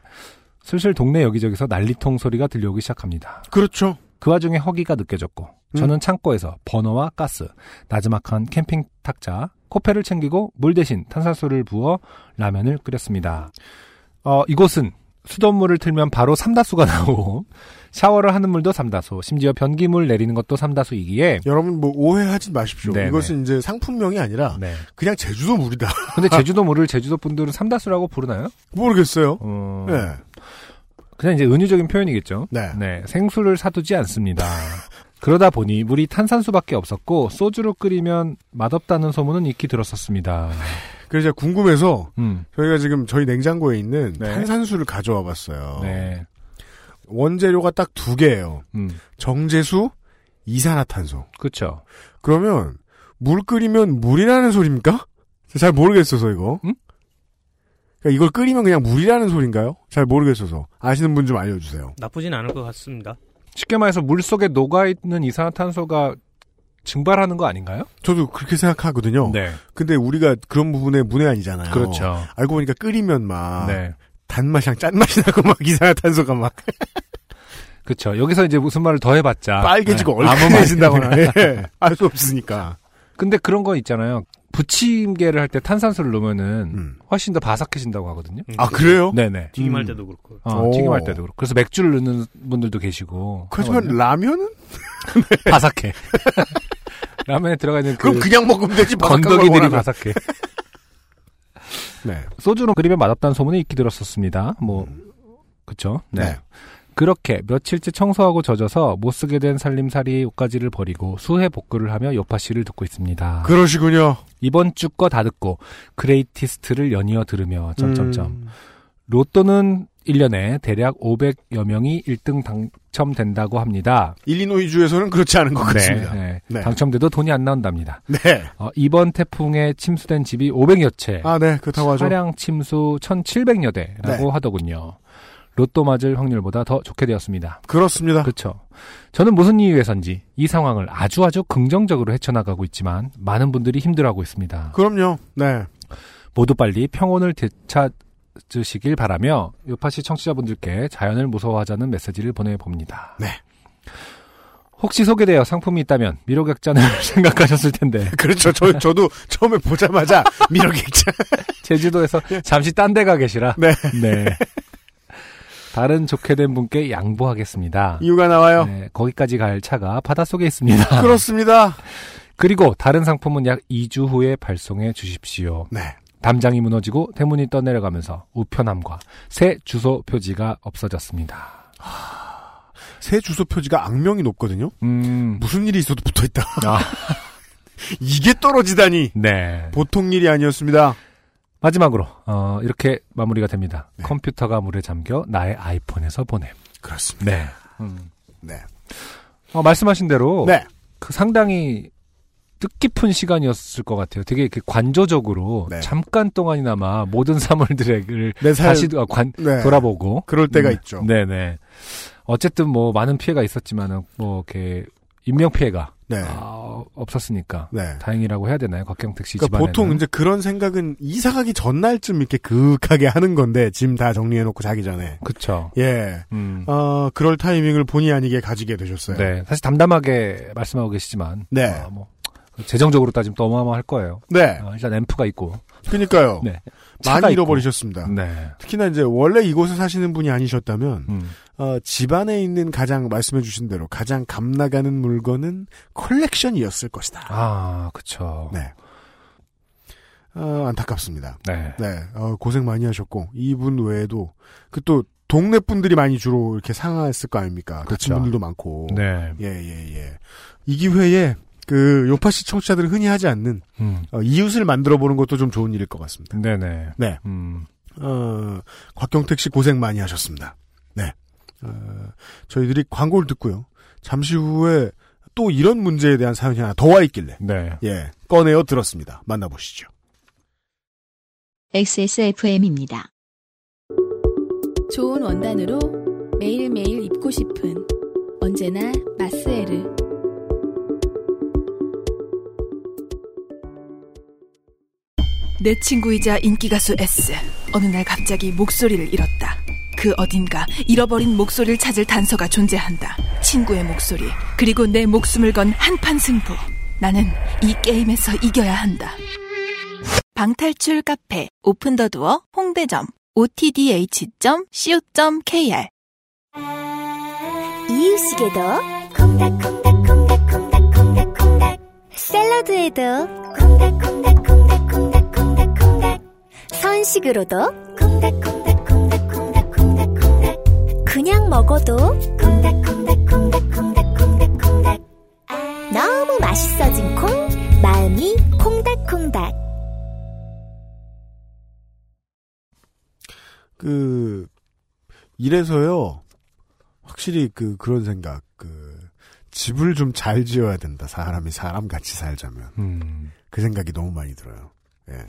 슬슬 동네 여기저기서 난리통 소리가 들려오기 시작합니다. 그렇죠. 그 와중에 허기가 느껴졌고 저는 창고에서 버너와 가스, 나지막한 캠핑 탁자, 코페를 챙기고 물 대신 탄산수를 부어 라면을 끓였습니다. 어, 이곳은 수돗물을 틀면 바로 삼다수가 나오고 샤워를 하는 물도 삼다수, 심지어 변기물 내리는 것도 삼다수이기에 여러분 뭐 오해하지 마십시오. 네네. 이것은 이제 상품명이 아니라 네. 그냥 제주도 물이다. 근데 제주도 물을 제주도 분들은 삼다수라고 부르나요? 모르겠어요. 어, 네. 그냥 이제 은유적인 표현이겠죠. 네. 생수를 사두지 않습니다. 그러다 보니 물이 탄산수밖에 없었고 소주로 끓이면 맛없다는 소문은 익히 들었었습니다. 그래서 제가 궁금해서 음. 저희가 지금 저희 냉장고에 있는 네. 탄산수를 가져와 봤어요. 네. 원재료가 딱 두 개예요. 음. 정제수, 이산화탄소. 그렇죠. 그러면 물 끓이면 물이라는 소리입니까? 잘 모르겠어서 이거. 음? 그러니까 이걸 끓이면 그냥 물이라는 소리인가요? 잘 모르겠어서 아시는 분 좀 알려주세요. 나쁘진 않을 것 같습니다. 쉽게 말해서 물 속에 녹아 있는 이산화탄소가 증발하는 거 아닌가요? 저도 그렇게 생각하거든요. 네. 근데 우리가 그런 부분에 문외한이잖아요. 그렇죠. 알고 보니까 끓이면 막 네. 단맛이랑 짠맛이 나고 막 이산화탄소가 막 그렇죠. 여기서 이제 무슨 말을 더 해봤자 빨개지고 네. 얼큰해진다거나 예. 알수 없으니까. 근데 그런 거 있잖아요. 부침개를 할 때 탄산수를 넣으면은 음. 훨씬 더 바삭해진다고 하거든요. 아 그래요? 네네. 튀김할 음. 때도 그렇고. 어, 오. 튀김할 때도 그렇고. 그래서 맥주를 넣는 분들도 계시고. 하지만 하거든요. 라면은 바삭해. 라면에 들어가 있는 그 그럼 그냥 먹으면 되지. 건더기들이. 바삭해. 네. 소주로 끓이면 맛없다는 소문이 익히 들었었습니다. 뭐, 그쵸? 네. 네. 그렇게 며칠째 청소하고 젖어서 못 쓰게 된 살림살이 옷가지를 버리고 수해 복구를 하며 요팟시를 듣고 있습니다. 그러시군요. 이번 주 거 다 듣고 greatest를 연이어 들으며 점점점 음. 로또는 1년에 대략 500여 명이 1등 당첨된다고 합니다. 일리노이주에서는 그렇지 않은 것 같습니다. 네, 네. 네. 당첨돼도 돈이 안 나온답니다. 네. 어, 이번 태풍에 침수된 집이 500여 채, 아, 네. 그렇다고 하죠. 차량 침수 1,700여 대라고 네. 하더군요. 로또 맞을 확률보다 더 좋게 되었습니다. 그렇습니다. 그렇죠. 저는 무슨 이유에선지 이 상황을 아주 아주 긍정적으로 헤쳐나가고 있지만 많은 분들이 힘들어하고 있습니다. 그럼요. 네. 모두 빨리 평온을 되찾 으시길 바라며 요파시 청취자분들께 자연을 무서워하자는 메시지를 보내봅니다. 네. 혹시 소개되어 상품이 있다면 미로객잔을 생각하셨을 텐데 그렇죠. 저, 저도 처음에 보자마자 미러객자. 제주도에서 잠시 딴 데 가 계시라 네. 네. 다른 좋게 된 분께 양보하겠습니다. 이유가 나와요. 네, 거기까지 갈 차가 바닷속에 있습니다. 그렇습니다. 그리고 다른 상품은 약 2주 후에 발송해 주십시오. 네. 담장이 무너지고 대문이 떠내려가면서 우편함과 새 주소 표지가 없어졌습니다. 새 주소 표지가 악명이 높거든요. 음, 무슨 일이 있어도 붙어 있다. 아, 이게 떨어지다니. 네. 보통 일이 아니었습니다. 마지막으로 어, 이렇게 마무리가 됩니다. 네. 컴퓨터가 물에 잠겨 나의 아이폰에서 보냄. 그렇습니다. 네. 음. 네. 어, 말씀하신 대로 네. 그 상당히 뜻깊은 시간이었을 것 같아요. 되게 이렇게 관조적으로 네. 잠깐 동안이나마 모든 사물들을 다시 어, 관, 네. 돌아보고 그럴 때가 음, 있죠. 네네. 어쨌든 뭐 많은 피해가 있었지만은 뭐 이렇게 인명 피해가 네. 아, 없었으니까 네. 다행이라고 해야 되나요? 곽경택 씨 그러니까 집안에는 보통 이제 그런 생각은 이사 가기 전날쯤 이렇게 그윽하게 하는 건데 짐 다 정리해 놓고 자기 전에 그쵸. 예, 음. 어 그럴 타이밍을 본의 아니게 가지게 되셨어요. 네, 사실 담담하게 말씀하고 계시지만 네. 어, 뭐 재정적으로 따지면 또 어마어마할 거예요. 네. 어, 일단 앰프가 있고 그러니까요. 네. 많이. 잃어버리셨습니다. 네. 특히나 이제 원래 이곳에 사시는 분이 아니셨다면 음. 어, 집안에 있는 가장 말씀해주신 대로 가장 감 나가는 물건은 컬렉션이었을 것이다. 아, 그쵸. 네. 어, 안타깝습니다. 네. 네, 어, 고생 많이 하셨고 이분 외에도 그 또 동네 분들이 많이 주로 이렇게 상하했을 거 아닙니까? 그렇죠. 분들도 많고. 네. 예, 예, 예. 이 기회에 그 요파시 청취자들이 흔히 하지 않는 음. 어, 이웃을 만들어 보는 것도 좀 좋은 일일 것 같습니다. 네네. 네. 음. 어, 곽경택 씨 고생 많이 하셨습니다. 네. 어, 저희들이 광고를 듣고요. 잠시 후에 또 이런 문제에 대한 사연이 하나 더 와 있길래 네. 예 꺼내어 들었습니다. 만나보시죠. XSFM입니다. 좋은 원단으로 매일매일 입고 싶은 언제나 마스에르 내 친구이자 인기가수 S. 어느 날 갑자기 목소리를 잃었다. 그 어딘가 잃어버린 목소리를 찾을 단서가 존재한다. 친구의 목소리. 그리고 내 목숨을 건 한판 승부. 나는 이 게임에서 이겨야 한다. 방탈출 카페 오픈 더 두어 홍대점 otdh.co.kr 이유식에도 콩닥콩닥콩닥콩닥콩닥콩닥 샐러드에도 콩닥콩닥콩닥콩닥콩닥콩닥 선식으로도 콩닥콩닥콩닥콩닥콩닥콩닥 그냥 먹어도 콩닥콩닥콩닥콩닥콩닥콩닥 너무 맛있어진 콩 마음이 콩닥콩닥 그 이래서요. 확실히 그 그런 생각 그 집을 좀 잘 지어야 된다. 사람이 사람 같이 살자면 음. 그 생각이 너무 많이 들어요. 예.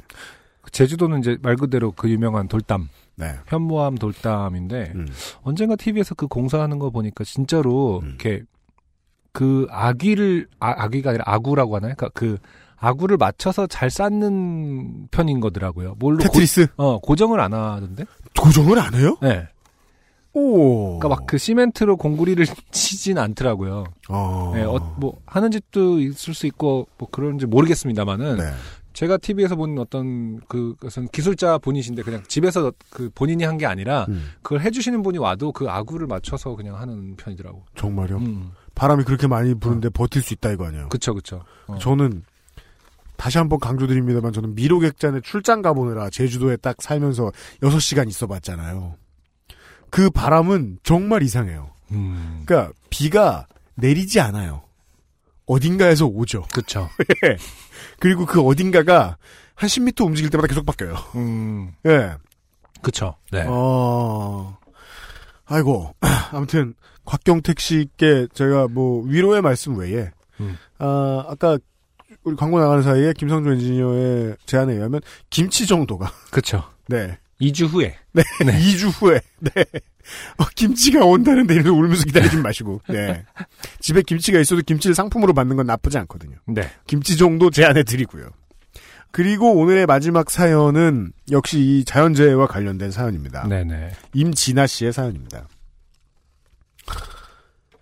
제주도는 이제 말 그대로 그 유명한 돌담. 네. 현무암 돌담인데 음. 언젠가 TV에서 그 공사하는 거 보니까 진짜로 음. 이렇게 그 아기를 아, 아기가 아니라 아구라고 하나요? 그러니까 그 아구를 맞춰서 잘 쌓는 편인 거더라고요. 뭘로 테트리스? 고, 어 고정을 안 하던데? 고정을 안 해요? 네. 오. 그러니까 막 그 시멘트로 공구리를 치진 않더라고요. 어. 네, 어, 뭐 하는 집도 있을 수 있고 뭐 그런지 모르겠습니다만은 네. 제가 TV에서 본 어떤 그 것은 기술자 분이신데 그냥 집에서 그 본인이 한 게 아니라 음. 그걸 해주시는 분이 와도 그 아구를 맞춰서 그냥 하는 편이더라고. 정말요? 음. 바람이 그렇게 많이 부는데 버틸 수 있다 이거 아니에요? 그쵸 그쵸. 어. 저는 다시 한번 강조드립니다만 저는 미로객잔에 출장 가보느라 제주도에 딱 살면서 6시간 있어봤잖아요. 그 바람은 정말 이상해요. 음. 그러니까 비가 내리지 않아요. 어딘가에서 오죠. 그쵸. 예. 그리고 그 어딘가가 한 10m 움직일 때마다 계속 바뀌어요. 음. 예. 그쵸. 네. 어, 아이고. 아무튼, 곽경택 씨께 제가 뭐 위로의 말씀 외에, 음. 아, 아까 우리 광고 나가는 사이에 김성조 엔지니어의 제안에 의하면 김치 정도가. 그쵸. 네. 2주 후에. 네. 2주 후에. 네. 어, 김치가 온다는데 이러면서 울면서 기다리지 마시고. 네. 집에 김치가 있어도 김치를 상품으로 받는 건 나쁘지 않거든요. 네. 김치 정도 제안해 드리고요. 그리고 오늘의 마지막 사연은 역시 이 자연재해와 관련된 사연입니다. 네네. 임진아 씨의 사연입니다.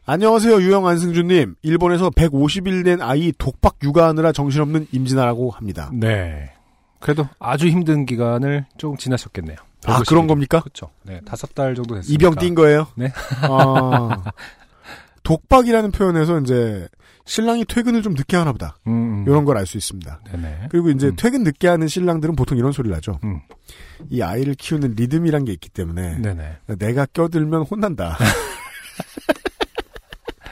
안녕하세요, 유영 안승준님. 일본에서 150일 된 아이 독박 육아하느라 정신없는 임진아라고 합니다. 네. 그래도 아주 힘든 기간을 조금 지나셨겠네요. 아, 그런 겁니까? 그렇죠. 네, 다섯 달 정도 됐으니까. 이병 띈 거예요? 네. 아, 독박이라는 표현에서 이제 신랑이 퇴근을 좀 늦게 하나 보다. 음, 음. 이런 걸 알 수 있습니다. 네네. 그리고 이제 퇴근 늦게 하는 신랑들은 보통 이런 소리를 하죠. 음. 이 아이를 키우는 리듬이란 게 있기 때문에 네네. 내가 껴들면 혼난다.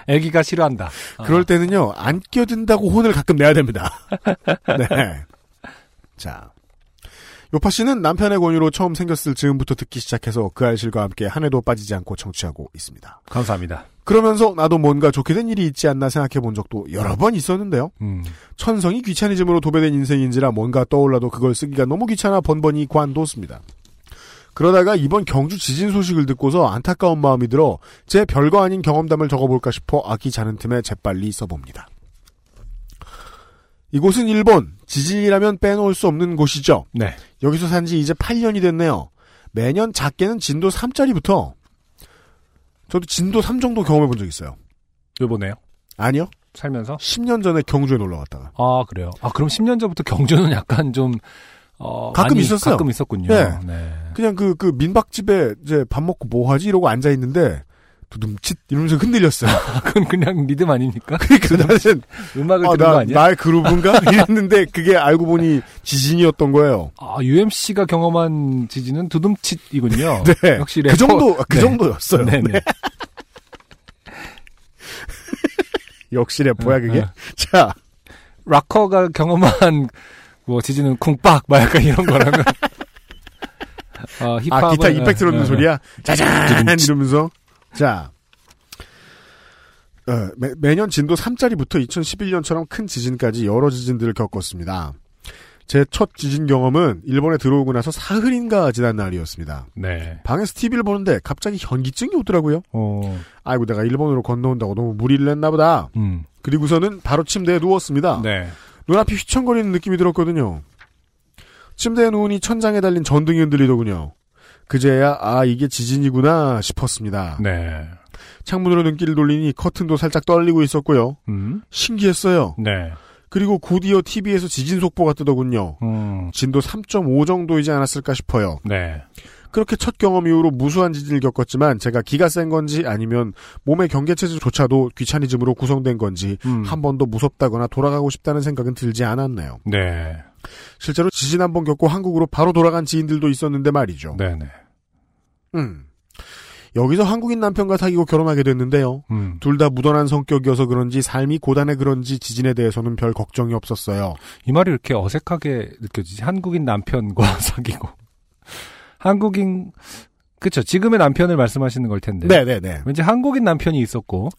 애기가 싫어한다. 어. 그럴 때는요, 안 껴든다고 혼을 가끔 내야 됩니다. 네. 자. 요파 씨는 남편의 권유로 처음 생겼을 즈음부터 듣기 시작해서 그 알실과 함께 한 해도 빠지지 않고 청취하고 있습니다. 감사합니다. 그러면서 나도 뭔가 좋게 된 일이 있지 않나 생각해 본 적도 여러 번 있었는데요. 음. 천성이 귀차니즘으로 도배된 인생인지라 뭔가 떠올라도 그걸 쓰기가 너무 귀찮아 번번이 관뒀습니다. 그러다가 이번 경주 지진 소식을 듣고서 안타까운 마음이 들어 제 별거 아닌 경험담을 적어볼까 싶어 아기 자는 틈에 재빨리 써봅니다. 이곳은 일본, 지진이라면 빼놓을 수 없는 곳이죠. 네. 여기서 산 지 이제 8년이 됐네요. 매년 작게는 진도 3짜리부터 저도 진도 3 정도 경험해 본 적 있어요. 요번에요? 아니요. 살면서? 10년 전에 경주에 놀러 갔다가. 아, 그래요. 아, 그럼 10년 전부터 경주는 약간 좀, 어, 가끔 많이 있었어요. 가끔 있었군요. 네. 네. 그냥 그, 그 민박집에 이제 밥 먹고 뭐 하지? 이러고 앉아있는데, 두둠칫 이러면서 흔들렸어요. 그건 그냥 리듬 아닙니까? 그러니까 나는, 음악을 아, 들은 나, 거 아니야? 나의 그루브인가? 이랬는데, 그게 알고 보니 지진이었던 거예요. 아, UMC가 경험한 지진은 두둠칫이군요. 네. 역시 그 래퍼. 정도, 그 네. 정도였어요. 네네. 네. 역시 래퍼야, 그게? 어, 어. 자, 락커가 경험한 뭐 지지는 쿵빡 막 약간 이런 거라면 어, 힙합은 아, 기타 이펙트로 넣는. 소리야? 짜잔! 이러면서. 자. 어, 매, 매년 진도 3짜리부터 2011년처럼 큰 지진까지 여러 지진들을 겪었습니다. 제 첫 지진 경험은 일본에 들어오고 나서 사흘인가 지난 날이었습니다. 네. 방에서 TV를 보는데 갑자기 현기증이 오더라고요. 어. 아이고 내가 일본으로 건너온다고 너무 무리를 했나 보다. 음. 그리고서는 바로 침대에 누웠습니다. 네. 눈앞이 휘청거리는 느낌이 들었거든요. 침대에 누우니 천장에 달린 전등이 흔들리더군요. 그제야 아 이게 지진이구나 싶었습니다. 네. 창문으로 눈길을 돌리니 커튼도 살짝 떨리고 있었고요. 음. 신기했어요. 네. 그리고 곧이어 TV에서 지진 속보가 뜨더군요. 음. 진도 3.5 정도이지 않았을까 싶어요. 네. 그렇게 첫 경험 이후로 무수한 지진을 겪었지만 제가 기가 센 건지 아니면 몸의 경계체조차도 귀차니즘으로 구성된 건지 음. 한 번도 무섭다거나 돌아가고 싶다는 생각은 들지 않았네요. 네. 실제로 지진 한 번 겪고 한국으로 바로 돌아간 지인들도 있었는데 말이죠. 네네. 음. 여기서 한국인 남편과 사귀고 결혼하게 됐는데요. 음. 둘다 무던한 성격이어서 그런지 삶이 고단해 그런지 지진에 대해서는 별 걱정이 없었어요. 이 말이 이렇게 어색하게 느껴지지. 한국인 남편과 사귀고. 한국인, 그쵸. 지금의 남편을 말씀하시는 걸 텐데. 네네네. 왠지 한국인 남편이 있었고.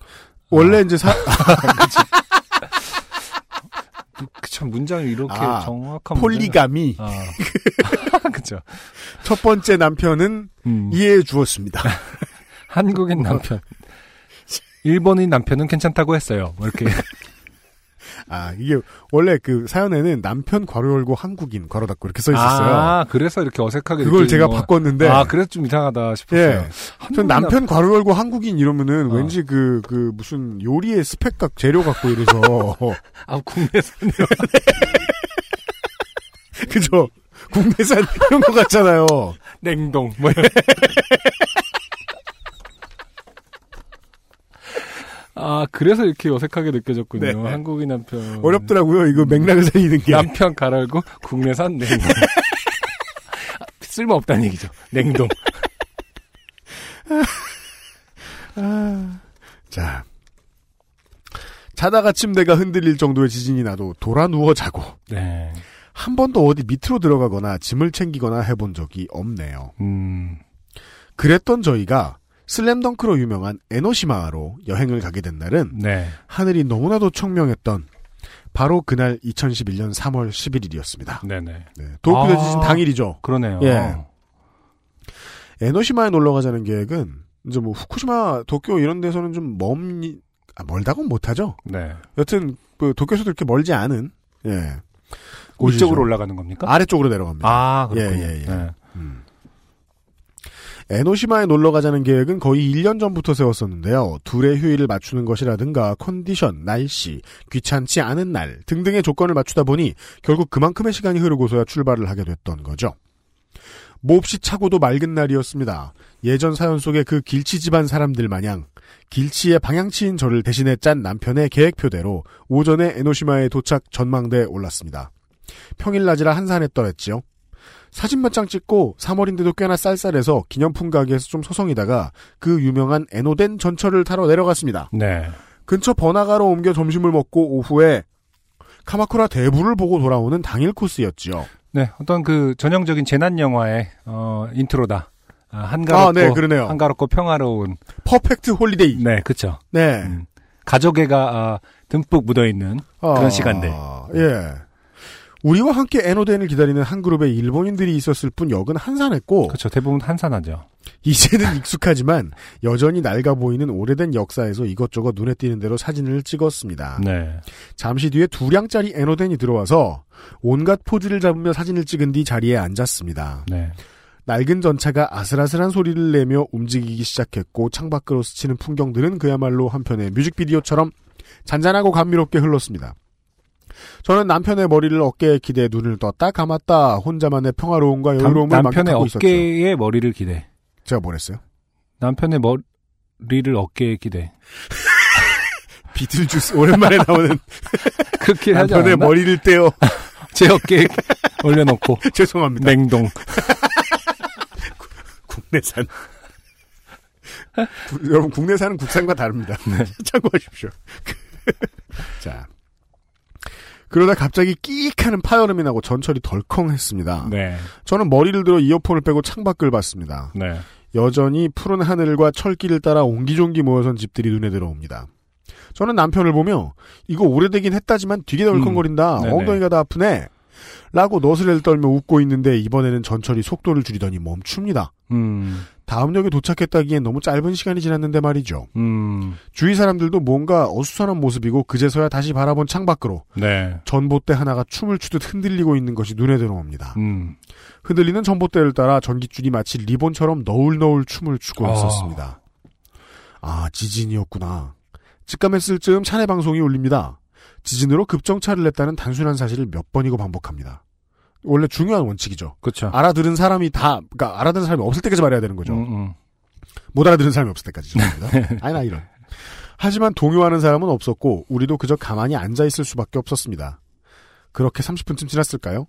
원래 이제 사, 그쵸. 문장이 이렇게 아, 정확한. 폴리가미. 문장이- 아. 그쵸. 첫 번째 남편은 음. 이해해 주었습니다. 한국인 남편. 일본인 남편은 괜찮다고 했어요. 뭐 이렇게. 아, 이게 원래 그 사연에는 남편 괄호 열고 한국인 괄호 닫고 이렇게 써 있었어요. 아, 그래서 이렇게 어색하게. 그걸 제가 거. 바꿨는데. 아, 그래서 좀 이상하다 싶었어요. 예. 전 남편 괄호 열고 한국인 이러면은 어. 왠지 그, 그 무슨 요리의 스펙 각 재료 갖고 이래서. 아, 국내산이요. 그죠? 국내산 이런 거 같잖아요. 냉동. 뭐 이런. 아, 그래서 이렇게 어색하게 느껴졌군요. 네. 한국인 남편. 어렵더라고요. 이거 맥락을 살리는 게. 남편 갈알고 국내산 냉동. 쓸모없다는 얘기죠. 냉동. 자. 자다가 침대가 흔들릴 정도의 지진이 나도 돌아 누워 자고 네. 한 번도 어디 밑으로 들어가거나 짐을 챙기거나 해본 적이 없네요. 음. 그랬던 저희가 슬램덩크로 유명한 에노시마로 여행을 가게 된 날은 네. 하늘이 너무나도 청명했던 바로 그날 2011년 3월 11일이었습니다. 네네. 도쿄 아, 지진 당일이죠. 그러네요. 예. 에노시마에 놀러 가자는 계획은 이제 뭐 후쿠시마, 도쿄 이런 데서는 좀 멀, 아, 멀다고는 못하죠. 네. 여튼 그 도쿄에서도 그렇게 멀지 않은 예. 이쪽으로 올라가는 겁니까? 아래쪽으로 내려갑니다. 아, 그렇군요. 예, 예, 예. 네. 에노시마에 놀러 가자는 계획은 거의 1년 전부터 세웠었는데요. 둘의 휴일을 맞추는 것이라든가 컨디션, 날씨, 귀찮지 않은 날 등등의 조건을 맞추다 보니 결국 그만큼의 시간이 흐르고서야 출발을 하게 됐던 거죠. 몹시 차고도 맑은 날이었습니다. 예전 사연 속의 그 길치 집안 사람들 마냥 길치의 방향치인 저를 대신해 짠 남편의 계획표대로 오전에 에노시마에 도착 전망대에 올랐습니다. 평일 낮이라 한산했더랬지요. 사진 몇 장 찍고 3월인데도 꽤나 쌀쌀해서 기념품 가게에서 좀 서성이다가 그 유명한 에노덴 전철을 타러 내려갔습니다. 네. 근처 번화가로 옮겨 점심을 먹고 오후에 카마쿠라 대부를 보고 돌아오는 당일 코스였지요. 네. 어떤 그 전형적인 재난 영화의 어, intro다. 아, 한가롭고 아, 네, 그러네요. 한가롭고 평화로운 perfect holiday. 네, 그렇죠. 네. 가족애가 아, 듬뿍 묻어 있는 그런 아, 시간들. 예. 우리와 함께 에노덴을 기다리는 한 그룹의 일본인들이 있었을 뿐 역은 한산했고 그렇죠. 대부분 한산하죠. 이제는 익숙하지만 여전히 낡아 보이는 오래된 역사에서 이것저것 눈에 띄는 대로 사진을 찍었습니다. 네. 잠시 뒤에 두 량짜리 에노덴이 들어와서 온갖 포즈를 잡으며 사진을 찍은 뒤 자리에 앉았습니다. 네. 낡은 전차가 아슬아슬한 소리를 내며 움직이기 시작했고 창밖으로 스치는 풍경들은 그야말로 한편의 뮤직비디오처럼 잔잔하고 감미롭게 흘렀습니다. 저는 남편의 머리를 어깨에 기대 눈을 떴다 감았다 혼자만의 평화로움과 여유로움을 남편의 만끽하고 있었죠. 어깨에 머리를 기대. 제가 뭐랬어요? 남편의 머리를 어깨에 기대. 비틀주스 오랜만에 나오는 그렇게 하지 남편의 않았나? 머리를 떼어 제 어깨에 올려놓고 죄송합니다. 냉동. 국내산. 구- 여러분 국내산은 국산과 다릅니다. 참고하십시오. 자. 그러다 갑자기 끼익 하는 파열음이 나고 전철이 덜컹했습니다. 네. 저는 머리를 들어 이어폰을 빼고 창밖을 봤습니다. 네. 여전히 푸른 하늘과 철길을 따라 옹기종기 모여선 집들이 눈에 들어옵니다. 저는 남편을 보며 이거 오래되긴 했다지만 되게 덜컹거린다. 음. 엉덩이가 다 아프네. 라고 너스레를 떨며 웃고 있는데 이번에는 전철이 속도를 줄이더니 멈춥니다. 음. 다음 역에 도착했다기엔 너무 짧은 시간이 지났는데 말이죠. 음. 주위 사람들도 뭔가 어수선한 모습이고 그제서야 다시 바라본 창밖으로 네. 전봇대 하나가 춤을 추듯 흔들리고 있는 것이 눈에 들어옵니다. 음. 흔들리는 전봇대를 따라 전깃줄이 마치 리본처럼 너울너울 춤을 추고 아. 있었습니다. 아, 지진이었구나. 직감했을 즈음 차내 방송이 울립니다. 지진으로 급정차를 냈다는 단순한 사실을 몇 번이고 반복합니다. 원래 중요한 원칙이죠. 그렇죠. 알아들은 사람이 다, 그러니까 알아들은 사람이 없을 때까지 말해야 되는 거죠. 음, 음. 못 알아들은 사람이 없을 때까지. 죄송합니다. 아니, 나 이런. 하지만 동요하는 사람은 없었고, 우리도 그저 가만히 앉아 있을 수밖에 없었습니다. 그렇게 30분쯤 지났을까요?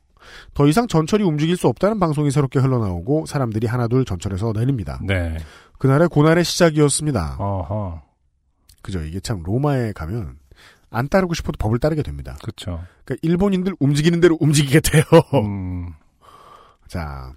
더 이상 전철이 움직일 수 없다는 방송이 새롭게 흘러나오고, 사람들이 하나둘 전철에서 내립니다. 네. 그날의 고난의 시작이었습니다. 어허. 그죠. 이게 참 로마에 가면, 안 따르고 싶어도 법을 따르게 됩니다. 그렇죠. 그러니까 일본인들 움직이는 대로 움직이게 돼요. 음. 자,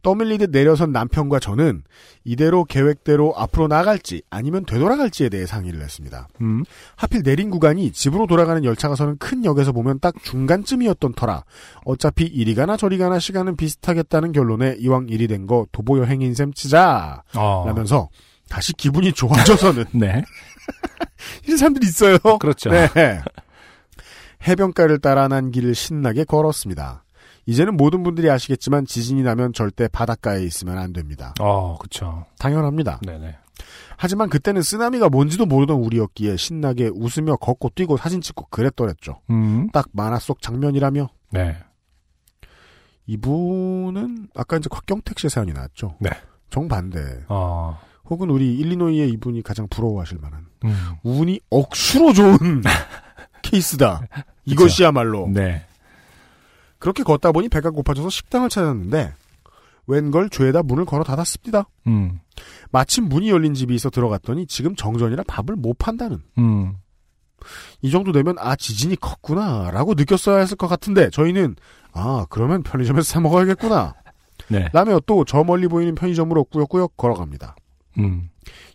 떠밀리듯 내려선 남편과 저는 이대로 계획대로 앞으로 나갈지 아니면 되돌아갈지에 대해 상의를 했습니다. 음. 하필 내린 구간이 집으로 돌아가는 열차가 서는 큰 역에서 보면 딱 중간쯤이었던 터라 어차피 이리 가나 저리 가나 시간은 비슷하겠다는 결론에 이왕 일이 된 거 도보 여행인 셈 치자 어. 라면서 다시 기분이 좋아져서는 네. 이런 사람들이 있어요. 그렇죠. 네. 해변가를 따라 난 길을 신나게 걸었습니다. 이제는 모든 분들이 아시겠지만 지진이 나면 절대 바닷가에 있으면 안 됩니다. 어, 그렇죠. 당연합니다. 네네. 하지만 그때는 쓰나미가 뭔지도 모르던 우리였기에 신나게 웃으며 걷고 뛰고 사진 찍고 그랬더랬죠. 음. 딱 만화 속 장면이라며. 네. 이분은 아까 이제 곽경택 씨의 사연이 나왔죠. 네. 정반대. 어. 혹은 우리 일리노이의 이분이 가장 부러워하실 만한 음. 운이 억수로 좋은 케이스다. 이것이야말로. 네. 그렇게 걷다 보니 배가 고파져서 식당을 찾았는데 웬걸 죄에다 문을 걸어 닫았습니다. 음. 마침 문이 열린 집이 있어 들어갔더니 지금 정전이라 밥을 못 판다는. 음. 이 정도 되면 아 지진이 컸구나라고 느꼈어야 했을 것 같은데 저희는 아 그러면 편의점에서 사 먹어야겠구나. 네. 라며 또 저 멀리 보이는 편의점으로 꾸역꾸역 걸어갑니다. 음.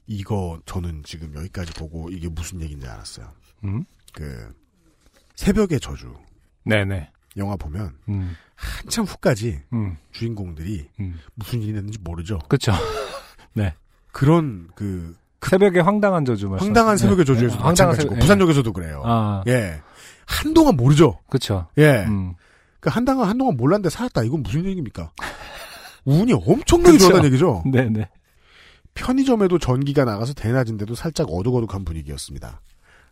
이거 저는 지금 여기까지 보고 이게 무슨 얘기인지 알았어요. 음. 그 새벽의 저주 네네. 영화 보면 음. 한참 후까지 음. 주인공들이 음. 무슨 일이 됐는지 모르죠. 그렇죠. 네. 그런 그 새벽의 황당한 저주 말씀. 황당한 새벽의 네. 저주에서도 네. 황당한 마찬가지고 새벽- 부산역에서도 그래요. 아. 예. 한동안 모르죠. 그렇죠. 예. 음. 그 한동안 한동안 몰랐는데 살았다. 이건 무슨 얘기입니까? 운이 엄청나게. 좋았다는 얘기죠. 네네. 편의점에도 전기가 나가서 대낮인데도 살짝 어둑어둑한 분위기였습니다.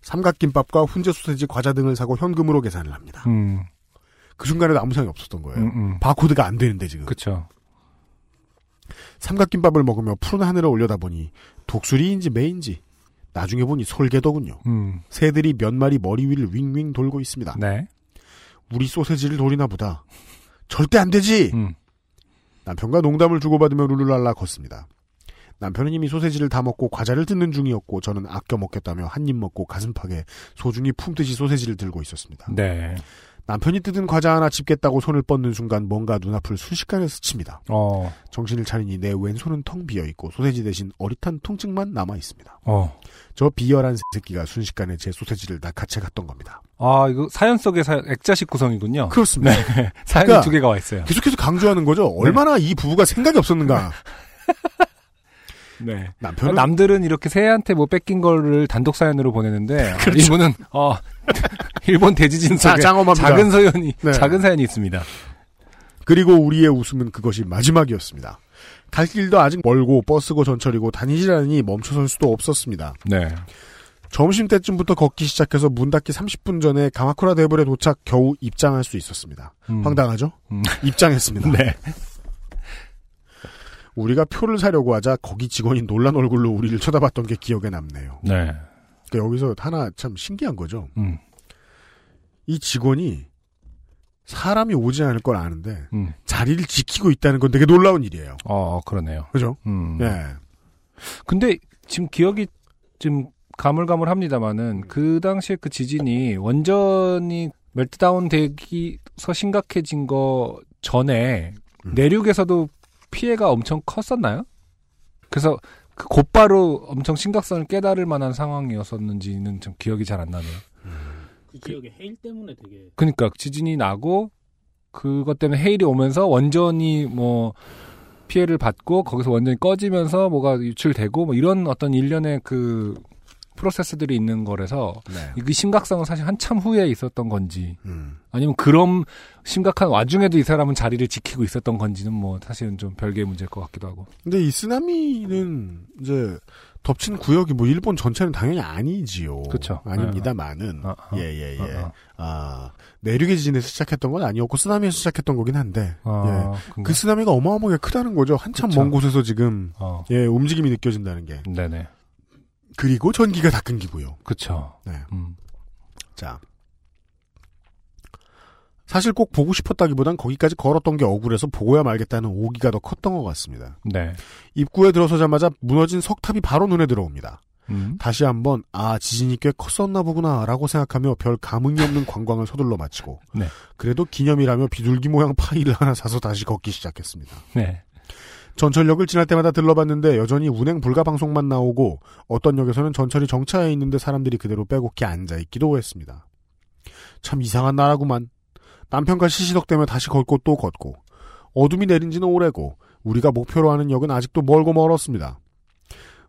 삼각김밥과 훈제 소세지, 과자 등을 사고 현금으로 계산을 합니다. 음. 그 순간에도 아무 생각이 없었던 거예요. 음, 음. 바코드가 안 되는데 지금. 그렇죠. 삼각김밥을 먹으며 푸른 하늘을 올려다보니 독수리인지 매인지 나중에 보니 솔개더군요. 음. 새들이 몇 마리 머리 위를 윙윙 돌고 있습니다. 네. 우리 소세지를 돌리나 보다. 절대 안 되지! 음. 남편과 농담을 주고받으며 룰루랄라 걷습니다. 남편은 이미 소세지를 다 먹고 과자를 뜯는 중이었고 저는 아껴 먹겠다며 한 입 먹고 가슴팍에 소중히 품듯이 소세지를 들고 있었습니다. 네. 남편이 뜯은 과자 하나 집겠다고 손을 뻗는 순간 뭔가 눈앞을 순식간에 스칩니다. 어. 정신을 차리니 내 왼손은 텅 비어 있고 소세지 대신 어릿한 통증만 남아 있습니다. 어. 저 비열한 새끼가 순식간에 제 소세지를 낚아채 갔던 겁니다. 아, 이거 사연 속의 사연, 액자식 구성이군요. 그렇습니다. 네. 사연이 그러니까 두 개가 와 있어요. 계속해서 강조하는 거죠. 얼마나 이 부부가 생각이 없었는가. 네. 남편은 남들은 이렇게 새해한테 뭐 뺏긴 거를 단독 사연으로 보내는데 그렇죠. 이분은 어 일본 대지진 자, 속에. 작은 사연이 네. 작은 사연이 있습니다. 그리고 우리의 웃음은 그것이 마지막이었습니다. 갈 길도 아직 멀고 버스고 전철이고 다니질 않으니 멈춰설 수도 없었습니다. 네. 점심 때쯤부터 걷기 시작해서 문 닫기 30분 전에 가마쿠라 대불에 도착 겨우 입장할 수 있었습니다. 음. 황당하죠? 음. 입장했습니다. 네. 우리가 표를 사려고 하자 거기 직원이 놀란 얼굴로 우리를 쳐다봤던 게 기억에 남네요. 네. 그러니까 여기서 하나 참 신기한 거죠. 음. 이 직원이 사람이 오지 않을 걸 아는데 음. 자리를 지키고 있다는 건 되게 놀라운 일이에요. 어, 그러네요. 그죠? 음. 예. 근데 지금 기억이 좀 가물가물합니다만은 그 당시에 그 지진이 원전이 멜트다운 되기서 심각해진 거 전에 음. 내륙에서도 피해가 엄청 컸었나요? 그래서 그 곧바로 엄청 심각성을 깨달을 만한 상황이었었는지는 좀 기억이 잘 안 나네요. 그 지역에 해일 때문에 되게 그러니까 지진이 나고 그것 때문에 해일이 오면서 원전이 뭐 피해를 받고 거기서 원전이 꺼지면서 뭐가 유출되고 뭐 이런 어떤 일련의 그 프로세스들이 있는 거라서 네. 이 심각성은 사실 한참 후에 있었던 건지 음. 아니면 그런 심각한 와중에도 이 사람은 자리를 지키고 있었던 건지는 뭐 사실은 좀 별개의 문제일 것 같기도 하고. 근데 이 쓰나미는 이제 덮친 구역이 뭐 일본 전체는 당연히 아니지요. 그쵸. 아닙니다만은 어, 어. 예예예. 어, 어. 아 내륙의 지진에서 시작했던 건 아니었고 쓰나미에서 시작했던 거긴 한데 어, 예. 그 쓰나미가 어마어마하게 크다는 거죠. 한참 그쵸. 먼 곳에서 지금 어. 예 움직임이 느껴진다는 게. 네네. 그리고 전기가 다 끊기고요. 그쵸. 네. 음. 자. 사실 꼭 보고 싶었다기보단 거기까지 걸었던 게 억울해서 보고야 말겠다는 오기가 더 컸던 것 같습니다. 네. 입구에 들어서자마자 무너진 석탑이 바로 눈에 들어옵니다. 음. 다시 한번 아 지진이 꽤 컸었나 보구나라고 생각하며 별 감흥이 없는 관광을 서둘러 마치고 네. 그래도 기념이라며 비둘기 모양 파이를 하나 사서 다시 걷기 시작했습니다. 네. 전철역을 지날 때마다 들러봤는데 여전히 운행 불가 방송만 나오고 어떤 역에서는 전철이 정차해 있는데 사람들이 그대로 빼곡히 앉아 있기도 했습니다. 참 이상한 나라구만. 남편과 시시덕대며 다시 걷고 또 걷고 어둠이 내린 지는 오래고 우리가 목표로 하는 역은 아직도 멀고 멀었습니다.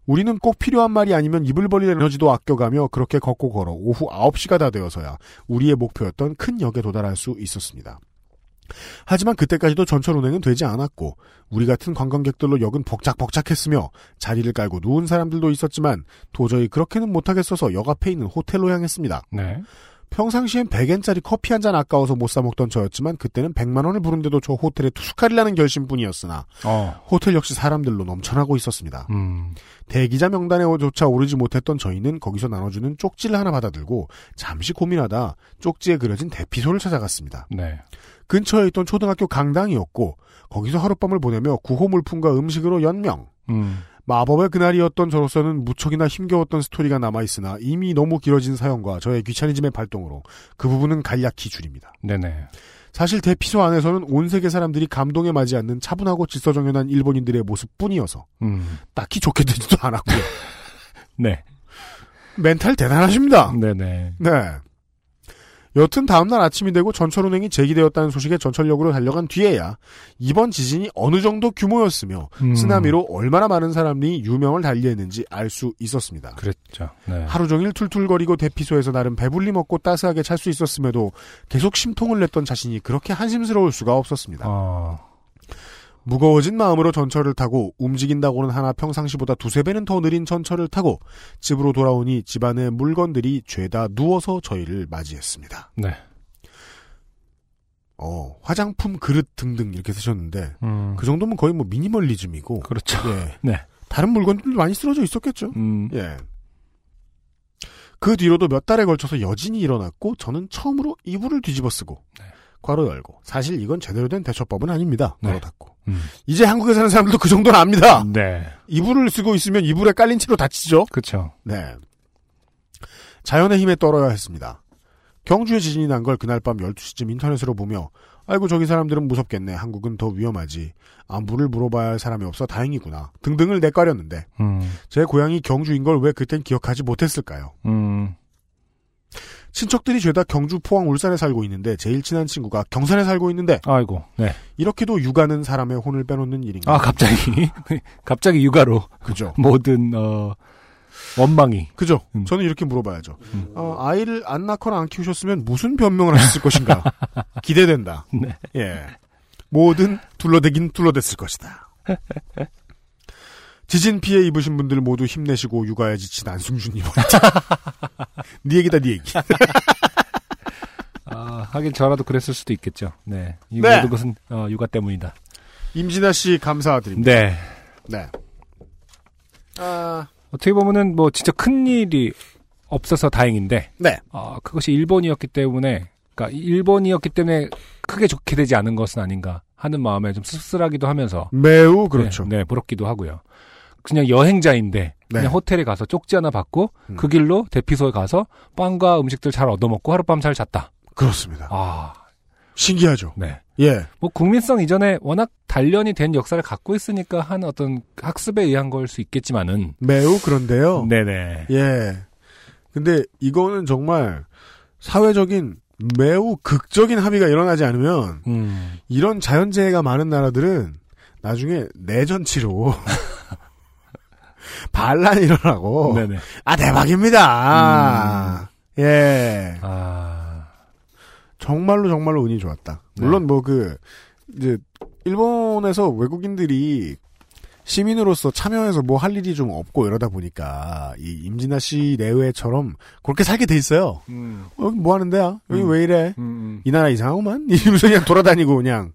우리는 꼭 필요한 말이 아니면 입을 벌릴 에너지도 아껴가며 그렇게 걷고 걸어 오후 9시가 다 되어서야 우리의 목표였던 큰 역에 도달할 수 있었습니다. 하지만 그때까지도 전철 운행은 되지 않았고 우리 같은 관광객들로 역은 벅작벅작했으며 자리를 깔고 누운 사람들도 있었지만 도저히 그렇게는 못하겠어서 역 앞에 있는 호텔로 향했습니다. 네. 평상시엔 100엔짜리 커피 한 잔 아까워서 못 사 먹던 저였지만 그때는 100만 원을 부른데도 저 호텔에 투숙하리라는 결심뿐이었으나 어. 호텔 역시 사람들로 넘쳐나고 있었습니다. 음. 대기자 명단에조차 오르지 못했던 저희는 거기서 나눠주는 쪽지를 하나 받아들고 잠시 고민하다 쪽지에 그려진 대피소를 찾아갔습니다. 네. 근처에 있던 초등학교 강당이었고 거기서 하룻밤을 보내며 구호 물품과 음식으로 연명. 음. 마법의 그날이었던 저로서는 무척이나 힘겨웠던 스토리가 남아있으나 이미 너무 길어진 사연과 저의 귀차니즘의 발동으로 그 부분은 간략히 줄입니다. 네네. 사실 대피소 안에서는 온 세계 사람들이 감동에 맞지 않는 차분하고 질서정연한 일본인들의 모습뿐이어서 음. 딱히 좋게 되지도 않았고요. 네. 멘탈 대단하십니다. 네네. 네. 여튼 다음날 아침이 되고 전철 운행이 재개되었다는 소식에 전철역으로 달려간 뒤에야 이번 지진이 어느 정도 규모였으며 음. 쓰나미로 얼마나 많은 사람이 유명을 달리했는지 알 수 있었습니다. 그랬죠. 네. 하루 종일 툴툴거리고 대피소에서 나름 배불리 먹고 따스하게 잘수 있었음에도 계속 심통을 냈던 자신이 그렇게 한심스러울 수가 없었습니다. 어. 무거워진 마음으로 전철을 타고 움직인다고는 하나 평상시보다 두세 배는 더 느린 전철을 타고 집으로 돌아오니 집안의 물건들이 죄다 누워서 저희를 맞이했습니다. 네. 어, 화장품 그릇 등등 이렇게 쓰셨는데 음. 그 정도면 거의 뭐 미니멀리즘이고 그렇죠. 예. 네. 다른 물건들도 많이 쓰러져 있었겠죠. 음. 예. 그 뒤로도 몇 달에 걸쳐서 여진이 일어났고 저는 처음으로 이불을 뒤집어 쓰고 괄호 열고 사실 이건 제대로 된 대처법은 아닙니다. 괄호 닫고 음. 이제 한국에 사는 사람들도 그 정도는 압니다. 네. 이불을 쓰고 있으면 이불에 깔린 채로 다치죠. 그렇죠. 네. 자연의 힘에 떨어야 했습니다. 경주에 지진이 난 걸 그날 밤 12시쯤 인터넷으로 보며 아이고 저기 사람들은 무섭겠네. 한국은 더 위험하지. 안부를 물어봐야 할 사람이 없어 다행이구나. 등등을 내까렸는데 음. 제 고향이 경주인 걸 왜 그땐 기억하지 못했을까요? 음. 친척들이 죄다 경주, 포항, 울산에 살고 있는데 제일 친한 친구가 경산에 살고 있는데 아이고. 네. 이렇게도 육아는 사람의 혼을 빼놓는 일인가? 아 갑자기 갑자기 육아로 그죠. 모든 어 원망이. 그죠. 음. 저는 이렇게 물어봐야죠. 어, 아이를 안 낳거나 안 키우셨으면 무슨 변명을 하셨을 것인가? 기대된다. 네. 예. 뭐든 둘러대긴 둘러댔을 것이다. 지진 피해 입으신 분들 모두 힘내시고 육아에 지친 안승준님. 네 얘기다, 네 얘기. 아, 하긴 저라도 그랬을 수도 있겠죠. 네. 이 네. 모든 것은 어, 육아 때문이다. 임진아 씨 감사드립니다. 네. 네. 아, 어떻게 보면은 뭐 진짜 큰 일이 없어서 다행인데. 네. 아, 그것이 일본이었기 때문에 그러니까 일본이었기 때문에 크게 좋게 되지 않은 것은 아닌가 하는 마음에 좀 씁쓸하기도 하면서 매우 그렇죠. 네, 네, 부럽기도 하고요. 그냥 여행자인데 그냥 네. 호텔에 가서 쪽지 하나 받고 음. 그 길로 대피소에 가서 빵과 음식들 잘 얻어먹고 하룻밤 잘 잤다. 그렇습니다. 아, 신기하죠. 네. 예. 뭐 국민성 이전에 워낙 단련이 된 역사를 갖고 있으니까 한 어떤 학습에 의한 걸 수 있겠지만은 매우 그런데요. 네네. 예. 근데 이거는 정말 사회적인 매우 극적인 합의가 일어나지 않으면 음. 이런 자연재해가 많은 나라들은 나중에 내전치로 반란이 일어나고 네네. 아 대박입니다. 예. 아. 정말로 정말로 운이 좋았다. 물론 뭐그 이제 일본에서 외국인들이 시민으로서 참여해서 뭐 할 일이 좀 없고 이러다 보니까 이 임진아 씨 내외처럼 그렇게 살게 돼 있어요. 음. 어, 여기 뭐 하는 데야? 여기 음. 왜 이래? 음. 이 나라 이상하구만? 이러면서 그냥 돌아다니고 그냥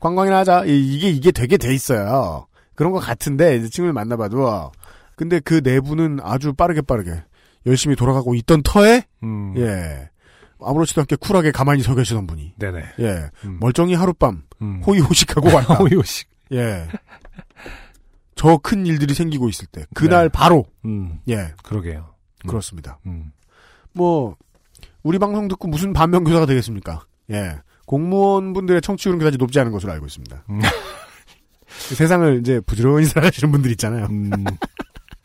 관광이나 하자. 이- 이게 이게 되게 돼 있어요. 그런 것 같은데 이제 친구를 만나봐도 근데 그 내부는 아주 빠르게 빠르게 열심히 돌아가고 있던 터에 음. 예 아무렇지도 않게 쿨하게 가만히 서 계시던 분이 네네. 예 음. 멀쩡히 하룻밤 음. 호의호식하고 왔다. 호의호식. 예. 저 큰 일들이 생기고 있을 때 그날 네. 바로 음. 예 그러게요. 음. 그렇습니다. 음. 뭐 우리 방송 듣고 무슨 반면 교사가 되겠습니까? 예. 공무원 분들의 청취율은 그다지 높지 않은 것으로 알고 있습니다. 음. 세상을 이제 부지런히 살아가시는 분들 있잖아요.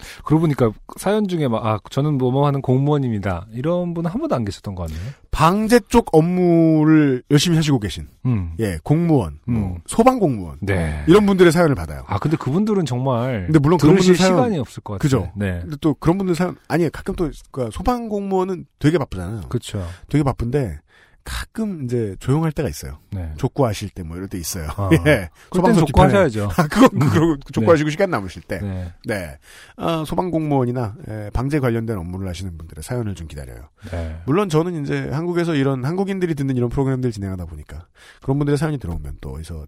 음. 그러고 보니까 사연 중에 막, 아, 저는 뭐뭐 하는 공무원입니다. 이런 분은 한 번도 안 계셨던 것 같네요. 방제 쪽 업무를 열심히 하시고 계신 음. 예 공무원, 뭐 소방 공무원 네. 이런 분들의 사연을 받아요. 아, 근데 그분들은 정말. 근데 물론 그런 분들 사연- 시간이 없을 것 같아요. 그죠? 네. 근데 또 그런 분들 사연 아니 가끔 또 그러니까 소방 공무원은 되게 바쁘잖아요. 그렇죠. 되게 바쁜데 가끔 이제 조용할 때가 있어요. 네. 족구하실 때 뭐 이럴 때 있어요. 아. 예. 소방서 족구하셔야죠. 아, 그건 음. 그러고 네. 족구하시고 시간 남으실 때. 네. 네. 아, 소방 공무원이나 예, 방제 관련된 업무를 하시는 분들의 사연을 좀 기다려요. 네. 물론 저는 이제 한국에서 이런 한국인들이 듣는 이런 프로그램들 진행하다 보니까 그런 분들의 사연이 들어오면 또 어디서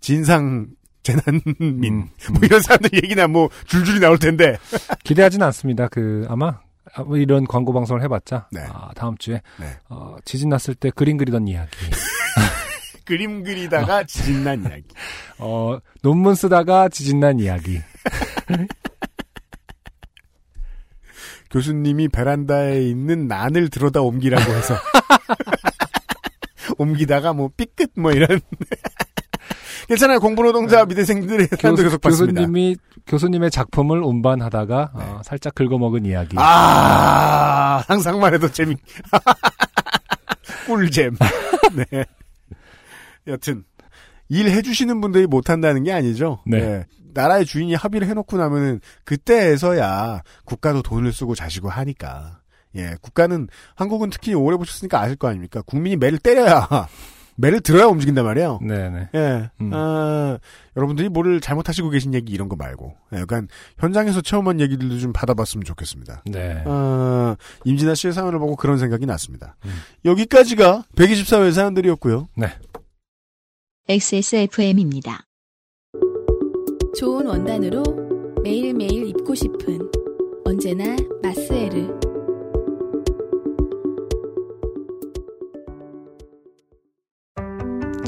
진상 재난민 뭐 이런 사람들 얘기나 뭐 줄줄이 나올 텐데 기대하진 않습니다. 그, 아마, 아, 뭐 이런 광고 방송을 해봤자. 네. 아, 다음 주에. 네. 어, 지진 났을 때 그림 그리던 이야기. 그림 그리다가 지진 난 이야기. 어, 논문 쓰다가 지진 난 이야기. 교수님이 베란다에 있는 난을 들어다 옮기라고 해서 옮기다가 뭐 삐끗 뭐 이런 괜찮아요 공부노동자 미대생들의 사연도 계속 받습니다. 교수님이, 교수님의 작품을 운반하다가, 어, 살짝 긁어먹은 이야기. 아 상상만 해도 재미 꿀잼. 네. 여튼 일 해주시는 분들이 못한다는 게 아니죠. 네. 나라의 주인이 합의를 해놓고 나면은 그때에서야 국가도 돈을 쓰고 자시고 하니까. 예, 국가는 한국은 특히 오래 보셨으니까 아실 거 아닙니까? 국민이 매를 때려야 매를 들어야 움직인단 말이에요. 네네. 예, 음. 아, 여러분들이 뭐를 잘못하시고 계신 얘기 이런 거 말고, 예, 약간 현장에서 체험한 얘기들도 좀 받아봤으면 좋겠습니다. 네. 아, 임진아 씨의 사연을 보고 그런 생각이 났습니다. 음. 여기까지가 124회 사연들이었고요. 네. XSFM입니다. 좋은 원단으로 매일매일 입고 싶은 언제나 마스에르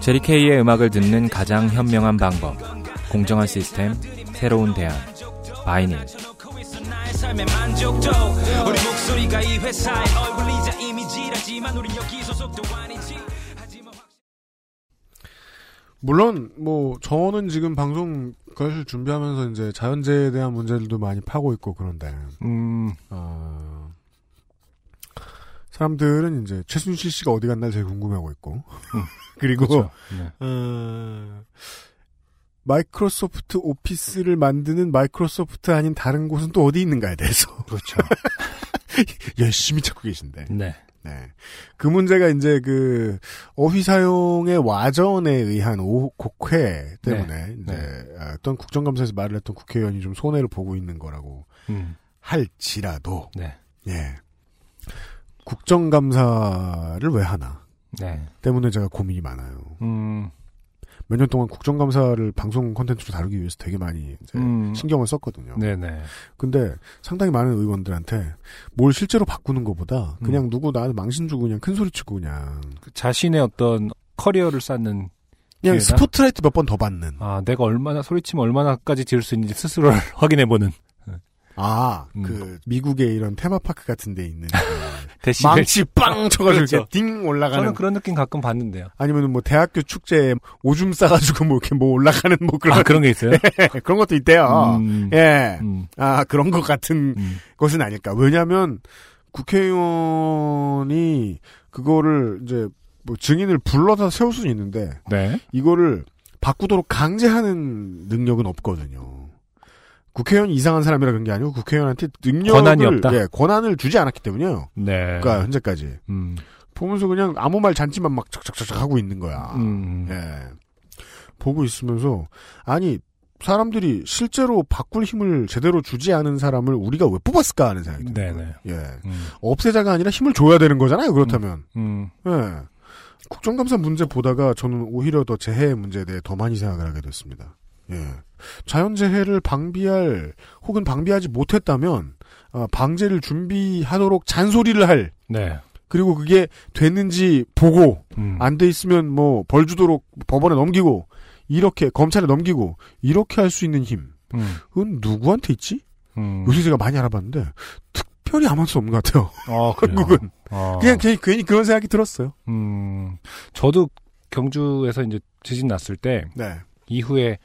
제리 케이의 음악을 듣는 가장 현명한 방법. 공정한 시스템, 새로운 대안. 바이닐. 물론 뭐 저는 지금 방송 그것을 준비하면서 이제 자연재해에 대한 문제들도 많이 파고 있고 그런데 음, 어, 사람들은 이제 최순실 씨가 어디 갔나 제일 궁금해하고 있고 그리고 그렇죠. 네. 어, 마이크로소프트 오피스를 만드는 마이크로소프트 아닌 다른 곳은 또 어디 있는가에 대해서 그렇죠. 열심히 찾고 계신데 네. 네. 그 문제가 이제 그 어휘 사용의 와전에 의한 오, 곡회 때문에 네. 이제 어떤 국정감사에서 말을 했던 국회의원이 좀 손해를 보고 있는 거라고 음, 할지라도 네. 예. 국정감사를 왜 하나? 네. 때문에 제가 고민이 많아요. 음. 몇 년 동안 국정감사를 방송 콘텐츠로 다루기 위해서 되게 많이 음. 신경을 썼거든요. 네네. 근데 상당히 많은 의원들한테 뭘 실제로 바꾸는 것보다 음. 그냥 누구 나한테 망신 주고 그냥 큰 소리 치고 그냥 그 자신의 어떤 커리어를 쌓는 그냥 기회다? 스포트라이트 몇 번 더 받는. 아, 내가 얼마나 소리치면 얼마나까지 지을 수 있는지 스스로를 확인해보는. 아, 음. 그 미국의 이런 테마파크 같은 데 있는 그 데시벨. 망치 빵 쳐가지고 그렇죠. 딩 올라가는 저는 그런 느낌 가끔 봤는데요. 아니면 뭐 대학교 축제에 오줌 싸가지고 뭐 이렇게 뭐 올라가는 뭐 그런 아, 그런 게 있어요? 그런 것도 있대요. 음. 예. 음. 아 그런 것 같은 음. 것은 아닐까. 왜냐하면 국회의원이 그거를 이제 뭐 증인을 불러다 세울 수는 있는데 네. 이거를 바꾸도록 강제하는 능력은 없거든요. 국회의원이 이상한 사람이라 그런 게 아니고 국회의원한테 능력을 권한이 없다? 예, 권한을 주지 않았기 때문에요. 네. 그러니까 현재까지 음. 보면서 그냥 아무 말 잔치만 막 착착착착 하고 있는 거야. 음. 예. 보고 있으면서 아니 사람들이 실제로 바꿀 힘을 제대로 주지 않은 사람을 우리가 왜 뽑았을까 하는 생각이 들어요. 네네. 예. 음. 없애자가 아니라 힘을 줘야 되는 거잖아요. 그렇다면. 음. 예. 국정감사 문제 보다가 저는 오히려 더 재해 문제에 대해 더 많이 생각을 하게 됐습니다. 예. 자연재해를 방비할 혹은 방비하지 못했다면 어, 방제를 준비하도록 잔소리를 할 네. 그리고 그게 됐는지 보고 음. 안돼 있으면 뭐 벌 주도록 법원에 넘기고 이렇게 검찰에 넘기고 이렇게 할 수 있는 힘 음. 그건 누구한테 있지? 음. 요새 제가 많이 알아봤는데 특별히 아무할 수 없는 것 같아요. 어, 그래요? 한국은 어. 그냥 괜히, 괜히 그런 생각이 들었어요. 음. 저도 경주에서 이제 지진 났을 때 네. 이후에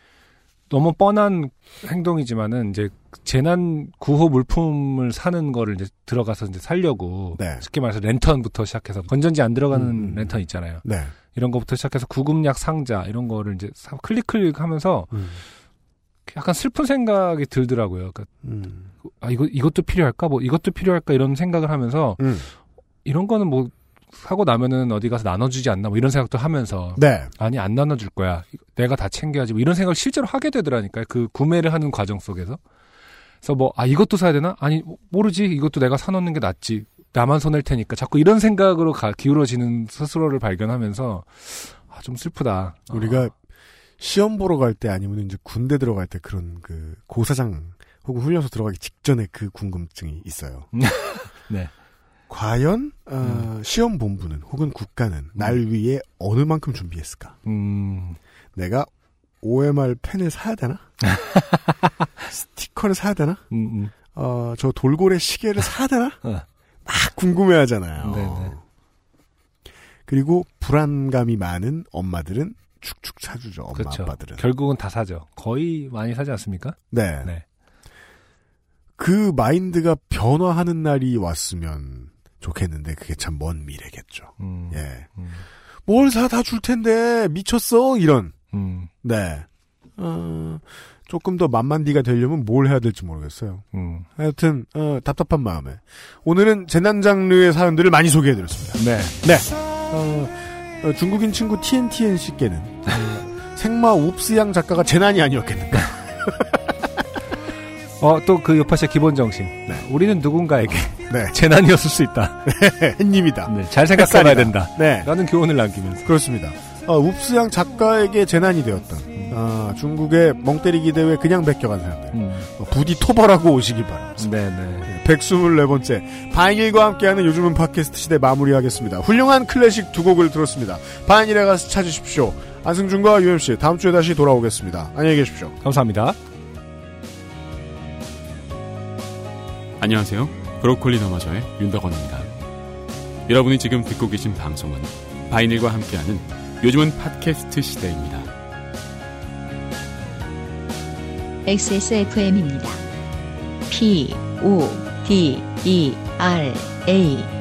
너무 뻔한 행동이지만은 이제 재난 구호 물품을 사는 거를 이제 들어가서 이제 살려고 네. 쉽게 말해서 랜턴부터 시작해서 건전지 안 들어가는 음. 랜턴 있잖아요. 네. 이런 거부터 시작해서 구급약 상자 이런 거를 이제 사- 클릭 클릭하면서 음. 약간 슬픈 생각이 들더라고요. 그러니까 음. 아 이거 이것도 필요할까 뭐 이것도 필요할까 이런 생각을 하면서 음. 이런 거는 뭐 하고 나면은 어디 가서 나눠주지 않나 뭐 이런 생각도 하면서 네. 아니 안 나눠줄 거야. 내가 다 챙겨야지 뭐 이런 생각을 실제로 하게 되더라니까요. 그 구매를 하는 과정 속에서. 그래서 뭐 아 이것도 사야 되나? 아니 뭐, 모르지. 이것도 내가 사놓는 게 낫지. 나만 손댈 테니까. 자꾸 이런 생각으로 가, 기울어지는 스스로를 발견하면서 아 좀 슬프다. 우리가 시험 보러 갈 때 아니면 이제 군대 들어갈 때 그런 그 고사장 혹은 훈련소 들어가기 직전에 그 궁금증이 있어요. 네 과연 어, 시험 본부는 혹은 국가는 날 위해 어느 만큼 준비했을까? 음, 내가 OMR 펜을 사야 되나? 스티커를 사야 되나? 음, 음. 어, 저 돌고래 시계를 사야 되나? 어. 막 궁금해하잖아요. 네네. 그리고 불안감이 많은 엄마들은 축축 사주죠. 엄마 그렇죠 아빠들은. 결국은 다 사죠 거의 많이 사지 않습니까 네. 네. 그 마인드가 변화하는 날이 왔으면 좋겠는데 그게 참 먼 미래겠죠. 음, 예. 음, 뭘사 다 줄 텐데 미쳤어 이런. 음, 네. 어, 조금 더 만만디가 되려면 뭘 해야 될지 모르겠어요. 음. 하여튼 어, 답답한 마음에 오늘은 재난 장르의 사연들을 많이 소개해드렸습니다. 네 네. 어, 어, 중국인 친구 TNTN 씨께는 어, 생마 웁스양 작가가 재난이 아니었겠는가. 어, 또 그 요파시의 기본 정신. 우리는 누군가에게 네. 재난이었을 수 있다. 햇님이다. 네, 잘 생각해봐야. 된다. 네. 라는 교훈을 남기면서. 그렇습니다. 어, 웁스양 작가에게 재난이 되었던 아, 중국의 멍때리기 대회 그냥 베껴간 사람들 음. 어, 부디 토벌하고 오시길 바랍니다. 네네. 124번째 바인일과 함께하는 요즘은 팟캐스트 시대 마무리하겠습니다. 훌륭한 클래식 두 곡을 들었습니다. 바인일에 가서 찾으십시오. 안승준과 UMC 다음 주에 다시 돌아오겠습니다. 안녕히 계십시오. 감사합니다. 안녕하세요. 브로콜리 너마저의 윤덕원입니다. 여러분이 지금 듣고 계신 방송은 바이닐과 함께하는 요즘은 팟캐스트 시대입니다. XSFM입니다. P, O, D, E, R, A.